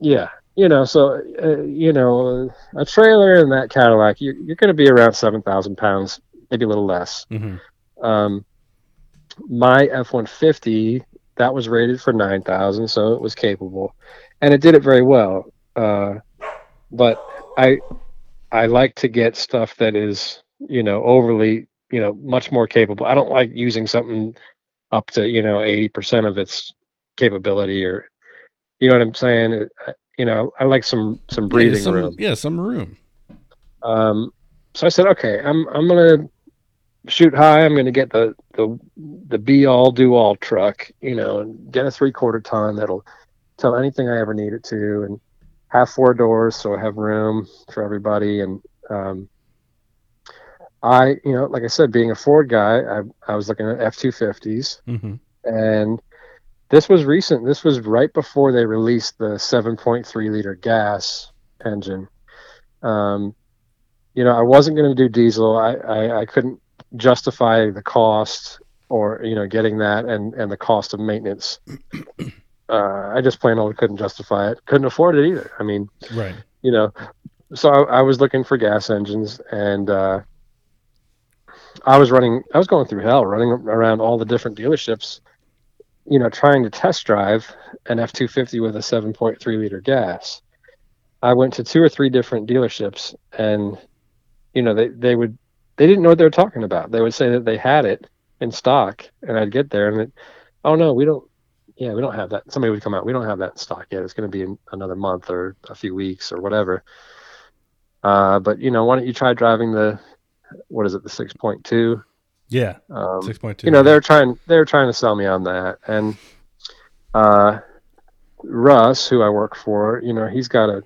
[SPEAKER 2] Yeah, you know, so uh, you know, a trailer in that Cadillac, you're, you're going to be around seven thousand pounds, maybe a little less.
[SPEAKER 1] hmm
[SPEAKER 2] Um, my F one fifty that was rated for nine thousand, so it was capable, and it did it very well. Uh, but I I like to get stuff that is you know overly you know much more capable. I don't like using something up to you know eighty percent of its capability or you know what I'm saying. You know, I like some some breathing
[SPEAKER 1] yeah, some,
[SPEAKER 2] room.
[SPEAKER 1] Yeah, some room.
[SPEAKER 2] Um, so I said, okay, I'm I'm gonna shoot high. I'm gonna get the the the be all do all truck, you know, and get a three quarter ton that'll tell anything I ever need it to, and have four doors so I have room for everybody. And um, I, you know, like I said, being a Ford guy, I I was looking at F two fifties,
[SPEAKER 1] hmm
[SPEAKER 2] and this was recent. This was right before they released the 7.3 liter gas engine. Um, you know, I wasn't going to do diesel. I, I, I couldn't justify the cost or, you know, getting that and, and the cost of maintenance. Uh, I just plain old couldn't justify it. Couldn't afford it either. I mean,
[SPEAKER 1] Right.
[SPEAKER 2] you know, so I, I was looking for gas engines and, uh, I was running, I was going through hell running around all the different dealerships, you know, trying to test drive an F 250 with a 7.3 liter gas. I went to two or three different dealerships and, you know, they, they would, they didn't know what they were talking about. They would say that they had it in stock and I'd get there and it, oh no, we don't, yeah, we don't have that. Somebody would come out, we don't have that in stock yet. It's going to be in another month or a few weeks or whatever. Uh, but you know, why don't you try driving the, what is it, the 6.2?
[SPEAKER 1] Yeah.
[SPEAKER 2] Um,
[SPEAKER 1] Six point two.
[SPEAKER 2] you know they're trying they're trying to sell me on that and uh russ who i work for you know he's got a,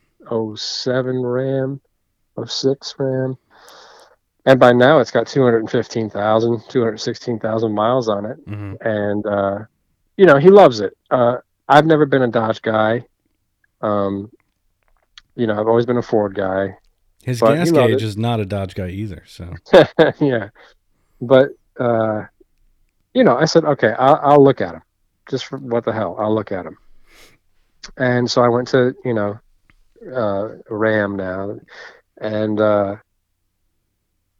[SPEAKER 2] 07 Ram, 06 Ram. And by now it's got 215,000, 216,000 miles on it.
[SPEAKER 1] Mhm.
[SPEAKER 2] And, uh, you know, he loves it. Uh, I've never been a Dodge guy. Um, you know, I've always been a Ford guy.
[SPEAKER 1] His gas gauge is not a Dodge guy either. So
[SPEAKER 2] yeah. But, uh, you know, I said, okay, I'll, I'll look at him. Just for what the hell, I'll look at him. And so I went to, you know, uh, Ram now, and uh,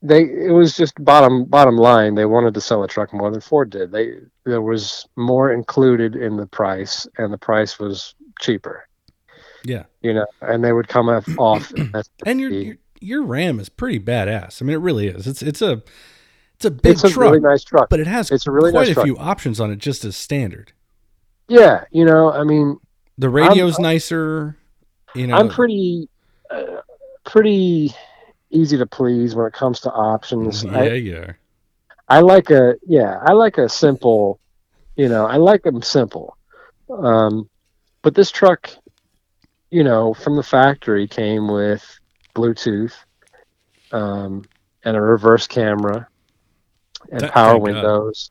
[SPEAKER 2] they it was just bottom bottom line. They wanted to sell a truck more than Ford did. They there was more included in the price, and the price was cheaper.
[SPEAKER 1] yeah,
[SPEAKER 2] You know, and they would come off. off
[SPEAKER 1] and your, your your Ram is pretty badass. I mean, it really is. It's it's a it's a big
[SPEAKER 2] it's a
[SPEAKER 1] truck,
[SPEAKER 2] really nice truck.
[SPEAKER 1] but it has
[SPEAKER 2] It's a really
[SPEAKER 1] quite
[SPEAKER 2] nice
[SPEAKER 1] a
[SPEAKER 2] truck.
[SPEAKER 1] few options on it just as standard.
[SPEAKER 2] Yeah, you know, I mean,
[SPEAKER 1] The radio's nicer. You know,
[SPEAKER 2] I'm pretty, uh, pretty easy to please when it comes to options.
[SPEAKER 1] yeah,
[SPEAKER 2] I,
[SPEAKER 1] yeah.
[SPEAKER 2] I like a yeah, I like a simple, you know, I like them simple. Um, but this truck, you know, from the factory came with Bluetooth, um, and a reverse camera, and
[SPEAKER 1] Th-
[SPEAKER 2] power
[SPEAKER 1] thank God.
[SPEAKER 2] windows.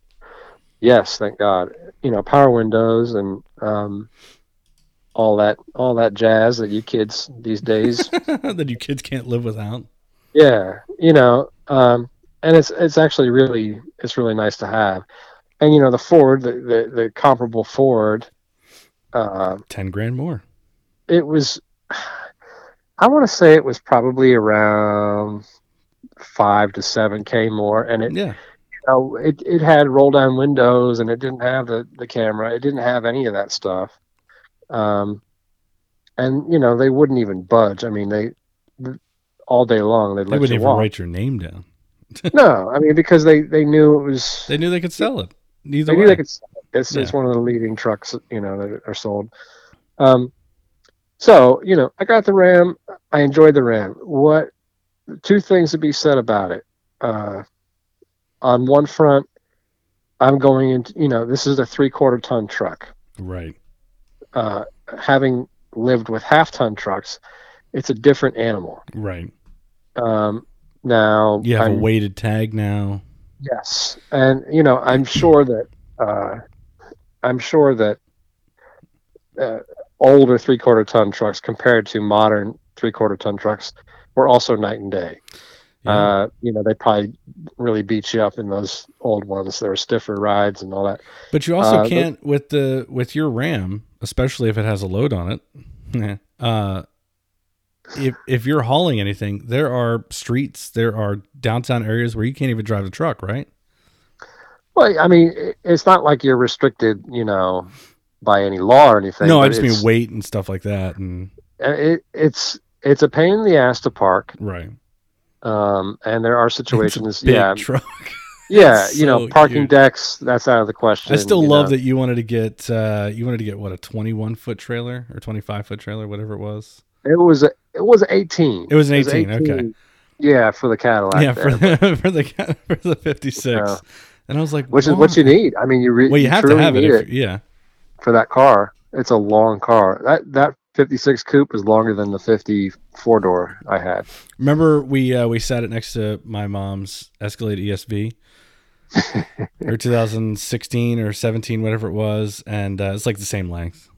[SPEAKER 2] Yes, thank God. You know, power windows and um, all that all that jazz that you kids these days
[SPEAKER 1] that you kids can't live without.
[SPEAKER 2] yeah you know um and it's it's actually really it's really nice to have and you know the ford the the, the comparable ford uh
[SPEAKER 1] Ten grand more.
[SPEAKER 2] it was i want to say it was probably around five to seven k more and it
[SPEAKER 1] Yeah,
[SPEAKER 2] know, it, it had roll down windows and it didn't have the, the camera. It didn't have any of that stuff. Um and you know they wouldn't even budge. I mean they all day long they'd
[SPEAKER 1] they
[SPEAKER 2] let
[SPEAKER 1] wouldn't
[SPEAKER 2] you
[SPEAKER 1] even
[SPEAKER 2] walk.
[SPEAKER 1] write your name down.
[SPEAKER 2] no i mean because they they knew it was
[SPEAKER 1] They knew they could sell it. Either
[SPEAKER 2] they knew they could sell it. it's, it's one of the leading trucks you know that are sold. Um so you know i got the ram. I enjoyed the ram. What two things to be said about it. Uh on one front i'm going into you know this is a three quarter ton truck
[SPEAKER 1] right.
[SPEAKER 2] uh having lived with half ton trucks it's a different animal
[SPEAKER 1] Right.
[SPEAKER 2] um now
[SPEAKER 1] You have a
[SPEAKER 2] I'm-
[SPEAKER 1] weighted tag now.
[SPEAKER 2] Yes, and you know, I'm sure that uh, I'm sure that uh, older three quarter ton trucks compared to modern three quarter ton trucks were also night and day.
[SPEAKER 1] Yeah.
[SPEAKER 2] Uh, you know, they probably really beat you up in those old ones. There were stiffer rides and all that.
[SPEAKER 1] But you also
[SPEAKER 2] Uh,
[SPEAKER 1] can't with the with your RAM, especially if it has a load on it. uh, if if you're hauling anything, there are streets, there are downtown areas where you can't even drive the truck, right?
[SPEAKER 2] Well, I mean, it's not like you're restricted, you know, by any law or anything.
[SPEAKER 1] no, I just mean weight and stuff like that, and
[SPEAKER 2] It, it's it's a pain in the ass to park,
[SPEAKER 1] right.
[SPEAKER 2] Um, and there are situations.
[SPEAKER 1] big
[SPEAKER 2] Yeah,
[SPEAKER 1] truck.
[SPEAKER 2] yeah, you know,
[SPEAKER 1] so
[SPEAKER 2] parking decks. That's out of the question.
[SPEAKER 1] I still love
[SPEAKER 2] know.
[SPEAKER 1] that you wanted to get uh, you wanted to get what a 21 foot trailer or 25 foot trailer, whatever it was.
[SPEAKER 2] It was a, it was eighteen.
[SPEAKER 1] It was an 18, okay.
[SPEAKER 2] Yeah, for the Cadillac.
[SPEAKER 1] yeah, for
[SPEAKER 2] there,
[SPEAKER 1] the for the for the 56.
[SPEAKER 2] Yeah.
[SPEAKER 1] And I was like,
[SPEAKER 2] which is what you need. I mean, you, re-
[SPEAKER 1] Well, you have to have it. If, yeah.
[SPEAKER 2] for that car. It's a long car. That that 56 coupe is longer than the 54 door I had.
[SPEAKER 1] Remember we uh, we sat it next to my mom's Escalade ESV, or 2016 or 17, whatever it was, and uh, it's like the same length.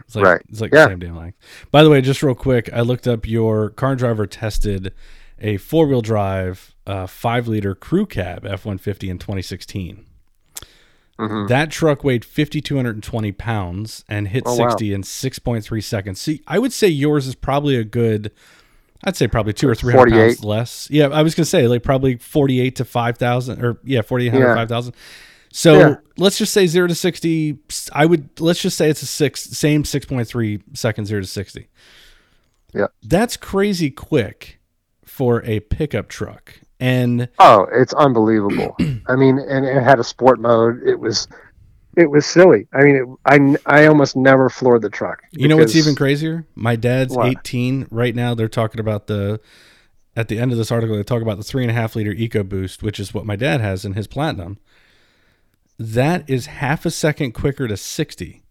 [SPEAKER 1] It's like
[SPEAKER 2] Right.
[SPEAKER 1] it's like
[SPEAKER 2] Yeah.
[SPEAKER 1] the same damn length. By the way, just real quick, I looked up your car driver tested a four wheel drive uh, five liter crew cab F one fifty in 2016.
[SPEAKER 2] Hmm
[SPEAKER 1] That truck weighed 5,220 pounds and hit
[SPEAKER 2] Oh, wow.
[SPEAKER 1] 60 in 6.3 seconds. See, I would say yours is probably a good, I'd say probably two or 300 pounds less. Yeah, I was going to say like probably 48 to 5,000 or yeah, 4,800,
[SPEAKER 2] Yeah.
[SPEAKER 1] 5,000. So
[SPEAKER 2] Yeah.
[SPEAKER 1] let's just say zero to 60. I would, let's just say it's a six, same 6.3 seconds, zero to 60.
[SPEAKER 2] Yeah.
[SPEAKER 1] That's crazy quick for a pickup truck. And
[SPEAKER 2] Oh, it's unbelievable. I mean, and it had a sport mode. It was it was silly. I mean, it, I I almost never floored the truck.
[SPEAKER 1] You know what's even crazier? My dad's
[SPEAKER 2] What?
[SPEAKER 1] 18 right now. They're talking about the at the end of this article. They talk about the three and a half liter EcoBoost, which is what my dad has in his Platinum. That is half a second quicker to 60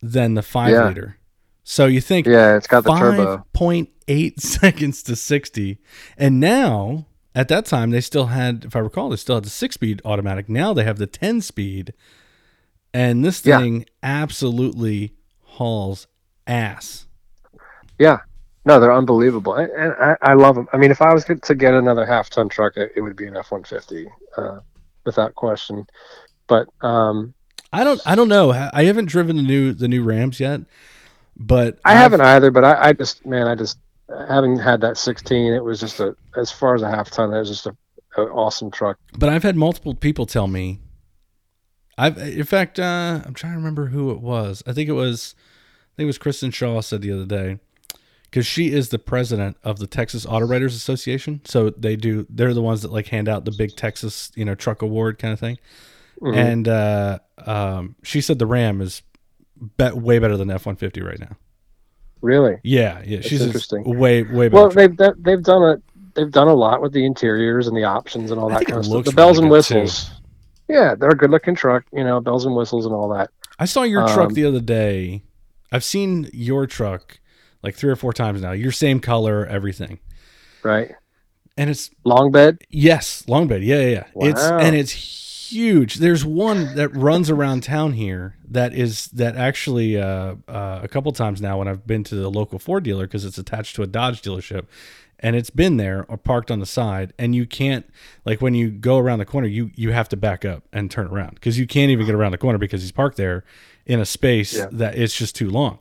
[SPEAKER 1] than the five
[SPEAKER 2] Yeah.
[SPEAKER 1] liter. So you think
[SPEAKER 2] Yeah, it's got the turbo.
[SPEAKER 1] 5.8 seconds to 60. And now, at that time, they still had, if I recall, they still had the six speed automatic. Now they have the 10 speed. And this
[SPEAKER 2] Yeah.
[SPEAKER 1] thing absolutely hauls ass.
[SPEAKER 2] Yeah. No, they're unbelievable, and, and I, I love them. I mean, if I was to get another half ton truck, it, it would be an F one fifty, uh, without question. But um,
[SPEAKER 1] I don't, I don't know. I haven't driven the new, the new Rams yet, but
[SPEAKER 2] I
[SPEAKER 1] I've-
[SPEAKER 2] haven't either. But I, I just, man, I just having had that sixteen, it was just a as far as a half ton, it was just a, a awesome truck.
[SPEAKER 1] But I've had multiple people tell me. I've, in fact, uh, I'm trying to remember who it was. I think it was, I think it was Kristen Shaw said the other day, because she is the president of the Texas Auto Writers Association. So they do, they're the ones that like hand out the big Texas, you know, truck award kind of thing.
[SPEAKER 2] Mhm.
[SPEAKER 1] And uh, um, she said the Ram is bet way better than F one fifty right now.
[SPEAKER 2] Really?
[SPEAKER 1] Yeah, yeah, she's
[SPEAKER 2] interesting.
[SPEAKER 1] way way better.
[SPEAKER 2] Well, they've they've- they've done a they've done a lot with the interiors and the options and all that kind of stuff. The bells
[SPEAKER 1] really
[SPEAKER 2] and
[SPEAKER 1] good, too.
[SPEAKER 2] whistles. Yeah, they're a good looking truck. You know, bells and whistles and all that.
[SPEAKER 1] I saw your truck
[SPEAKER 2] Um,
[SPEAKER 1] the other day. I've seen your truck like three or four times now. Your same color, everything,
[SPEAKER 2] Right?
[SPEAKER 1] and it's
[SPEAKER 2] Long bed.
[SPEAKER 1] yes, long bed. Yeah, yeah, yeah. It's and it's huge. There's one that runs around town here that is that actually uh, uh, a couple times now when I've been to the local Ford dealer because it's attached to a Dodge dealership. And it's been there or parked on the side, and you can't like when you go around the corner, you you have to back up and turn around because you can't even get around the corner because he's parked there in a space
[SPEAKER 2] Yeah.
[SPEAKER 1] that it's just too long.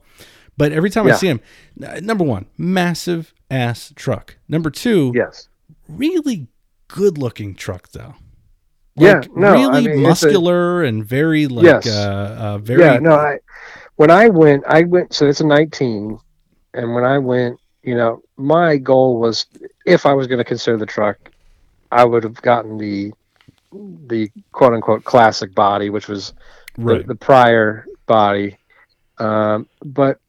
[SPEAKER 1] But every time I see him, number one, massive ass truck. Number two,
[SPEAKER 2] Yes.
[SPEAKER 1] really good looking truck though.
[SPEAKER 2] Yeah, no, I
[SPEAKER 1] really
[SPEAKER 2] mean, it's a-
[SPEAKER 1] muscular and very like
[SPEAKER 2] Yes.
[SPEAKER 1] uh, uh very
[SPEAKER 2] yeah. No, I when I went, I went. So it's a 19, and when I went, you know, my goal was if I was going to consider the truck, I would have gotten the the quote unquote classic body, which was the, the prior body. Um, but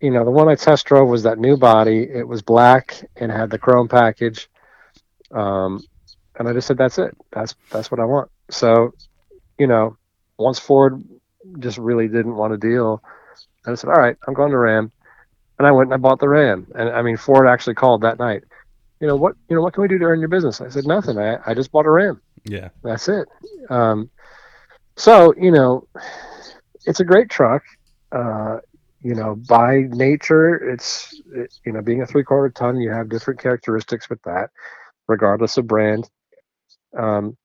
[SPEAKER 2] you know, the one I test drove was that new body. It was black and had the chrome package. Um, and I just said, that's it. That's that's what I want. So, you know, once Ford just really didn't want a deal, I said, all right, I'm going to Ram. And I went and I bought the Ram. And I mean, Ford actually called that night. You know what? You know what can we do to earn your business? I said nothing. I, I just bought a Ram.
[SPEAKER 1] yeah.
[SPEAKER 2] That's it. Um, so you know, it's a great truck. Uh, you know, by nature, it's it, you know, being a three quarter ton, you have different characteristics with that, regardless of brand. Um,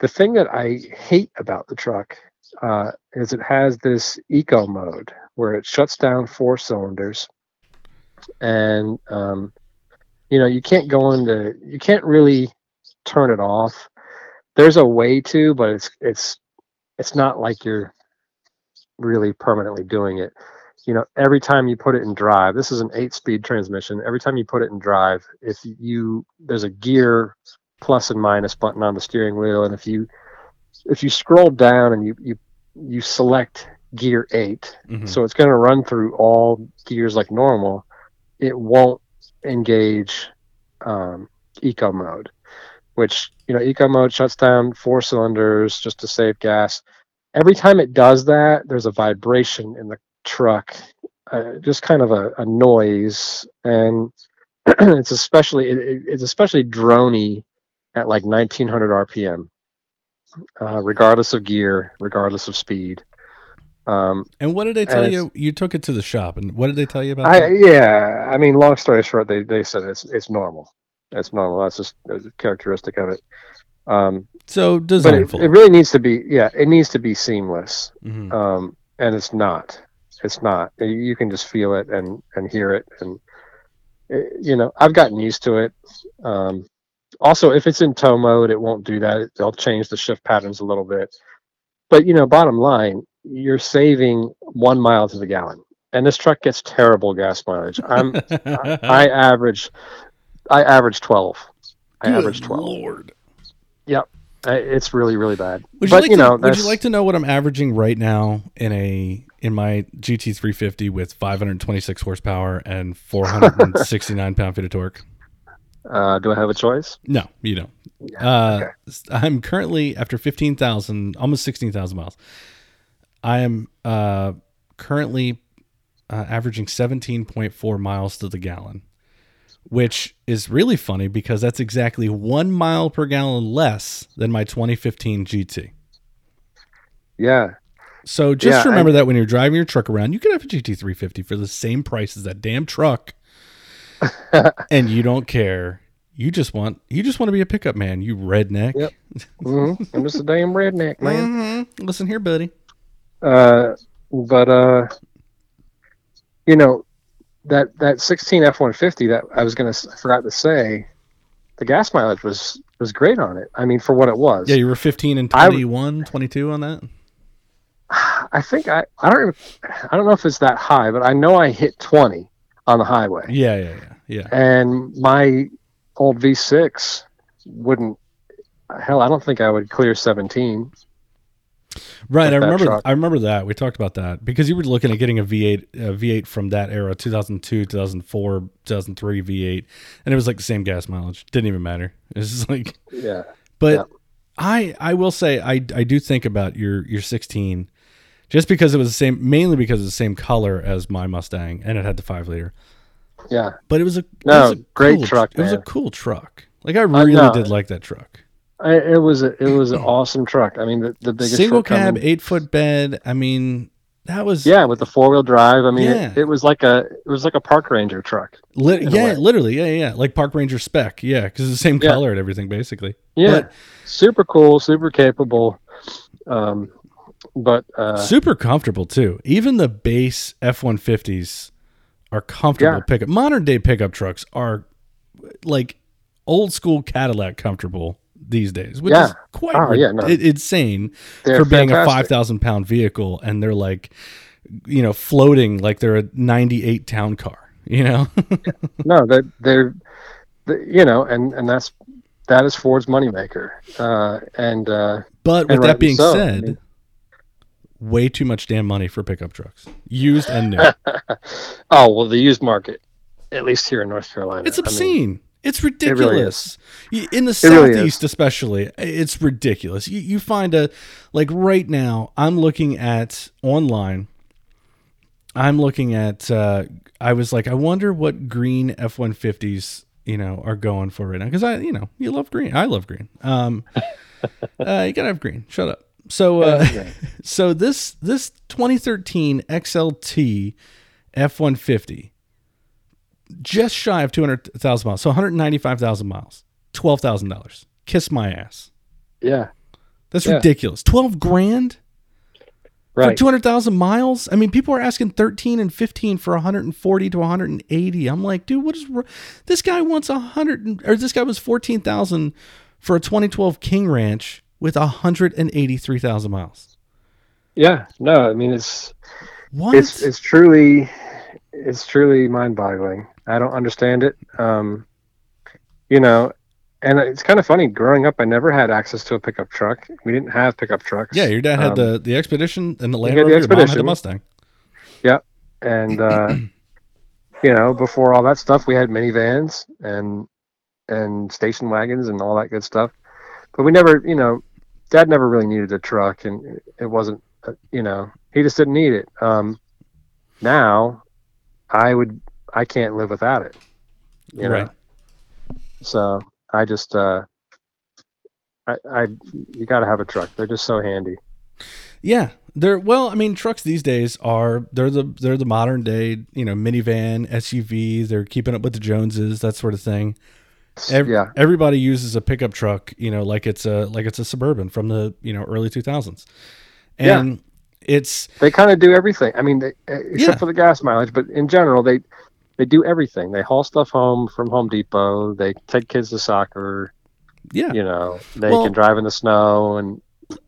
[SPEAKER 2] the thing that I hate about the truck uh, is it has this eco mode where it shuts down four cylinders, and um, you know, you can't go into, you can't really turn it off. There's a way to but it's it's it's not like you're really permanently doing it. You know every time you put it in drive this is an eight speed transmission every time you put it in drive if you there's a gear plus and minus button on the steering wheel and if you if you scroll down and you you you select gear 8
[SPEAKER 1] Mhm.
[SPEAKER 2] so it's going to run through all gears like normal it won't engage um, eco mode which you know eco mode shuts down four cylinders just to save gas every time it does that there's a vibration in the truck uh, just kind of a, a noise and it's especially it- it's especially drony at like 1900 rpm uh, regardless of gear regardless of speed um,
[SPEAKER 1] And what did they tell you? You took it to the shop, and what did they tell you about
[SPEAKER 2] I
[SPEAKER 1] that?
[SPEAKER 2] yeah, I mean, long story short, they they said it's it's normal. It's normal. That's just a characteristic of it. Um,
[SPEAKER 1] So
[SPEAKER 2] but it, it really needs to be yeah, it needs to be seamless.
[SPEAKER 1] Mhm.
[SPEAKER 2] Um, and it's not. It's not. You- You can just feel it and and hear it, and it, you know, I've gotten used to it. Um, also, if it's in tow mode, it won't do that. They'll change the shift patterns a little bit. But you know, bottom line, you're saving one mile to the gallon, and this truck gets terrible gas mileage. I'm I average, I average twelve. I
[SPEAKER 1] Good
[SPEAKER 2] average twelve.
[SPEAKER 1] Lord.
[SPEAKER 2] I, it's really really bad.
[SPEAKER 1] Would you
[SPEAKER 2] but
[SPEAKER 1] like
[SPEAKER 2] you
[SPEAKER 1] to,
[SPEAKER 2] know,
[SPEAKER 1] would you like to know what I'm averaging right now in a in my GT350 with 526 horsepower and 469 pound feet of torque?
[SPEAKER 2] Uh, do I have a choice?
[SPEAKER 1] No, you don't.
[SPEAKER 2] Yeah,
[SPEAKER 1] Uh,
[SPEAKER 2] okay.
[SPEAKER 1] I'm currently after 15,000, almost 16,000 miles. I am uh, currently uh, averaging 17.4 miles to the gallon, which is really funny because that's exactly one mile per gallon less than my 2015 GT.
[SPEAKER 2] Yeah.
[SPEAKER 1] So just
[SPEAKER 2] Yeah,
[SPEAKER 1] remember that when you're driving your truck around, you could have a GT350 for the same price as that damn truck, and you don't care. You just want you just want to be a pickup man, you redneck.
[SPEAKER 2] Yep. hmm I'm just a damn redneck, man.
[SPEAKER 1] Mhm. Listen here, buddy.
[SPEAKER 2] Uh, but uh, you know, that that 16 F150 that I was gonna I forgot to say, the gas mileage was was great on it. I mean, for what it was.
[SPEAKER 1] Yeah, you were 15 and
[SPEAKER 2] I-
[SPEAKER 1] 21, 22 on that.
[SPEAKER 2] I think I I don't even, I don't know if it's that high, but I know I hit 20 on the highway,
[SPEAKER 1] Yeah, yeah, yeah, yeah.
[SPEAKER 2] and my old V6 wouldn't. Hell, I don't think I would clear 17.
[SPEAKER 1] Right, I remember.
[SPEAKER 2] truck.
[SPEAKER 1] I remember that we talked about that because you were looking at getting a V8, a V8 from that era, 2002, 2004, 2003 V8, and it was like the same gas mileage. Didn't even matter. It's just like,
[SPEAKER 2] Yeah.
[SPEAKER 1] but
[SPEAKER 2] Yeah.
[SPEAKER 1] I, I will say, I, I do think about your, your 16, just because it was the same, mainly because it's the same color as my Mustang, and it had the five liter.
[SPEAKER 2] Yeah.
[SPEAKER 1] But it was a it
[SPEAKER 2] No,
[SPEAKER 1] was a
[SPEAKER 2] great
[SPEAKER 1] cool-
[SPEAKER 2] truck,
[SPEAKER 1] It was a cool truck. Like I really did like that truck.
[SPEAKER 2] I, it was a, it was an awesome truck. I mean, the, the biggest
[SPEAKER 1] Single cab, eight foot bed. I mean, that was
[SPEAKER 2] Yeah, with the four wheel drive. I mean,
[SPEAKER 1] Yeah.
[SPEAKER 2] it, it was like a it was like a park ranger truck.
[SPEAKER 1] Lit- yeah, literally, yeah, yeah, like Park Ranger spec, yeah, because it's the same
[SPEAKER 2] Yeah.
[SPEAKER 1] color and everything, basically.
[SPEAKER 2] Yeah,
[SPEAKER 1] But-
[SPEAKER 2] super cool, super capable. Um, but uh,
[SPEAKER 1] Super comfortable too. Even the base F one fifties are comfortable
[SPEAKER 2] Yeah.
[SPEAKER 1] pickup. Modern day pickup trucks are like old school Cadillac comfortable these days, which
[SPEAKER 2] Yeah.
[SPEAKER 1] is quite
[SPEAKER 2] Oh, yeah, no.
[SPEAKER 1] i- insane
[SPEAKER 2] they're
[SPEAKER 1] for being a five thousand pound vehicle, and they're like, you know, floating like they're a ninety eight town car. You know,
[SPEAKER 2] No, they're they're, they you know, and and that's that is Ford's moneymaker. Uh, and uh,
[SPEAKER 1] but with
[SPEAKER 2] And
[SPEAKER 1] that being
[SPEAKER 2] so. I
[SPEAKER 1] said.
[SPEAKER 2] mean-
[SPEAKER 1] Way too much damn money for pickup trucks, used and new.
[SPEAKER 2] oh well, the used market, at least here in North Carolina,
[SPEAKER 1] It's
[SPEAKER 2] I mean,
[SPEAKER 1] obscene. it's
[SPEAKER 2] really
[SPEAKER 1] ridiculous. Y- In the
[SPEAKER 2] really is.
[SPEAKER 1] southeast, especially, it's ridiculous. You, you find a like right now. I'm looking at online. I'm looking at. Uh, I was like, I wonder what green F one fifties you know are going for right now because I you know you love green. I love green. Um, uh, you gotta have green. Shut up. So uh. So this this 2013 XLT F150 just shy of 200,000 miles. So 195,000 miles. $12,000. Kiss my ass.
[SPEAKER 2] yeah,
[SPEAKER 1] That's
[SPEAKER 2] Yeah.
[SPEAKER 1] ridiculous. 12 grand for 200,000 miles? I mean, people are asking 13 and 15 for 140 to 180. I'm like, dude, what is this guy wants 100 and- or this guy was 14,000 for a 2012 King Ranch with 183,000 miles.
[SPEAKER 2] Yeah, no, I mean it's
[SPEAKER 1] What?
[SPEAKER 2] it's it's truly it's truly mind-boggling. I don't understand it. Um, you know, and it's kind of funny. Growing up, I never had access to a pickup truck. We didn't have pickup trucks.
[SPEAKER 1] yeah, your dad had
[SPEAKER 2] Um,
[SPEAKER 1] the the Expedition and the Land
[SPEAKER 2] had the
[SPEAKER 1] Rover. Your mom had the
[SPEAKER 2] Expedition.
[SPEAKER 1] Mustang.
[SPEAKER 2] Yeah, And uh, you know, before all that stuff, we had minivans and and station wagons and all that good stuff. But we never, you know, Dad never really needed a truck, and it wasn't, you know, he just didn't need it. Um, now, I would, I can't live without it. You know,
[SPEAKER 1] Right.
[SPEAKER 2] so I just, uh, I, I, you got to have a truck. They're just so handy.
[SPEAKER 1] Yeah, they're well. I mean, trucks these days are they're the they're the modern day you know minivan SUV. They're keeping up with the Joneses, that sort of thing. Ev-
[SPEAKER 2] yeah,
[SPEAKER 1] everybody uses a pickup truck, you know, like it's a like it's a suburban from the you know early two thousands,
[SPEAKER 2] Yeah.
[SPEAKER 1] and it's
[SPEAKER 2] they kind of do everything. I mean, they, uh, except
[SPEAKER 1] Yeah.
[SPEAKER 2] for the gas mileage, but in general, they they do everything. They haul stuff home from Home Depot. They take kids to soccer.
[SPEAKER 1] yeah,
[SPEAKER 2] You know, they
[SPEAKER 1] Well,
[SPEAKER 2] can drive in the snow, and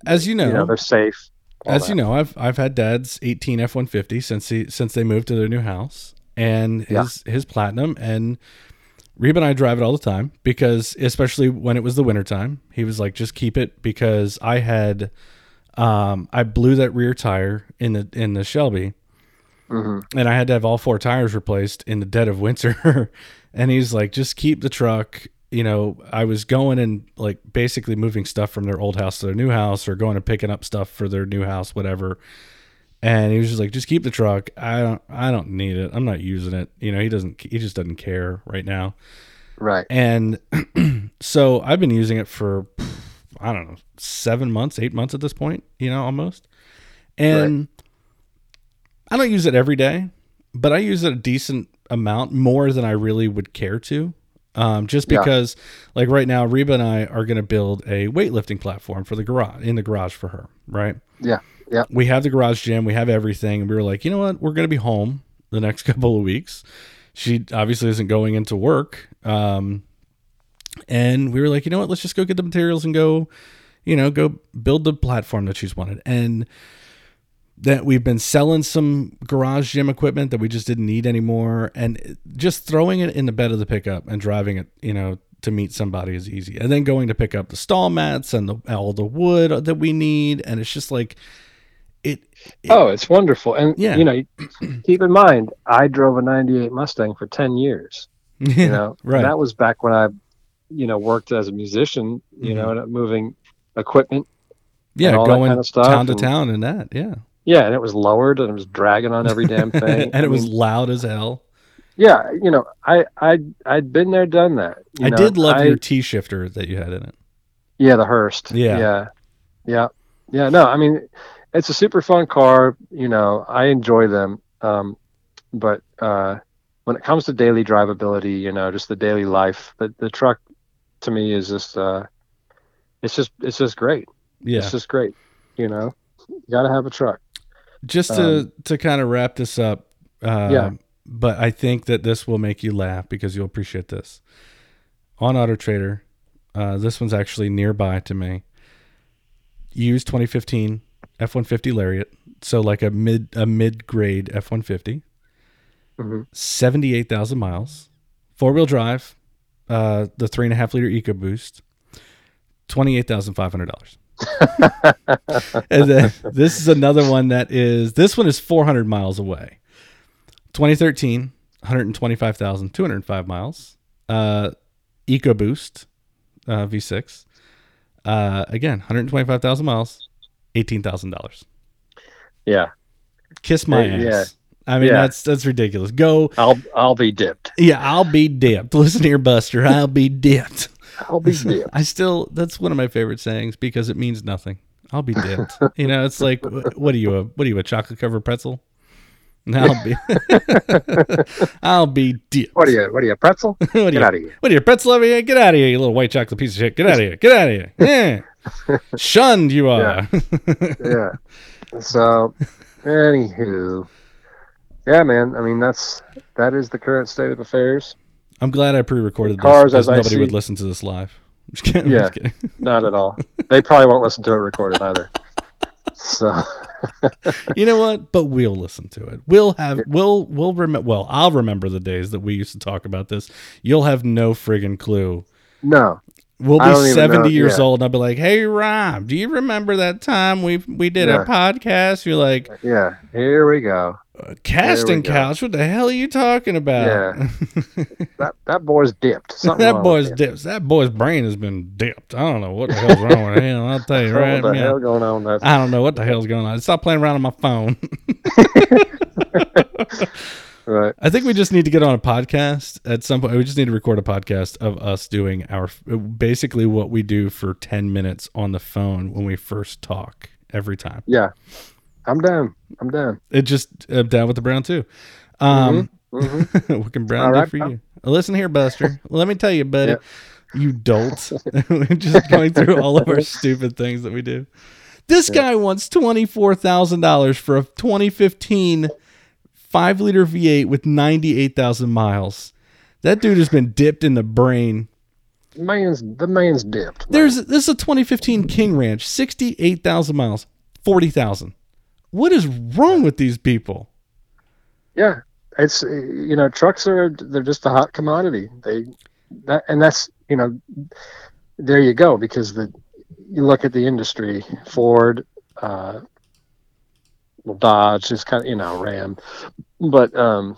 [SPEAKER 1] as you know,
[SPEAKER 2] you know they're safe.
[SPEAKER 1] as
[SPEAKER 2] that.
[SPEAKER 1] you know, I've I've had dad's eighteen F one fifty since he since they moved to their new house, and his his platinum and. Reba and I drive it all the time because, especially when it was the wintertime, he was like, just keep it because I had, um, I blew that rear tire in the in the Shelby,
[SPEAKER 2] Mhm.
[SPEAKER 1] and I had to have all four tires replaced in the dead of winter. and he's like, just keep the truck. You know, I was going and like basically moving stuff from their old house to their new house, or going and picking up stuff for their new house, whatever. and he was just like, "Just keep the truck. I don't, I don't need it. I'm not using it. You know, he doesn't, he just doesn't care right now."
[SPEAKER 2] Right.
[SPEAKER 1] And so I've been using it for, I don't know, seven months, eight months at this point. You know, almost. And I don't use it every day, but I use it a decent amount more than I really would care to. Um, just
[SPEAKER 2] Yeah.
[SPEAKER 1] because, like right now, Reba and I are going to build a weightlifting platform for the garage in the garage for her. Right?
[SPEAKER 2] Yeah. Yeah.
[SPEAKER 1] We have the garage gym, we have everything, and we were like, you know what, we're going to be home the next couple of weeks. She obviously isn't going into work, um, and we were like, you know what, let's just go get the materials and go, you know, go build the platform that she's wanted, and that we've been selling some garage gym equipment that we just didn't need anymore and just throwing it in the bed of the pickup and driving it you know to meet somebody is easy and then going to pick up the stall mats and the, all the wood that we need and it's just like it, it
[SPEAKER 2] Oh, it's wonderful. And
[SPEAKER 1] Yeah.
[SPEAKER 2] you know, keep in mind, I drove a '98 Mustang for 10 years. You know,
[SPEAKER 1] right
[SPEAKER 2] that was back when I, you know, worked as a musician. You
[SPEAKER 1] Mhm.
[SPEAKER 2] know, and moving equipment.
[SPEAKER 1] yeah going
[SPEAKER 2] kind of
[SPEAKER 1] town to
[SPEAKER 2] and-
[SPEAKER 1] town and that yeah
[SPEAKER 2] Yeah, and it was lowered, and it was dragging on every damn thing.
[SPEAKER 1] and
[SPEAKER 2] I
[SPEAKER 1] it was loud as hell
[SPEAKER 2] yeah, you know, I I I'd been there, done that. you
[SPEAKER 1] i
[SPEAKER 2] know.
[SPEAKER 1] did love
[SPEAKER 2] I-
[SPEAKER 1] your t shifter that you had in it
[SPEAKER 2] Yeah, the Hurst.
[SPEAKER 1] Yeah.
[SPEAKER 2] Yeah. Yeah. Yeah. No, I mean, it's a super fun car. You know, I enjoy them. Um, but uh, when it comes to daily drivability, you know, just the daily life, the, the truck to me is just, uh, it's just, it's just great.
[SPEAKER 1] yeah
[SPEAKER 2] It's just great. You know, you got to have a truck.
[SPEAKER 1] just to to kind of wrap this up uh,
[SPEAKER 2] Yeah.
[SPEAKER 1] but i think that this will make you laugh because you'll appreciate this on auto trader uh, this one's actually nearby to me used 2015 f-150 lariat so like a mid a mid-grade f-150
[SPEAKER 2] Mhm.
[SPEAKER 1] 78000 miles four-wheel drive uh, the three and a half liter EcoBoost, $28500 and then this is another one that is this one is 400 miles away. 2013 125205 miles. Uh ecoboost uh v6 uh again 125000 miles $18000
[SPEAKER 2] Yeah.
[SPEAKER 1] kiss my
[SPEAKER 2] Uh,
[SPEAKER 1] ass.
[SPEAKER 2] yeah.
[SPEAKER 1] I mean
[SPEAKER 2] Yeah.
[SPEAKER 1] that's that's ridiculous go
[SPEAKER 2] I'll, I'll be dipped.
[SPEAKER 1] yeah i'll be dipped listen here buster i'll be dipped
[SPEAKER 2] I'll be dipped.
[SPEAKER 1] I still that's one of my favorite sayings because it means nothing. I'll be dipped. you know, it's like what are you a what are you a chocolate covered pretzel? I'll be I'll be dipped.
[SPEAKER 2] What are you, what are you, a pretzel?
[SPEAKER 1] What are
[SPEAKER 2] Get
[SPEAKER 1] you,
[SPEAKER 2] out of here.
[SPEAKER 1] What are you, a pretzel over here? Get out of here, you little white chocolate piece of shit. Get out of here. Get out of here. Yeah. Shunned you are.
[SPEAKER 2] yeah. So, anywho, yeah, man. I mean, that's that is the current state of affairs.
[SPEAKER 1] I'm glad I pre-recorded this
[SPEAKER 2] Cars,
[SPEAKER 1] because
[SPEAKER 2] as I
[SPEAKER 1] nobody would listen to this live. I'm just kidding.
[SPEAKER 2] Yeah.
[SPEAKER 1] just kidding.
[SPEAKER 2] Not at all. They probably won't listen to it recorded either. So,
[SPEAKER 1] You know what? But we'll listen to it. We'll have we'll we'll remember. Well, I'll remember the days that we used to talk about this. You'll have no friggin' clue.
[SPEAKER 2] no.
[SPEAKER 1] We'll be seventy
[SPEAKER 2] know-
[SPEAKER 1] years
[SPEAKER 2] yeah.
[SPEAKER 1] old, and I'll be like, "Hey, Rob, do you remember that time we we did
[SPEAKER 2] Yeah.
[SPEAKER 1] a podcast?" You're like,
[SPEAKER 2] Yeah. Here we go.
[SPEAKER 1] Uh, "A "Casting
[SPEAKER 2] go.
[SPEAKER 1] couch? What the hell are you talking about?"
[SPEAKER 2] Yeah. That that boy's dipped. Something
[SPEAKER 1] that boy's dipped. That boy's brain has been dipped. I don't know what the hell's wrong with him. I'll tell you right.
[SPEAKER 2] What the hell going on? That
[SPEAKER 1] I don't know what the hell's going on. Stop playing around on my phone.
[SPEAKER 2] Right.
[SPEAKER 1] I think we just need to get on a podcast at some point. We just need to record a podcast of us doing our basically what we do for 10 minutes on the phone when we first talk every time.
[SPEAKER 2] Yeah. I'm down. I'm down.
[SPEAKER 1] It just uh, down with the brown too. Um,
[SPEAKER 2] hmm
[SPEAKER 1] what can brown
[SPEAKER 2] All
[SPEAKER 1] do
[SPEAKER 2] right,
[SPEAKER 1] for
[SPEAKER 2] pal.
[SPEAKER 1] you? Listen here, Buster. Let me tell you, buddy. You dolt. We're just going through all of our stupid things that we do. This guy wants $24,000 for a 2015 5 liter V8 with 98,000 miles. That dude has been dipped in the brain.
[SPEAKER 2] Man's the man's dipped. man.
[SPEAKER 1] There's this is a 2015 King Ranch, 68,000 miles, 40,000. What is wrong with these people?
[SPEAKER 2] Yeah, it's uh, you know trucks are they're just a hot commodity. They that and that's you know there you go because the you look at the industry Ford, uh, well Dodge is kind of you know Ram, but um,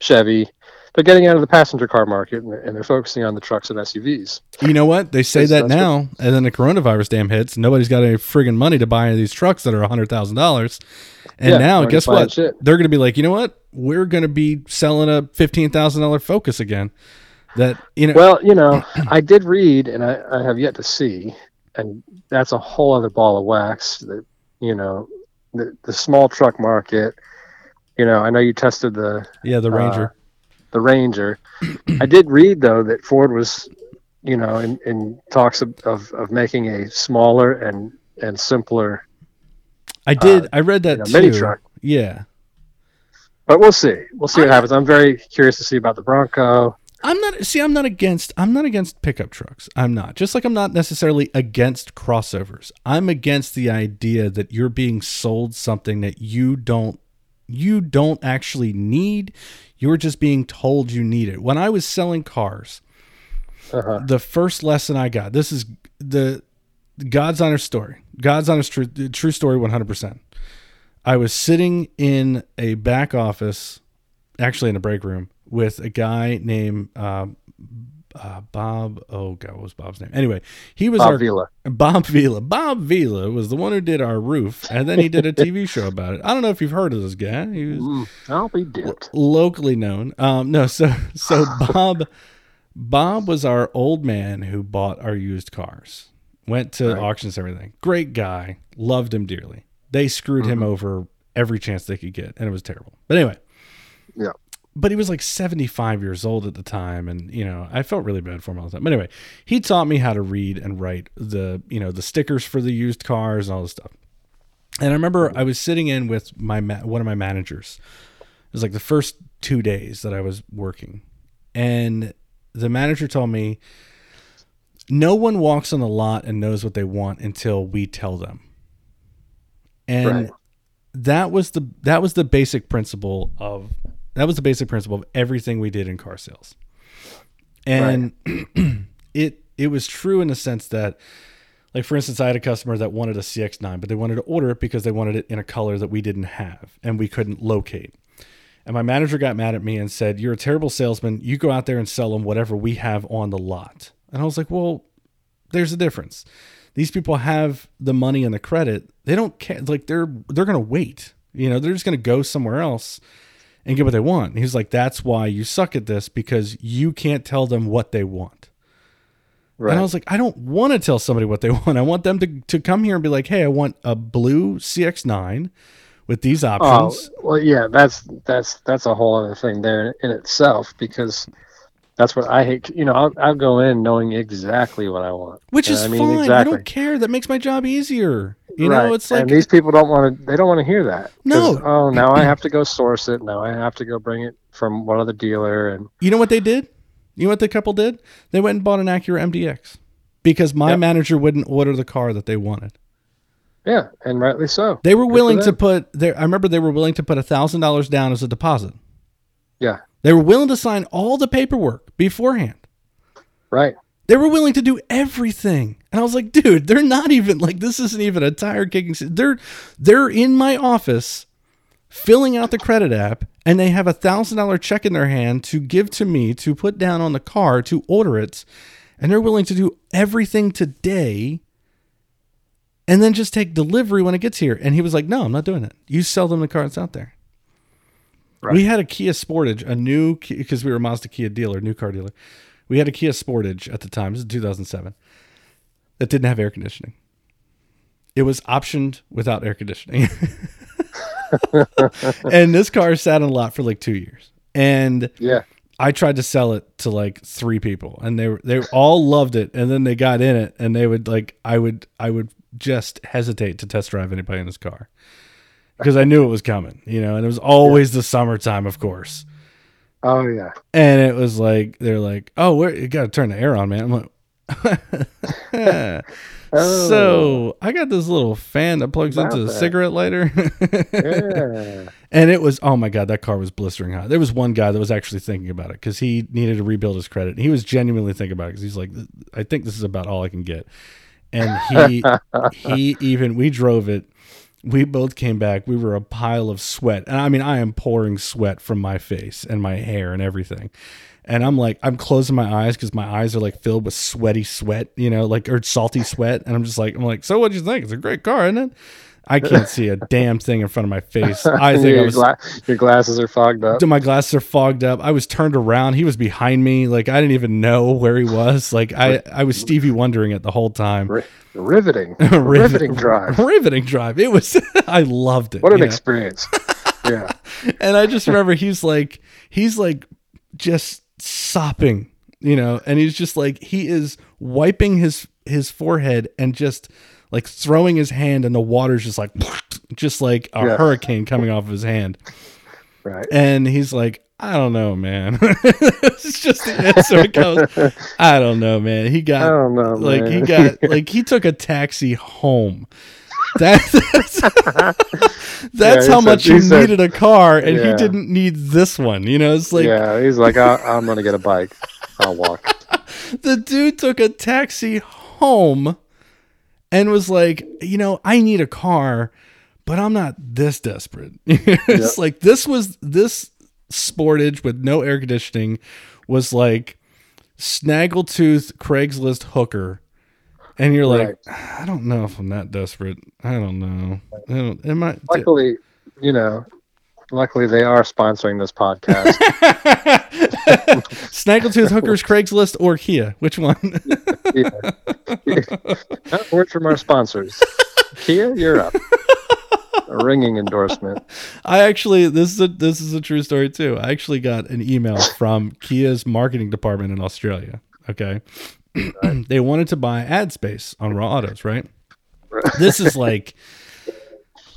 [SPEAKER 2] Chevy, they're getting out of the passenger car market and, and they're focusing on the trucks and SUVs.
[SPEAKER 1] You know what? They say that now, and then the coronavirus damn hits. Nobody's got any friggin' money to buy any of these trucks that are hundred thousand dollars. And
[SPEAKER 2] Yeah,
[SPEAKER 1] now, guess what?
[SPEAKER 2] shit.
[SPEAKER 1] They're going to be like, you know what? We're going to be selling a fifteen thousand dollar Focus again. That you know,
[SPEAKER 2] Well, you know, I did read, and I, I have yet to see, and that's a whole other ball of wax. That you know, the the small truck market. You know, I know you tested the
[SPEAKER 1] yeah, the Ranger.
[SPEAKER 2] the Ranger. I did read though that Ford was, you know, in, in talks of, of, of making a smaller and and simpler,
[SPEAKER 1] I did.
[SPEAKER 2] uh,
[SPEAKER 1] I read that
[SPEAKER 2] you know,
[SPEAKER 1] too.
[SPEAKER 2] mini truck.
[SPEAKER 1] Yeah,
[SPEAKER 2] But we'll see. We'll see what happens. I'm very curious to see about the Bronco.
[SPEAKER 1] I'm not. See, I'm not against. I'm not against pickup trucks. I'm not. Just like I'm not necessarily against crossovers. I'm against the idea that you're being sold something that you don't. You don't actually need. You're just being told you need it. When I was selling cars,
[SPEAKER 2] Uh-huh.
[SPEAKER 1] the first lesson I got. This is the God's honest story. God's honest true true story 100%. I was sitting in a back office, actually in a break room, with a guy named uh, uh, Bob. Oh God, what was Bob's name? Anyway, he was
[SPEAKER 2] Bob
[SPEAKER 1] our
[SPEAKER 2] Vila.
[SPEAKER 1] Bob Vila. Bob Vila was the one who did our roof, and then he did a TV show about it. I don't know if you've heard of this guy. He was
[SPEAKER 2] Mm, I'll be dipped.
[SPEAKER 1] locally known. Um, no, so so Bob Bob was our old man who bought our used cars. Went to
[SPEAKER 2] Right.
[SPEAKER 1] auctions, and everything. Great guy, loved him dearly. They screwed him over every chance they could get, and it was terrible. But anyway. But he was like seventy five years old at the time, and you know I felt really bad for him all the time. But anyway, he taught me how to read and write the you know the stickers for the used cars and all this stuff. And I remember I was sitting in with my ma- one of my managers. It was like the first two days that I was working, and the manager told me, "No one walks on the lot and knows what they want until we tell them." And
[SPEAKER 2] Right.
[SPEAKER 1] that was the that was the basic principle of that was the basic principle of everything we did in car sales. And it it was true in the sense that like for instance, I had a customer that wanted a CX9, but they wanted to order it because they wanted it in a color that we didn't have and we couldn't locate. And my manager got mad at me and said, "You're a terrible salesman. You go out there and sell them whatever we have on the lot." And I was like, "Well, there's a difference. These people have the money and the credit. They don't care. Like they're they're gonna wait. You know, they're just gonna go somewhere else and get what they want." And he's like, "That's why you suck at this because you can't tell them what they want."
[SPEAKER 2] Right.
[SPEAKER 1] And I was like, I don't want to tell somebody what they want. I want them to, to come here and be like, hey, I want a blue CX9 with these
[SPEAKER 2] Oh
[SPEAKER 1] options.
[SPEAKER 2] well, yeah. That's that's that's a whole other thing there in itself because that's what I hate. You know, I'll, I'll go in knowing exactly what I want,
[SPEAKER 1] which is
[SPEAKER 2] I mean,
[SPEAKER 1] fine. I don't care. That makes my job easier. You
[SPEAKER 2] right.
[SPEAKER 1] know, it's like
[SPEAKER 2] and these people don't want to. They don't want to hear that.
[SPEAKER 1] No.
[SPEAKER 2] Oh, now I have to go source it. Now I have to go bring it from one other dealer, and
[SPEAKER 1] you know what they did? You know what the couple did? They went and bought an Acura MDX because my
[SPEAKER 2] Yep.
[SPEAKER 1] manager wouldn't order the car that they wanted.
[SPEAKER 2] yeah, and rightly so.
[SPEAKER 1] They were
[SPEAKER 2] for
[SPEAKER 1] willing to put their I remember they were willing to put a thousand dollars down as a deposit.
[SPEAKER 2] Yeah.
[SPEAKER 1] They were willing to sign all the paperwork beforehand.
[SPEAKER 2] Right.
[SPEAKER 1] They were willing to do everything. And I was like, dude, they're not even like this isn't even a tire kicking. They're they're in my office filling out the credit app and they have a thousand dollar check in their hand to give to me to put down on the car to order it. And they're willing to do everything today and then just take delivery when it gets here. And he was like, No, I'm not doing it. You sell them the car that's out there.
[SPEAKER 2] Right.
[SPEAKER 1] We had a Kia Sportage, a new because we were a Mazda Kia dealer, new car dealer. We had a Kia Sportage at the time. This is 2007 that didn't have air conditioning. It was optioned without air conditioning. and this car sat in a lot for like two years. And
[SPEAKER 2] Yeah.
[SPEAKER 1] I tried to sell it to like three people, and they were they all loved it. And then they got in it, and they would like I would I would just hesitate to test drive anybody in this car because I knew it was coming, you know. And it was always the summertime, of course.
[SPEAKER 2] Oh yeah.
[SPEAKER 1] And it was like they're like, "Oh, where you got to turn the air on, man." I'm like,
[SPEAKER 2] Oh.
[SPEAKER 1] "So I got this little fan that plugs
[SPEAKER 2] About
[SPEAKER 1] into the
[SPEAKER 2] that.
[SPEAKER 1] cigarette lighter."
[SPEAKER 2] Yeah.
[SPEAKER 1] And it was, oh my God, that car was blistering hot. There was one guy that was actually thinking about it because he needed to rebuild his credit. He was genuinely thinking about it because he's like, I think this is about all I can get. And he, he even, we drove it we both came back. We were a pile of sweat. And I mean, I am pouring sweat from my face and my hair and everything. And I'm like, I'm closing my eyes because my eyes are like filled with sweaty sweat, you know, like or salty sweat. And I'm just like, I'm like, so what do you think? It's a great car, isn't it? I can't see a damn thing in front of my face. I think
[SPEAKER 2] your,
[SPEAKER 1] I was.
[SPEAKER 2] gla- your glasses are fogged up.
[SPEAKER 1] my glasses are fogged up. I was turned around. He was behind me. Like I didn't even know where he was. Like I, I was Stevie wondering it the whole time.
[SPEAKER 2] Ri- riveting, riveting drive.
[SPEAKER 1] riveting drive. It was. I loved it.
[SPEAKER 2] What an
[SPEAKER 1] know?
[SPEAKER 2] experience. yeah.
[SPEAKER 1] and I just remember he's like he's like just sopping, you know, and he's just like he is wiping his his forehead and just like throwing his hand and the water's just like just like a
[SPEAKER 2] Yeah.
[SPEAKER 1] hurricane coming off of his hand.
[SPEAKER 2] Right.
[SPEAKER 1] And he's like, I don't know, man. it's just the answer it goes. I don't know, man. He got I
[SPEAKER 2] don't know.
[SPEAKER 1] like he got like he took a taxi home. That, that's that's
[SPEAKER 2] he
[SPEAKER 1] how much
[SPEAKER 2] he
[SPEAKER 1] needed a car, and he didn't need this one. You know, it's like
[SPEAKER 2] yeah, he's like, I, I'm gonna get a bike. I'll walk.
[SPEAKER 1] the dude took a taxi home and was like, you know, I need a car, but I'm not this desperate. it's like this was this sportage with no air conditioning was like snaggletooth Craigslist hooker. And you're like, I don't know if I'm that desperate. I don't know. I don't, am I?
[SPEAKER 2] Luckily, you know, luckily they are sponsoring this podcast.
[SPEAKER 1] Snaggletooth hookers, Craigslist, or Kia? Which one?
[SPEAKER 2] yeah. Uh, Word from our sponsors. Kia, you're up. A ringing endorsement.
[SPEAKER 1] I actually this is a this is a true story too. I actually got an email from Kia's marketing department in Australia. Okay. they wanted to buy ad space on raw autos, right? This is like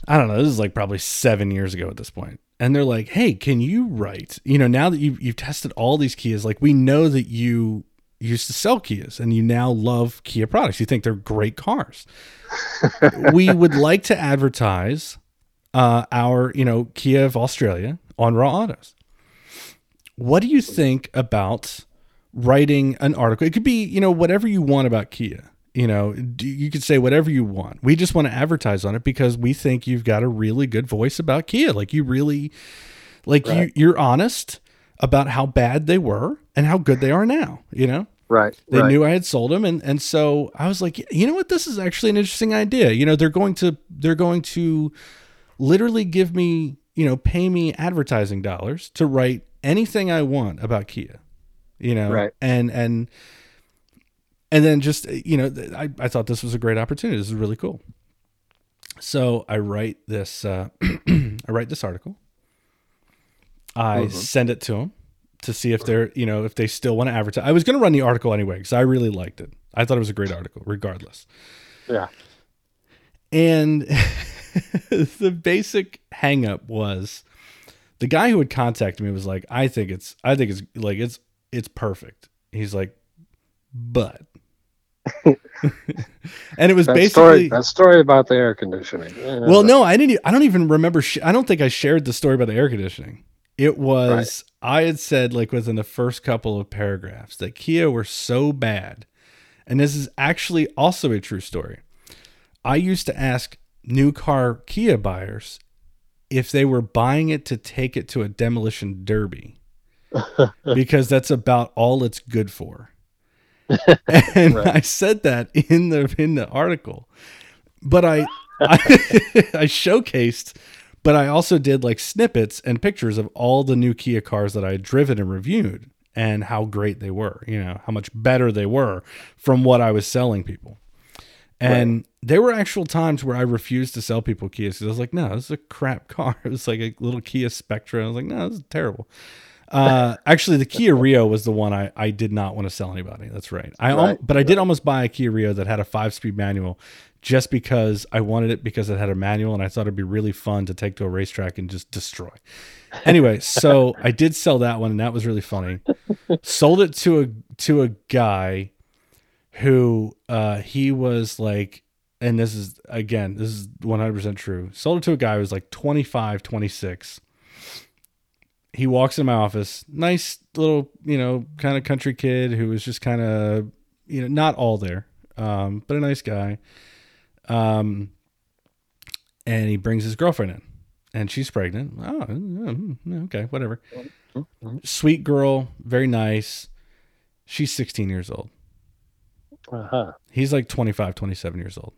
[SPEAKER 1] I don't know, this is like probably 7 years ago at this point. And they're like, "Hey, can you write, you know, now that you've you've tested all these Kias, like we know that you used to sell Kias and you now love Kia products. You think they're great cars. we would like to advertise uh, our, you know, Kia of Australia on Raw Autos. What do you think about writing an article? It could be, you know, whatever you want about Kia. You know, you could say whatever you want. We just want to advertise on it because we think you've got a really good voice about Kia. Like you really, like
[SPEAKER 2] Right.
[SPEAKER 1] you, you're honest about how bad they were and how good they are now. You know,
[SPEAKER 2] Right.
[SPEAKER 1] they
[SPEAKER 2] right.
[SPEAKER 1] knew I had sold them, and and so I was like, you know what, this is actually an interesting idea. You know, they're going to they're going to literally give me, you know, pay me advertising dollars to write anything I want about Kia. You know,
[SPEAKER 2] Right.
[SPEAKER 1] and and and then just you know, I I thought this was a great opportunity. This is really cool. So I write this uh, I write this article. I
[SPEAKER 2] Mhm.
[SPEAKER 1] send it to them to see if they're you know if they still want to advertise. I was going to run the article anyway because I really liked it. I thought it was a great article, regardless.
[SPEAKER 2] Yeah.
[SPEAKER 1] And the basic hangup was the guy who had contacted me was like, I think it's I think it's like it's it's perfect. He's like, but and it was
[SPEAKER 2] That
[SPEAKER 1] basically
[SPEAKER 2] story. That story about the air conditioning. Yeah,
[SPEAKER 1] well, no, I didn't. I don't even remember. Sh- I don't think I shared the story about the air conditioning. It was I had said like within the first couple of paragraphs that Kia were so bad, and this is actually also a true story. I used to ask new car Kia buyers if they were buying it to take it to a demolition derby because that's about all it's good for. and
[SPEAKER 2] Right.
[SPEAKER 1] I said that in the in the article, but I I, I showcased, but I also did like snippets and pictures of all the new Kia cars that I had driven and reviewed and how great they were. You know how much better they were from what I was selling people. And there were actual times where I refused to sell people Kias because I was like, no, this is a crap car. It was like a little Kia Spectra. I was like, no, this is terrible. Uh, actually, the Kia Rio was the one I, I did not want to sell anybody. That's right. I
[SPEAKER 2] Right,
[SPEAKER 1] but I did almost buy a Kia Rio that had a five speed manual just because I wanted it because it had a manual and I thought it'd be really fun to take to a racetrack and just destroy. Anyway, so I did sell that one and that was really funny. Sold it to a to a guy who uh he was like and this is again this is 100% true sold it to a guy who was like 25 26 he walks in my office nice little you know kind of country kid who was just kind of you know not all there um but a nice guy um and he brings his girlfriend in, and she's pregnant. Oh, mm, okay, whatever.
[SPEAKER 2] Mm-hmm.
[SPEAKER 1] Sweet girl, very nice. She's 16 years old.
[SPEAKER 2] Uh-huh.
[SPEAKER 1] He's like 25, 27 years old.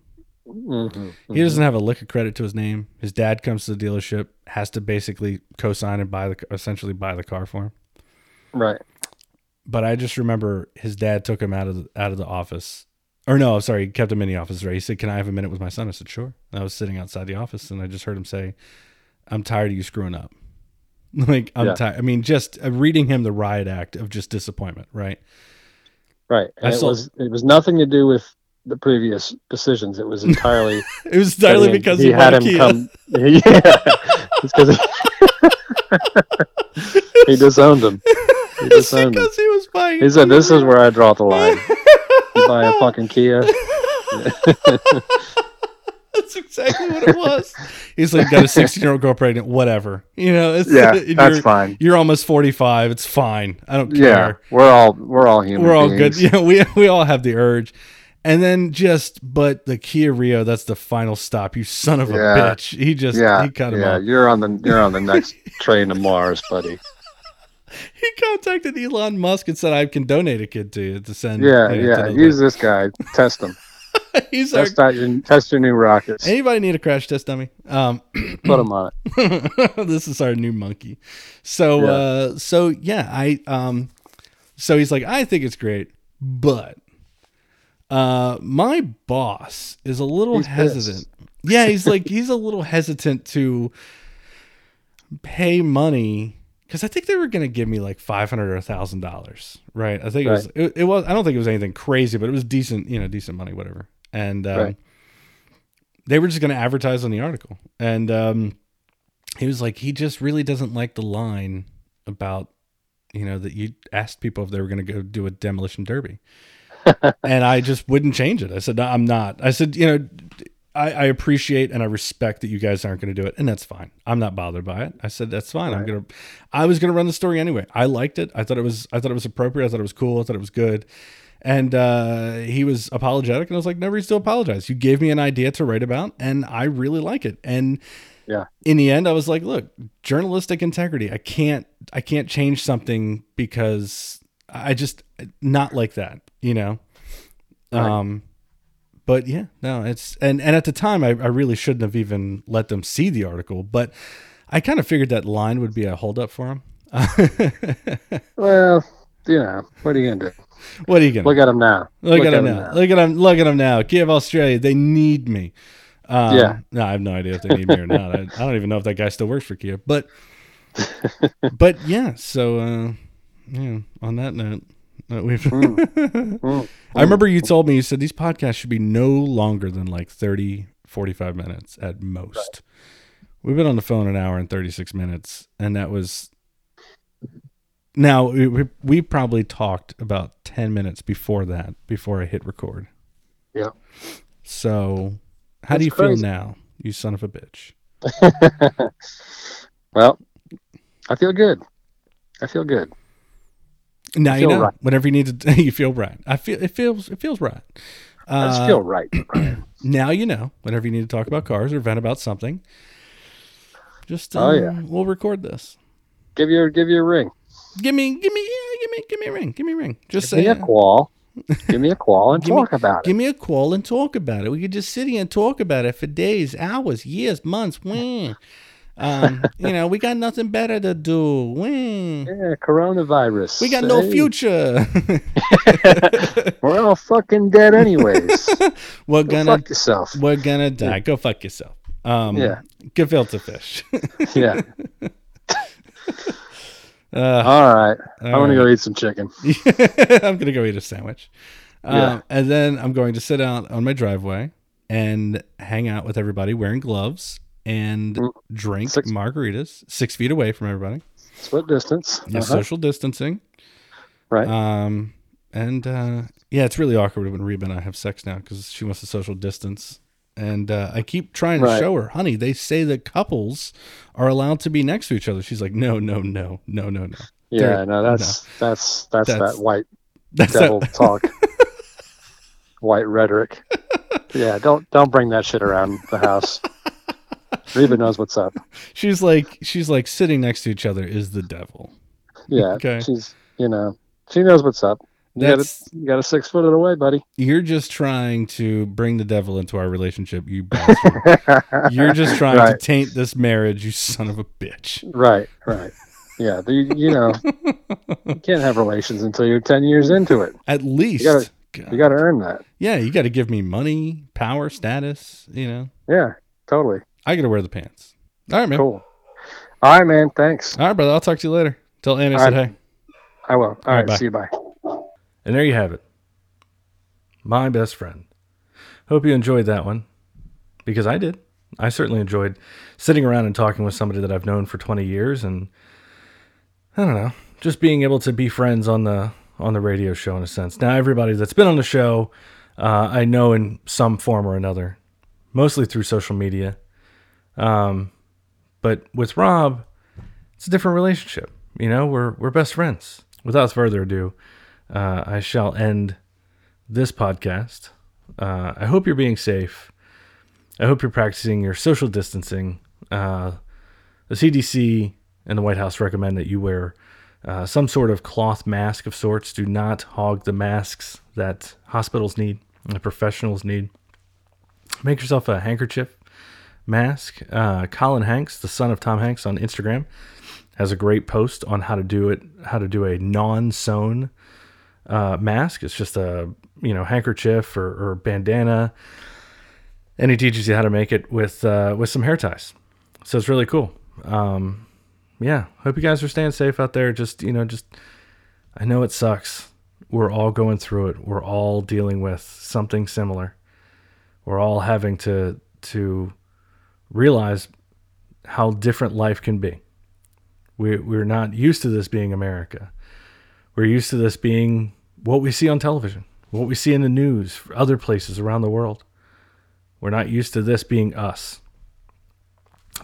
[SPEAKER 2] Hmm
[SPEAKER 1] He doesn't have a lick of credit to his name. His dad comes to the dealership, has to basically co-sign and buy the essentially buy the car for him.
[SPEAKER 2] Right.
[SPEAKER 1] But I just remember his dad took him out of the, out of the office. Or no, sorry, he kept him in the office. Right? He said, "Can I have a minute with my son?" I said, "Sure." And I was sitting outside the office, and I just heard him say, "I'm tired of you screwing up." like I'm
[SPEAKER 2] Yeah.
[SPEAKER 1] tired. I mean, just uh, reading him the riot act of just disappointment. Right?
[SPEAKER 2] Right.
[SPEAKER 1] I
[SPEAKER 2] And it
[SPEAKER 1] saw-
[SPEAKER 2] was it was nothing to do with the previous decisions. It was entirely
[SPEAKER 1] It was entirely
[SPEAKER 2] I mean,
[SPEAKER 1] because
[SPEAKER 2] he had him
[SPEAKER 1] Kia.
[SPEAKER 2] come. Yeah, because he, he disowned him. He
[SPEAKER 1] It's
[SPEAKER 2] disowned him.
[SPEAKER 1] because he was buying.
[SPEAKER 2] He said, "This is where I draw the line. You buy a fucking Kia."
[SPEAKER 1] That's exactly what it was. He's like, got a 16 year old girl pregnant, whatever. You know, it's,
[SPEAKER 2] Yeah,
[SPEAKER 1] you're,
[SPEAKER 2] that's fine.
[SPEAKER 1] You're almost 45. It's fine. I don't care.
[SPEAKER 2] Yeah, we're all we're all human.
[SPEAKER 1] We're all good. Yeah, we, we all have the urge. And then just, but the Kia Rio, that's the final stop. You son of a
[SPEAKER 2] Yeah.
[SPEAKER 1] bitch. He just,
[SPEAKER 2] yeah,
[SPEAKER 1] he cut him
[SPEAKER 2] yeah.
[SPEAKER 1] off.
[SPEAKER 2] You're on the you're on the next train to Mars, buddy.
[SPEAKER 1] He contacted Elon Musk and said, I can donate a kid to you to send.
[SPEAKER 2] Yeah,
[SPEAKER 1] you know,
[SPEAKER 2] yeah. Use this guy. Test him.
[SPEAKER 1] He's our,
[SPEAKER 2] Test out your test your new rockets.
[SPEAKER 1] anybody need a crash test dummy? Um,
[SPEAKER 2] Put him on it.
[SPEAKER 1] this is our new monkey. So
[SPEAKER 2] Yeah.
[SPEAKER 1] uh so yeah, I um so he's like, I think it's great, but uh my boss is a little
[SPEAKER 2] He's
[SPEAKER 1] hesitant. Yeah, he's like he's a little hesitant to pay money because I think they were gonna give me like five hundred or a thousand dollars, right? I think it was it, it was I don't think it was anything crazy, but it was decent, you know, decent money, whatever. And um,
[SPEAKER 2] Right.
[SPEAKER 1] they were just gonna advertise on the article, and um, he was like, he just really doesn't like the line about you know that you asked people if they were gonna go do a demolition derby. And I just wouldn't change it. I said, no, I'm not. I said, you know, I, I appreciate and I respect that you guys aren't going to do it, and that's fine. I'm not bothered by it. I said that's fine. I'm gonna. I was gonna run the story anyway. I liked it. I thought it was. I thought it was appropriate. I thought it was cool. I thought it was good. And uh, he was apologetic, and I was like, "No reason to apologize. You gave me an idea to write about, and I really like it." And
[SPEAKER 2] Yeah.
[SPEAKER 1] in the end, I was like, "Look, journalistic integrity. I can't. I can't change something because I just not like that. You know."
[SPEAKER 2] Right.
[SPEAKER 1] Um, but yeah, no, it's and and at the time, I, I really shouldn't have even let them see the article, but I kind of figured that line would be a holdup for him.
[SPEAKER 2] Well, you know, what are you gonna do?
[SPEAKER 1] what are you gonna
[SPEAKER 2] Look at him now.
[SPEAKER 1] look, at him now? Look at him! Look at him now! Kia, Australia, they need me. Um,
[SPEAKER 2] Yeah.
[SPEAKER 1] No, I have no idea if they need me or not. I, I don't even know if that guy still works for Kia, but but yeah. So uh, yeah. On that note, uh, we've.
[SPEAKER 2] Mm,
[SPEAKER 1] I remember you told me you said these podcasts should be no longer than like 30, 45 minutes at most. We've been on the phone an hour and 36 minutes, and that was. Now, we, we, probably talked about 10 minutes before that, before I hit record.
[SPEAKER 2] Yeah.
[SPEAKER 1] So, how do you
[SPEAKER 2] crazy.
[SPEAKER 1] feel now, you son of a bitch?
[SPEAKER 2] well, I feel good. I feel good.
[SPEAKER 1] Now you know.
[SPEAKER 2] right.
[SPEAKER 1] Whenever you need to, you feel right. I feel it feels it feels right.
[SPEAKER 2] I just
[SPEAKER 1] Uh,
[SPEAKER 2] feel right.
[SPEAKER 1] Now you know whenever you need to talk about cars or vent about something just
[SPEAKER 2] Oh,
[SPEAKER 1] uh,
[SPEAKER 2] yeah.
[SPEAKER 1] we'll record this
[SPEAKER 2] give you give you a ring.
[SPEAKER 1] give me give me yeah give me give me a ring give me a ring just
[SPEAKER 2] Give me
[SPEAKER 1] say
[SPEAKER 2] a call. give me a call and
[SPEAKER 1] Give me-
[SPEAKER 2] talk about it.
[SPEAKER 1] give me a call and talk about it we could just sit here and talk about it for days hours years months when um you know we got nothing better to do
[SPEAKER 2] Yeah, coronavirus.
[SPEAKER 1] we got no future
[SPEAKER 2] We're all fucking dead anyways.
[SPEAKER 1] we're
[SPEAKER 2] Go
[SPEAKER 1] gonna
[SPEAKER 2] fuck yourself.
[SPEAKER 1] we're gonna die go fuck yourself um
[SPEAKER 2] Yeah.
[SPEAKER 1] gefilte fish
[SPEAKER 2] Yeah.
[SPEAKER 1] uh,
[SPEAKER 2] All right. I'm gonna go eat some chicken.
[SPEAKER 1] I'm gonna go eat a sandwich. Um, and then I'm going to sit out on my driveway and hang out with everybody wearing gloves and
[SPEAKER 2] Mm.
[SPEAKER 1] drink
[SPEAKER 2] Six-
[SPEAKER 1] margaritas six feet away from everybody.
[SPEAKER 2] Split distance.
[SPEAKER 1] Yeah,
[SPEAKER 2] Uh-huh.
[SPEAKER 1] social distancing.
[SPEAKER 2] Right.
[SPEAKER 1] Um, and uh, yeah, it's really awkward when Reba and I have sex now because she wants to social distance. And uh, I keep trying to show her, honey, they say that couples are allowed to be next to each other. She's like, no, no, no, no, no, no.
[SPEAKER 2] yeah,
[SPEAKER 1] there-
[SPEAKER 2] no, that's that's that's
[SPEAKER 1] That's-
[SPEAKER 2] that white
[SPEAKER 1] That's
[SPEAKER 2] devil
[SPEAKER 1] that,
[SPEAKER 2] talk. white rhetoric. Yeah, don't don't bring that shit around the house. Reba knows what's up.
[SPEAKER 1] she's like she's like sitting next to each other is the devil.
[SPEAKER 2] Yeah,
[SPEAKER 1] Okay.
[SPEAKER 2] she's you know she knows what's up. You got,
[SPEAKER 1] That's
[SPEAKER 2] a, you got a six foot it away, buddy.
[SPEAKER 1] you're just trying to bring the devil into our relationship, you bastard. You're just trying to taint this marriage, you son of a bitch.
[SPEAKER 2] right, right. Yeah, the, you know you can't have relations until you're ten years into it.
[SPEAKER 1] At least
[SPEAKER 2] You got to earn that.
[SPEAKER 1] Yeah, you got to give me money, power, status. You know,
[SPEAKER 2] Yeah, totally.
[SPEAKER 1] I got to wear the pants. All right, man.
[SPEAKER 2] Cool. All right, man. Thanks.
[SPEAKER 1] All right, brother. I'll talk to you later. Tell Annie I
[SPEAKER 2] All
[SPEAKER 1] said hey.
[SPEAKER 2] I will. All
[SPEAKER 1] right,
[SPEAKER 2] right.
[SPEAKER 1] bye.
[SPEAKER 2] See you. Bye.
[SPEAKER 1] And there you have it. My best friend. Hope you enjoyed that one because I did. I certainly enjoyed sitting around and talking with somebody that I've known for 20 years and I don't know, just being able to be friends on the on the radio show in a sense. Now everybody that's been on the show, uh, I know in some form or another, mostly through social media. Um, but with Rob, it's a different relationship. You know, we're we're best friends. Without further ado, uh, I shall end this podcast. Uh, I hope you're being safe. I hope you're practicing your social distancing. Uh, the CDC and the White House recommend that you wear uh, some sort of cloth mask of sorts. Do not hog the masks that hospitals need and professionals need. Make yourself a handkerchief mask. Uh, Colin Hanks, the son of Tom Hanks, on Instagram has a great post on how to do it, how to do a non-sewn uh, mask. It's just a you know handkerchief or, or bandana, and he teaches you how to make it with uh, with some hair ties. So it's really cool. Um, yeah, hope you guys are staying safe out there. Just you know, just I know it sucks. We're all going through it. We're all dealing with something similar. We're all having to to realize how different life can be. We we're not used to this being America. We're used to this being what we see on television, what we see in the news, other places around the world. We're not used to this being us.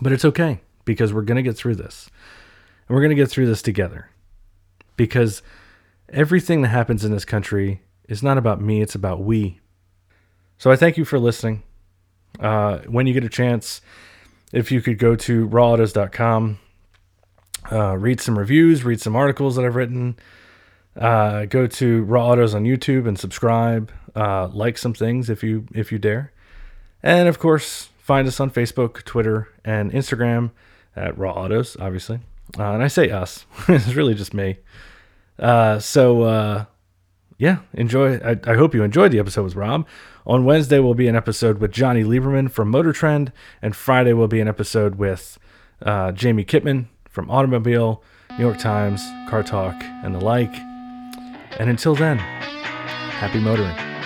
[SPEAKER 1] But it's okay because we're going to get through this. And we're going to get through this together. Because everything that happens in this country is not about me, it's about we. So I thank you for listening. Uh, when you get a chance, if you could go to rawautos.com, uh, read some reviews, read some articles that I've written, uh, go to Raw Autos on YouTube and subscribe, uh, like some things if you if you dare, and of course find us on Facebook, Twitter, and Instagram at Raw Autos, obviously. Uh, and I say us, it's really just me. Uh, so uh, yeah, enjoy. I, I hope you enjoyed the episode with Rob. On Wednesday will be an episode with Jonny Lieberman from Motor Trend, and Friday will be an episode with uh, Jamie Kitman from Automobile, New York Times, Car Talk, and the like. And until then, happy motoring.